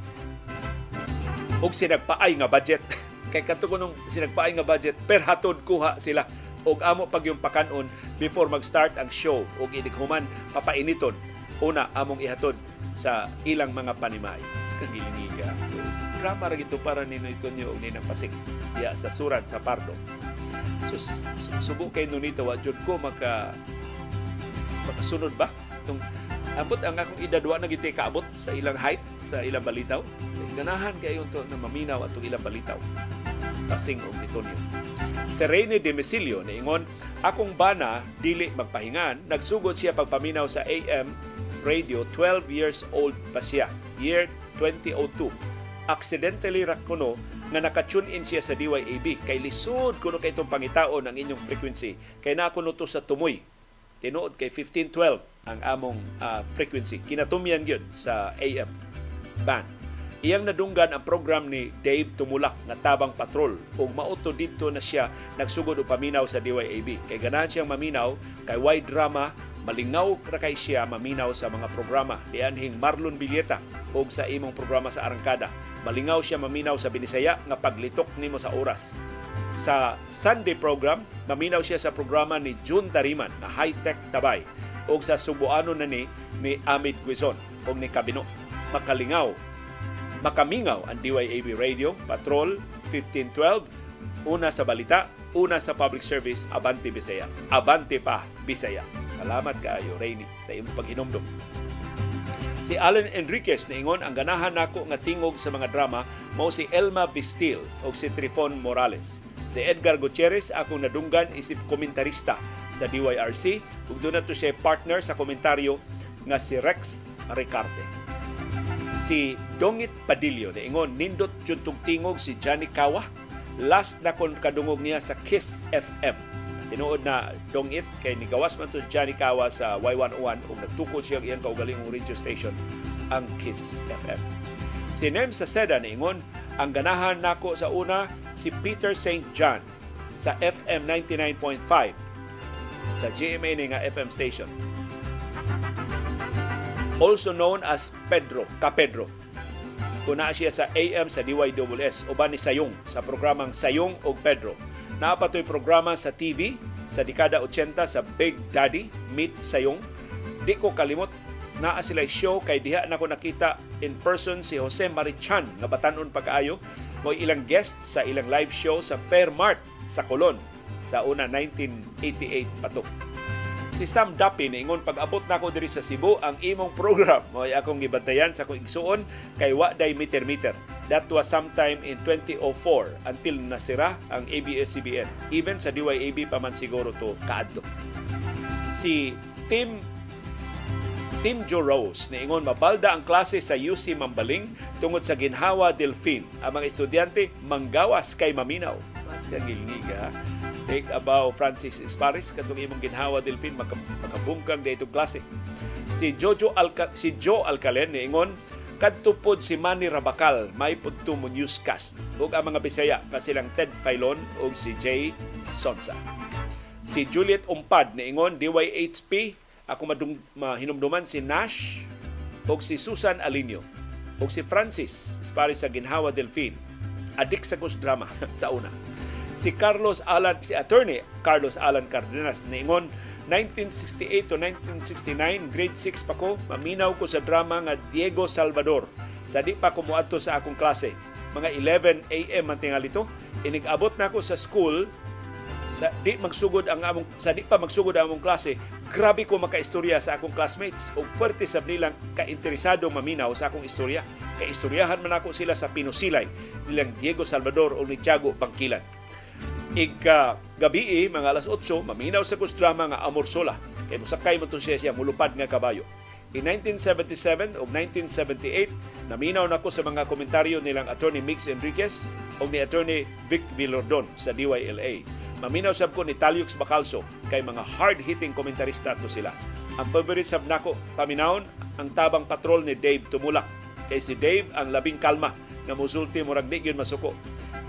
og sinagpaay nga budget kay kadto nung sinagpaay nga budget per hatod kuha sila. Og amo pag yung pakanon before mag-start ang show. Og inikhuman papainiton. Una among ihatod sa ilang mga panimay. Sa kagilingiga so drama ra gito para ni Tonyo og ninang pasig. Diya sa surat sa Pardo. So subo kay nunito wa jud ko maka makasunod ba? Itong Abot ang akong idadwa na giti kaabot sa ilang height, sa ilang balitaw. Ganahan kayo to na maminaw atong ilang balitaw. Pasing og nitonyo. Si Rene de Mesilio ingon, akong bana dili magpahingan, nagsugod siya pagpaminaw sa AM radio 12 years old pa siya, year 2002. Accidentally ra kuno nga naka-tune in siya sa DYAB kay lisod kuno kay itong pangitaon ang inyong frequency kay na kuno to sa tumoy tinuod kay 1512 ang among uh, frequency. Kinatumyan gyud sa AM band. Iyang nadunggan ang program ni Dave Tumulak nga Tabang Patrol ug mauto dito na siya nagsugod og sa DYAB. Kay ganahan siyang maminaw kay wide drama, malingaw ra kay siya maminaw sa mga programa. Dianhing Marlon Villeta og sa imong programa sa Arangkada. Malingaw siya maminaw sa Binisaya nga paglitok nimo sa oras. Sa Sunday program, maminaw siya sa programa ni June Tariman na High Tech Tabay o sa Subuano na ni ni Amid Guizon o ni Kabino. Makalingaw, makamingaw ang DYAB Radio, Patrol 1512, una sa balita, una sa public service, Abante Bisaya. Abante pa, Bisaya. Salamat kaayo, Rainy, sa imong paghinumdum. Si Alan Enriquez ingon ang ganahan nako nga tingog sa mga drama mao si Elma Vistil o si Trifon Morales. Si Edgar Gutierrez akong nadunggan isip komentarista sa DYRC ug doon to siya partner sa komentaryo nga si Rex Ricarte. Si Dongit Padillo ingon nindot jud tingog si Johnny Kawa last na kon kadungog niya sa Kiss FM tinuod na dongit kay nigawas man to Johnny Kawa sa Y101 ug nagtukod siya iyang kaugalingong radio station ang Kiss FM. Si Nem sa Seda niingon ang ganahan nako sa una si Peter St. John sa FM 99.5 sa GMA ni nga FM station. Also known as Pedro, Ka Pedro. Kuna siya sa AM sa DYWS uban ni Sayong sa programang Sayong og Pedro. Naapatoy programa sa TV sa dekada 80 sa Big Daddy Meet Sayong. Di ko kalimot naa sila show kay diha na ko nakita in person si Jose Marichan nga batanon pagkaayo mo ilang guest sa ilang live show sa Fairmart sa Colon sa una 1988 patok. Si Sam Dapi ingon pag-abot na ko diri sa Cebu ang imong program mo ay akong gibantayan sa akong igsuon kay wa day meter-meter. That was sometime in 2004 until nasira ang ABS-CBN. Even sa DYAB pa man siguro to kaadto. Si Tim Team Joe Rose niingon mabalda ang klase sa UC Mambaling tungod sa ginhawa Delfin. Ang mga estudyante manggawas kay maminaw. Mas kang Take about Francis Esparis katong imong ginhawa Delfin makabungkang dito klase. Si Jojo Alca si Joe Alcalen niingon kadto pod si Manny Rabacal may pudto mo newscast ug ang mga Bisaya nga silang Ted Filon ug si Jay Sonsa. Si Juliet Umpad niingon DYHP ako madung, mahinumduman si Nash o si Susan Alinio o si Francis para sa Ginhawa Delfin adik sa ghost drama sa una si Carlos Alan si attorney Carlos Alan Cardenas niingon 1968 to 1969 grade 6 pa ko maminaw ko sa drama nga Diego Salvador. Sa di pa ko muadto sa akong klase. Mga 11 AM man tingalito inigabot na ako sa school sa di magsugod ang among sa di pa magsugod ang among klase. Grabe ko makaistorya sa akong classmates. Ug puwerte sab nilang kainteresado maminaw sa akong istorya. Kay istoryahan man ako sila sa Pinusilay nilang Diego Salvador o ni Tiago Bangkilan Ika gabi mga alas 8 maminaw sa kus drama nga Amor Sola kay musakay mo siya siya mulupad nga kabayo In 1977 o 1978, naminaw na ko sa mga komentaryo nilang Attorney Mix Enriquez o ni Attorney Vic Villardon sa DYLA. Maminaw sab ko ni Taliux Bacalso kay mga hard-hitting komentarista to sila. Ang favorite sab nako paminawon ang tabang patrol ni Dave Tumulak. Kay si Dave ang labing kalma nga musulti murag di gyud masuko.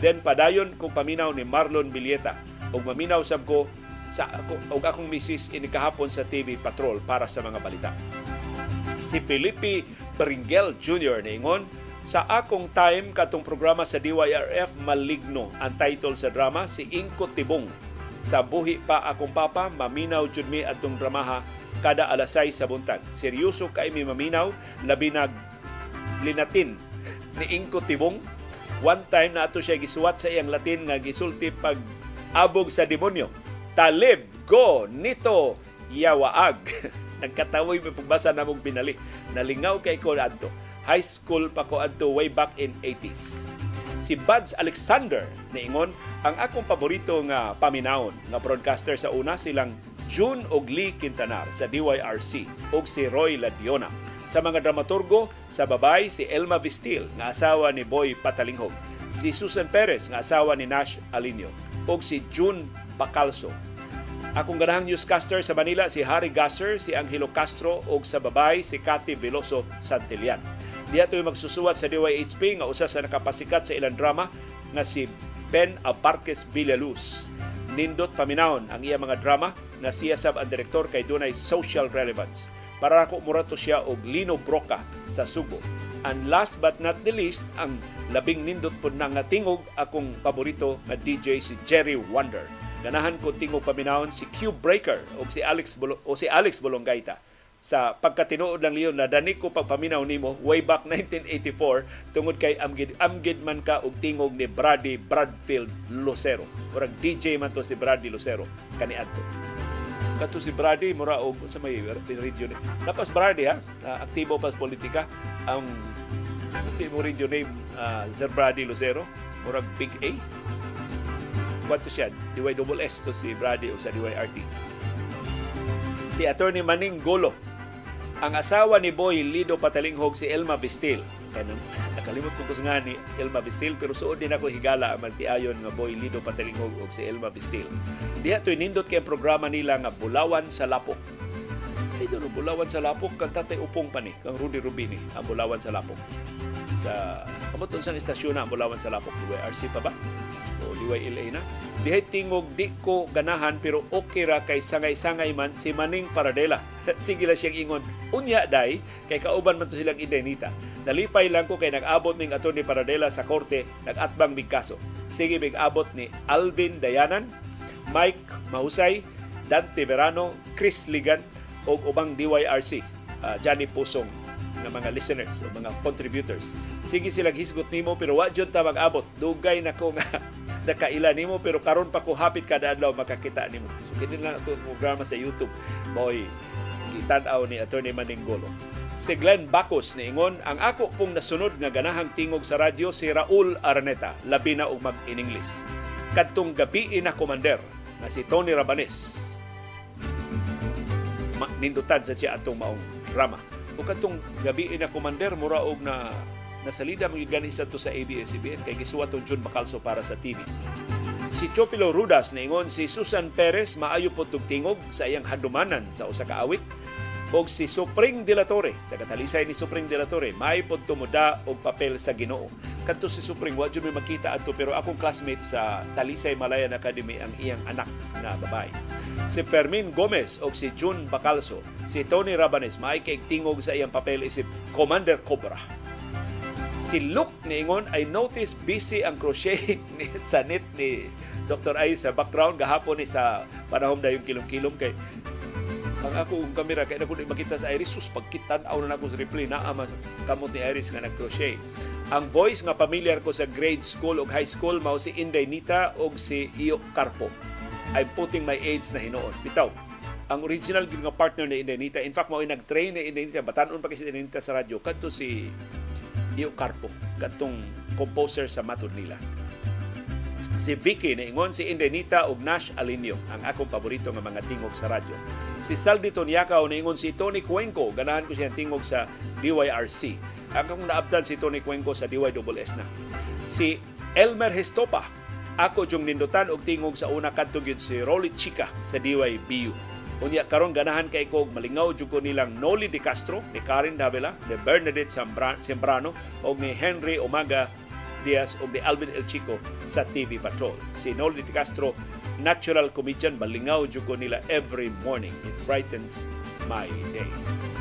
Then padayon kung paminaw ni Marlon Bilieta ug maminaw sab ko sa ako og akong misis ini kahapon sa TV Patrol para sa mga balita si Felipe Beringel Jr. niingon, sa akong time katong programa sa DYRF Maligno ang title sa drama si Inko Tibong. Sa buhi pa akong papa, maminaw jud mi atong dramaha kada alas 6 sa buntag. Seryoso kay mi maminaw, labi nag linatin ni Inko Tibong. One time na ato siya gisuwat sa iyang Latin nga gisulti pag abog sa demonyo. Talib go nito yawaag. nagkatawoy may pagbasa na mong pinali. Nalingaw kay ko adto. High school pa ko adto way back in 80s. Si Buds Alexander niingon ang akong paborito nga paminawon nga broadcaster sa una silang June og Lee Quintanar sa DYRC ug si Roy Ladiona. Sa mga dramaturgo, sa babay si Elma Vistil nga asawa ni Boy Patalinghog, si Susan Perez nga asawa ni Nash Alinio ug si June Bacalso Akong ganahang newscaster sa Manila si Harry Gasser, si Angelo Castro ug sa babay si Cathy Veloso Santillan. Diya to'y magsusuwat sa DYHP nga usa sa nakapasikat sa ilang drama nga si Ben Abarques Villaluz. Nindot paminawon ang iya mga drama nga siya sab ang direktor kay dunay social relevance. Para ako murato siya og Lino Broca sa Subo. And last but not the least, ang labing nindot po na nga tingog akong paborito nga DJ si Jerry Wonder. Ganahan ko tingog paminawon si Cube Breaker o si Alex Bolo, o si Alex Bolongaita. Sa pagkatinuod lang liyon na dani ko pagpaminaw nimo way back 1984 tungod kay amgid amgid man ka og tingog ni Brady Bradfield Lucero. Murag DJ man to si Brady Lucero kaniadto kato si Brady mura og sa may radio ni napas Brady ha uh, aktibo pas politika ang sa mo radio name uh, Sir Brady Lucero murag Big A kwanto siya, DYSS to si Brady o sa DYRT. Si Attorney Maning Golo, ang asawa ni Boy Lido Patalinghog si Elma Bistil. Kanang nakalimot ko nga ni Elma Bistil pero suod din ako higala ang magtiayon nga Boy Lido Patalinghog og si Elma Bistil. Diha to'y nindot kay programa nila nga Bulawan sa Lapok. Ay doon, Bulawan sa Lapok, kang tatay upong pa ni, kang Rudy Rubini, ang Bulawan sa Lapok. Sa, kamuton sa istasyon na ang Bulawan sa Lapok, RC pa ba? DYLA na. Dihay tingog di ko ganahan pero okay ra kay sangay-sangay man si Maning Paradela. Sige lang siyang ingon. Unya day kay kauban man to silang identita. Nalipay lang ko kay nag-abot ning ato ni Paradela sa korte nag-atbang mig kaso. Sige mig abot ni Alvin Dayanan, Mike Mahusay, Dante Verano, Chris Ligan o ubang DYRC, uh, Johnny Pusong ng mga listeners o mga contributors. Sige silang hisgot nimo pero wa jud ta mag-abot. Dugay na ko nga nakaila nimo pero karon pa ko hapit kada adlaw makakita nimo. So kini lang ito programa sa YouTube. Moy kitan-aw ni Attorney Maningolo. Si Glenn Bacos niingon, ang ako pong nasunod nga ganahang tingog sa radyo si Raul Araneta, labi na og mag-in-English. Kadtong gabi na commander na si Tony Rabanes. Ma, nindutan sa siya atong maong drama. O kadtong gabi na commander mura og na nasalida mga gani sa to sa ABS-CBN kay gisuwa tong June Bacalso para sa TV. Si Chopilo Rudas naingon si Susan Perez maayo po tingog sa iyang hadumanan sa usa ka awit og si la Torre, tagatalisay ni la Torre, may pod tumuda og papel sa Ginoo. Kadto si Supring wa jud makita adto pero akong classmate sa Talisay Malayan Academy ang iyang anak na babae. Si Fermin Gomez og si June Bacalso, si Tony Rabanes may kay tingog sa iyang papel isip Commander Cobra. Si Luke niingon, I notice busy ang crochet ni, sa net ni Dr. Ay sa background gahapon ni sa panahon na yung kilom-kilom kay ang ako ang kamera kay nako makita sa Iris sus pagkitan aw na nako sa replay na ama kamot ni Iris nga nag-crochet. Ang voice nga familiar ko sa grade school o high school mao si Inday Nita o si Iyo Carpo. I'm putting my age na hinoon. Bitaw, ang original nga partner ni Inday Nita, in fact mao nag-train ni Inday Nita, batanon pa kasi Inday Nita sa radyo kadto si Iyo Carpo, katong composer sa matod nila si Vicky ingon si Indenita ug Nash Alinio ang akong paborito nga mga tingog sa radyo. Si Saldi Tonyakaw ingon si Tony Cuenco ganahan ko siya tingog sa DYRC. Ang akong naabtan si Tony Cuenco sa DYSS na. Si Elmer Hestopa ako jung nindutan og tingog sa una kadto gyud si Rolly Chica sa DYBU. Unya karon ganahan kay ko malingaw jud ko nilang Noli De Castro, ni Karen Davila, ni Bernadette Sembrano og ni Henry Umaga Diaz o ni Alvin El Chico sa TV Patrol. Si Noli De Castro, natural comedian, malingaw jugo nila every morning. It brightens my day.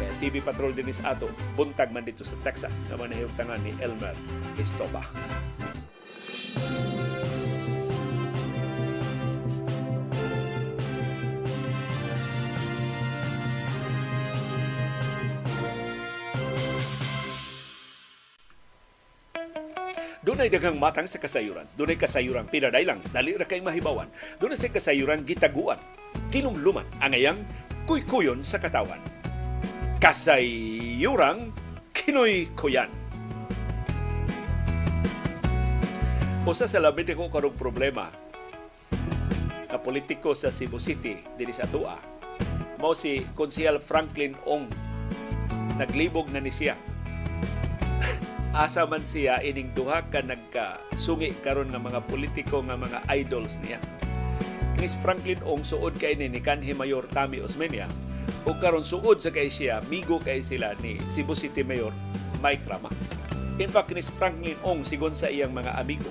Kaya TV Patrol din is ato, buntag man dito sa Texas, na manahiyutangan ni Elmer Estoba. Dunay daghang matang sa kasayuran. Dunay kasayuran pinaday lang, dali ra kay mahibawan. Dunay sa kasayuran gitaguan, kinumluman ang ayang kuykuyon sa katawan. Kasayuran kinoy kuyan. Usa sa labit ko karong problema ka politiko sa Cebu City dinhi sa Tua. Mao si Konsehal Franklin Ong naglibog na ni siya asa man siya ining duha ka nagkasungi karon nga mga politiko nga mga idols niya. Chris Franklin Ong suod kay ni kanhi Mayor Tami Osmeña ug karon suod sa kay siya migo kay sila ni Cebu City Mayor Mike Rama. In fact, Chris Franklin Ong sigon sa iyang mga amigo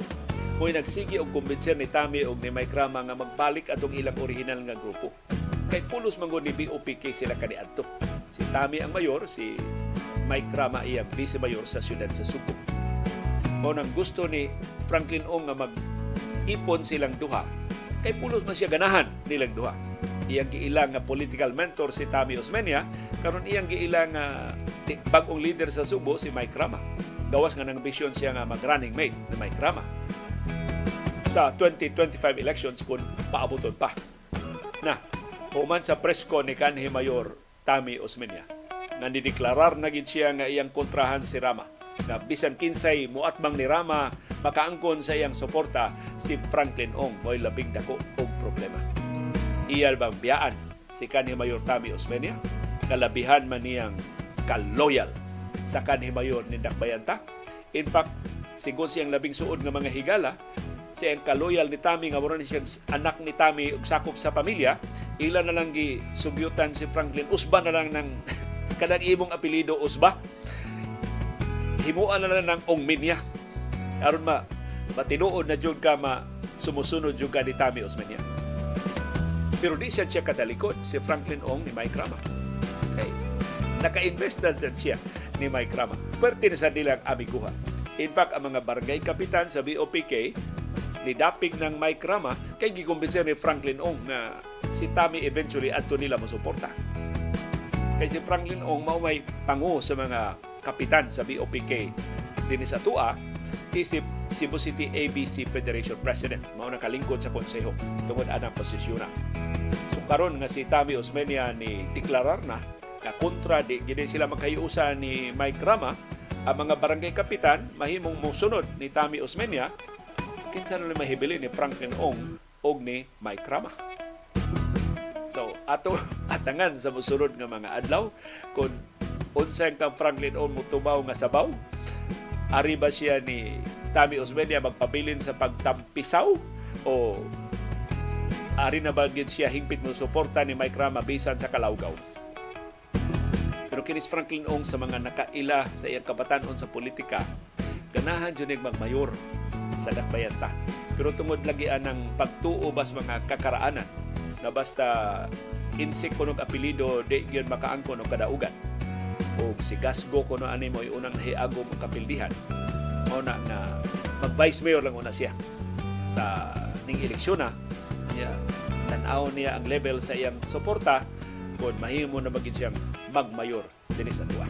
mo'y nagsigi og kumbinser ni Tami og ni Mike Rama nga magbalik atong ilang original nga grupo. Kay pulos man ni BOPK sila kaniadto. Si Tami ang mayor, si Mike Rama iyang vice mayor sa siyudad sa Subo. Mao nang gusto ni Franklin Ong nga mag-ipon silang duha kay pulos man siya ganahan nilang duha. Iyang giilang nga political mentor si Tami Osmeña karon iyang giilang nga bag-ong leader sa Subo si Mike Rama. Gawas nga nang bisyon siya nga mag-running mate ni Mike Rama sa 2025 elections kung paabuton pa. Na, human sa presko ni kanhi Mayor Tami Osmeña nga nideklarar na siya nga iyang kontrahan si Rama na bisan kinsay muatbang ni Rama makaangkon sa iyang suporta si Franklin Ong mo'y labing dako og problema. Iyal bang biyaan si kanhi Mayor Tami Osmeña kalabihan man niyang kaloyal sa kanhi Mayor ni Dakbayanta. In fact, sigon siyang labing suod nga mga higala, siyang kaloyal ni Tami nga mura siyang anak ni Tami ug sakop sa pamilya, ila na lang gi sugyutan si Franklin usban na lang ng kanang imong apelido usba himuan na lang ng ong minya aron ma matinuod na jud ka ma sumusunod juga ni Tami Osmania. Pero di siya siya katalikod, si Franklin Ong ni Mike Rama. Okay. Naka-invest na siya ni Mike Rama. Pwerte na sa nilang amiguha. In fact, ang mga barangay kapitan sa BOPK, nidapig ng Mike Rama, kay gikumbinser ni Franklin Ong na si Tami eventually ato nila masuporta. Kay si Franklin Ong mao may pangu sa mga kapitan sa BOPK din sa tua isip Cebu City ABC Federation President mao nakalingkod sa konseho tungod anang posisyon. So karon nga si Tami Osmeña ni deklarar na na kontra di gid sila magkayusa ni Mike Rama ang mga barangay kapitan mahimong musunod ni Tami Osmeña kinsa na mahibili ni Franklin Ong og ni Mike Rama. So, ato atangan sa musunod nga mga adlaw kung unsay kang Franklin Ong mutubaw nga sabaw ari ba siya ni Tami Osmeña magpabilin sa pagtampisaw? O ari na ba gyud siya hingpit mo suporta ni Mike Rama bisan sa kalawgaw? Pero kinis Franklin Ong sa mga nakaila sa iyang kabatanon sa politika ganahan nig magmayor sa dakbayanta pero tungod lagi anang pagtuo bas mga kakaraanan na basta insik kunog apelido di gyud makaangkon og kadaugan o si Gasgo kuno ani mo unang nahiagom ang kapildihan. Mao na na mag vice mayor lang una siya sa ning eleksyon na. Niya tan-aw niya ang level sa iyang suporta kung mahimo na maging siyang magmayor dinhi sa duwa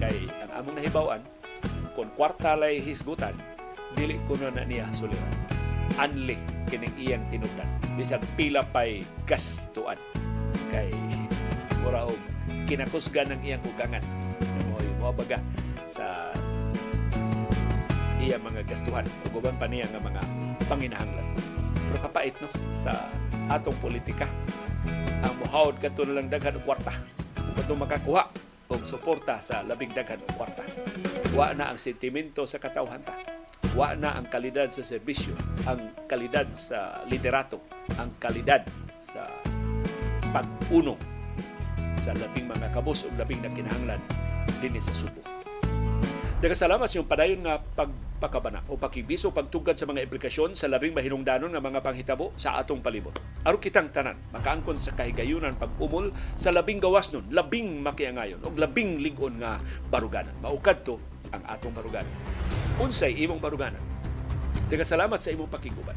kay ang among nahibawan kwarta lay hisgutan dili kuno na niya suliran anli kining iyang tinubdan bisag pila pay gastuan. Kay mura og kinakusgan ng iyang ugangan. Mo mo baga sa iya mga gastuhan. Ug uban pa niya nga mga panginahanglan. Pero kapait no? Sa atong politika. Ang muhawd kadto na lang daghan og kwarta kadto makakuha og suporta sa labing daghan og kwarta. Wa na ang sentimento sa katawhan ta wa na ang kalidad sa serbisyo ang kalidad sa liderato ang kalidad sa pag-uno sa labing mga kabus o labing nakinahanglan dinhi sa Subo. Nagkasalamat sa iyong padayon nga pagpakabana o pakibiso pagtugad sa mga implikasyon sa labing mahinungdanon nga mga panghitabo sa atong palibot. Aron kitang tanan, makaangkon sa kahigayunan pag-umol sa labing gawas nun, labing makiangayon o labing ligon nga baruganan. Maukad to ang atong baruganan. Unsay imong baruganan. Nagkasalamat sa imong pakiguban.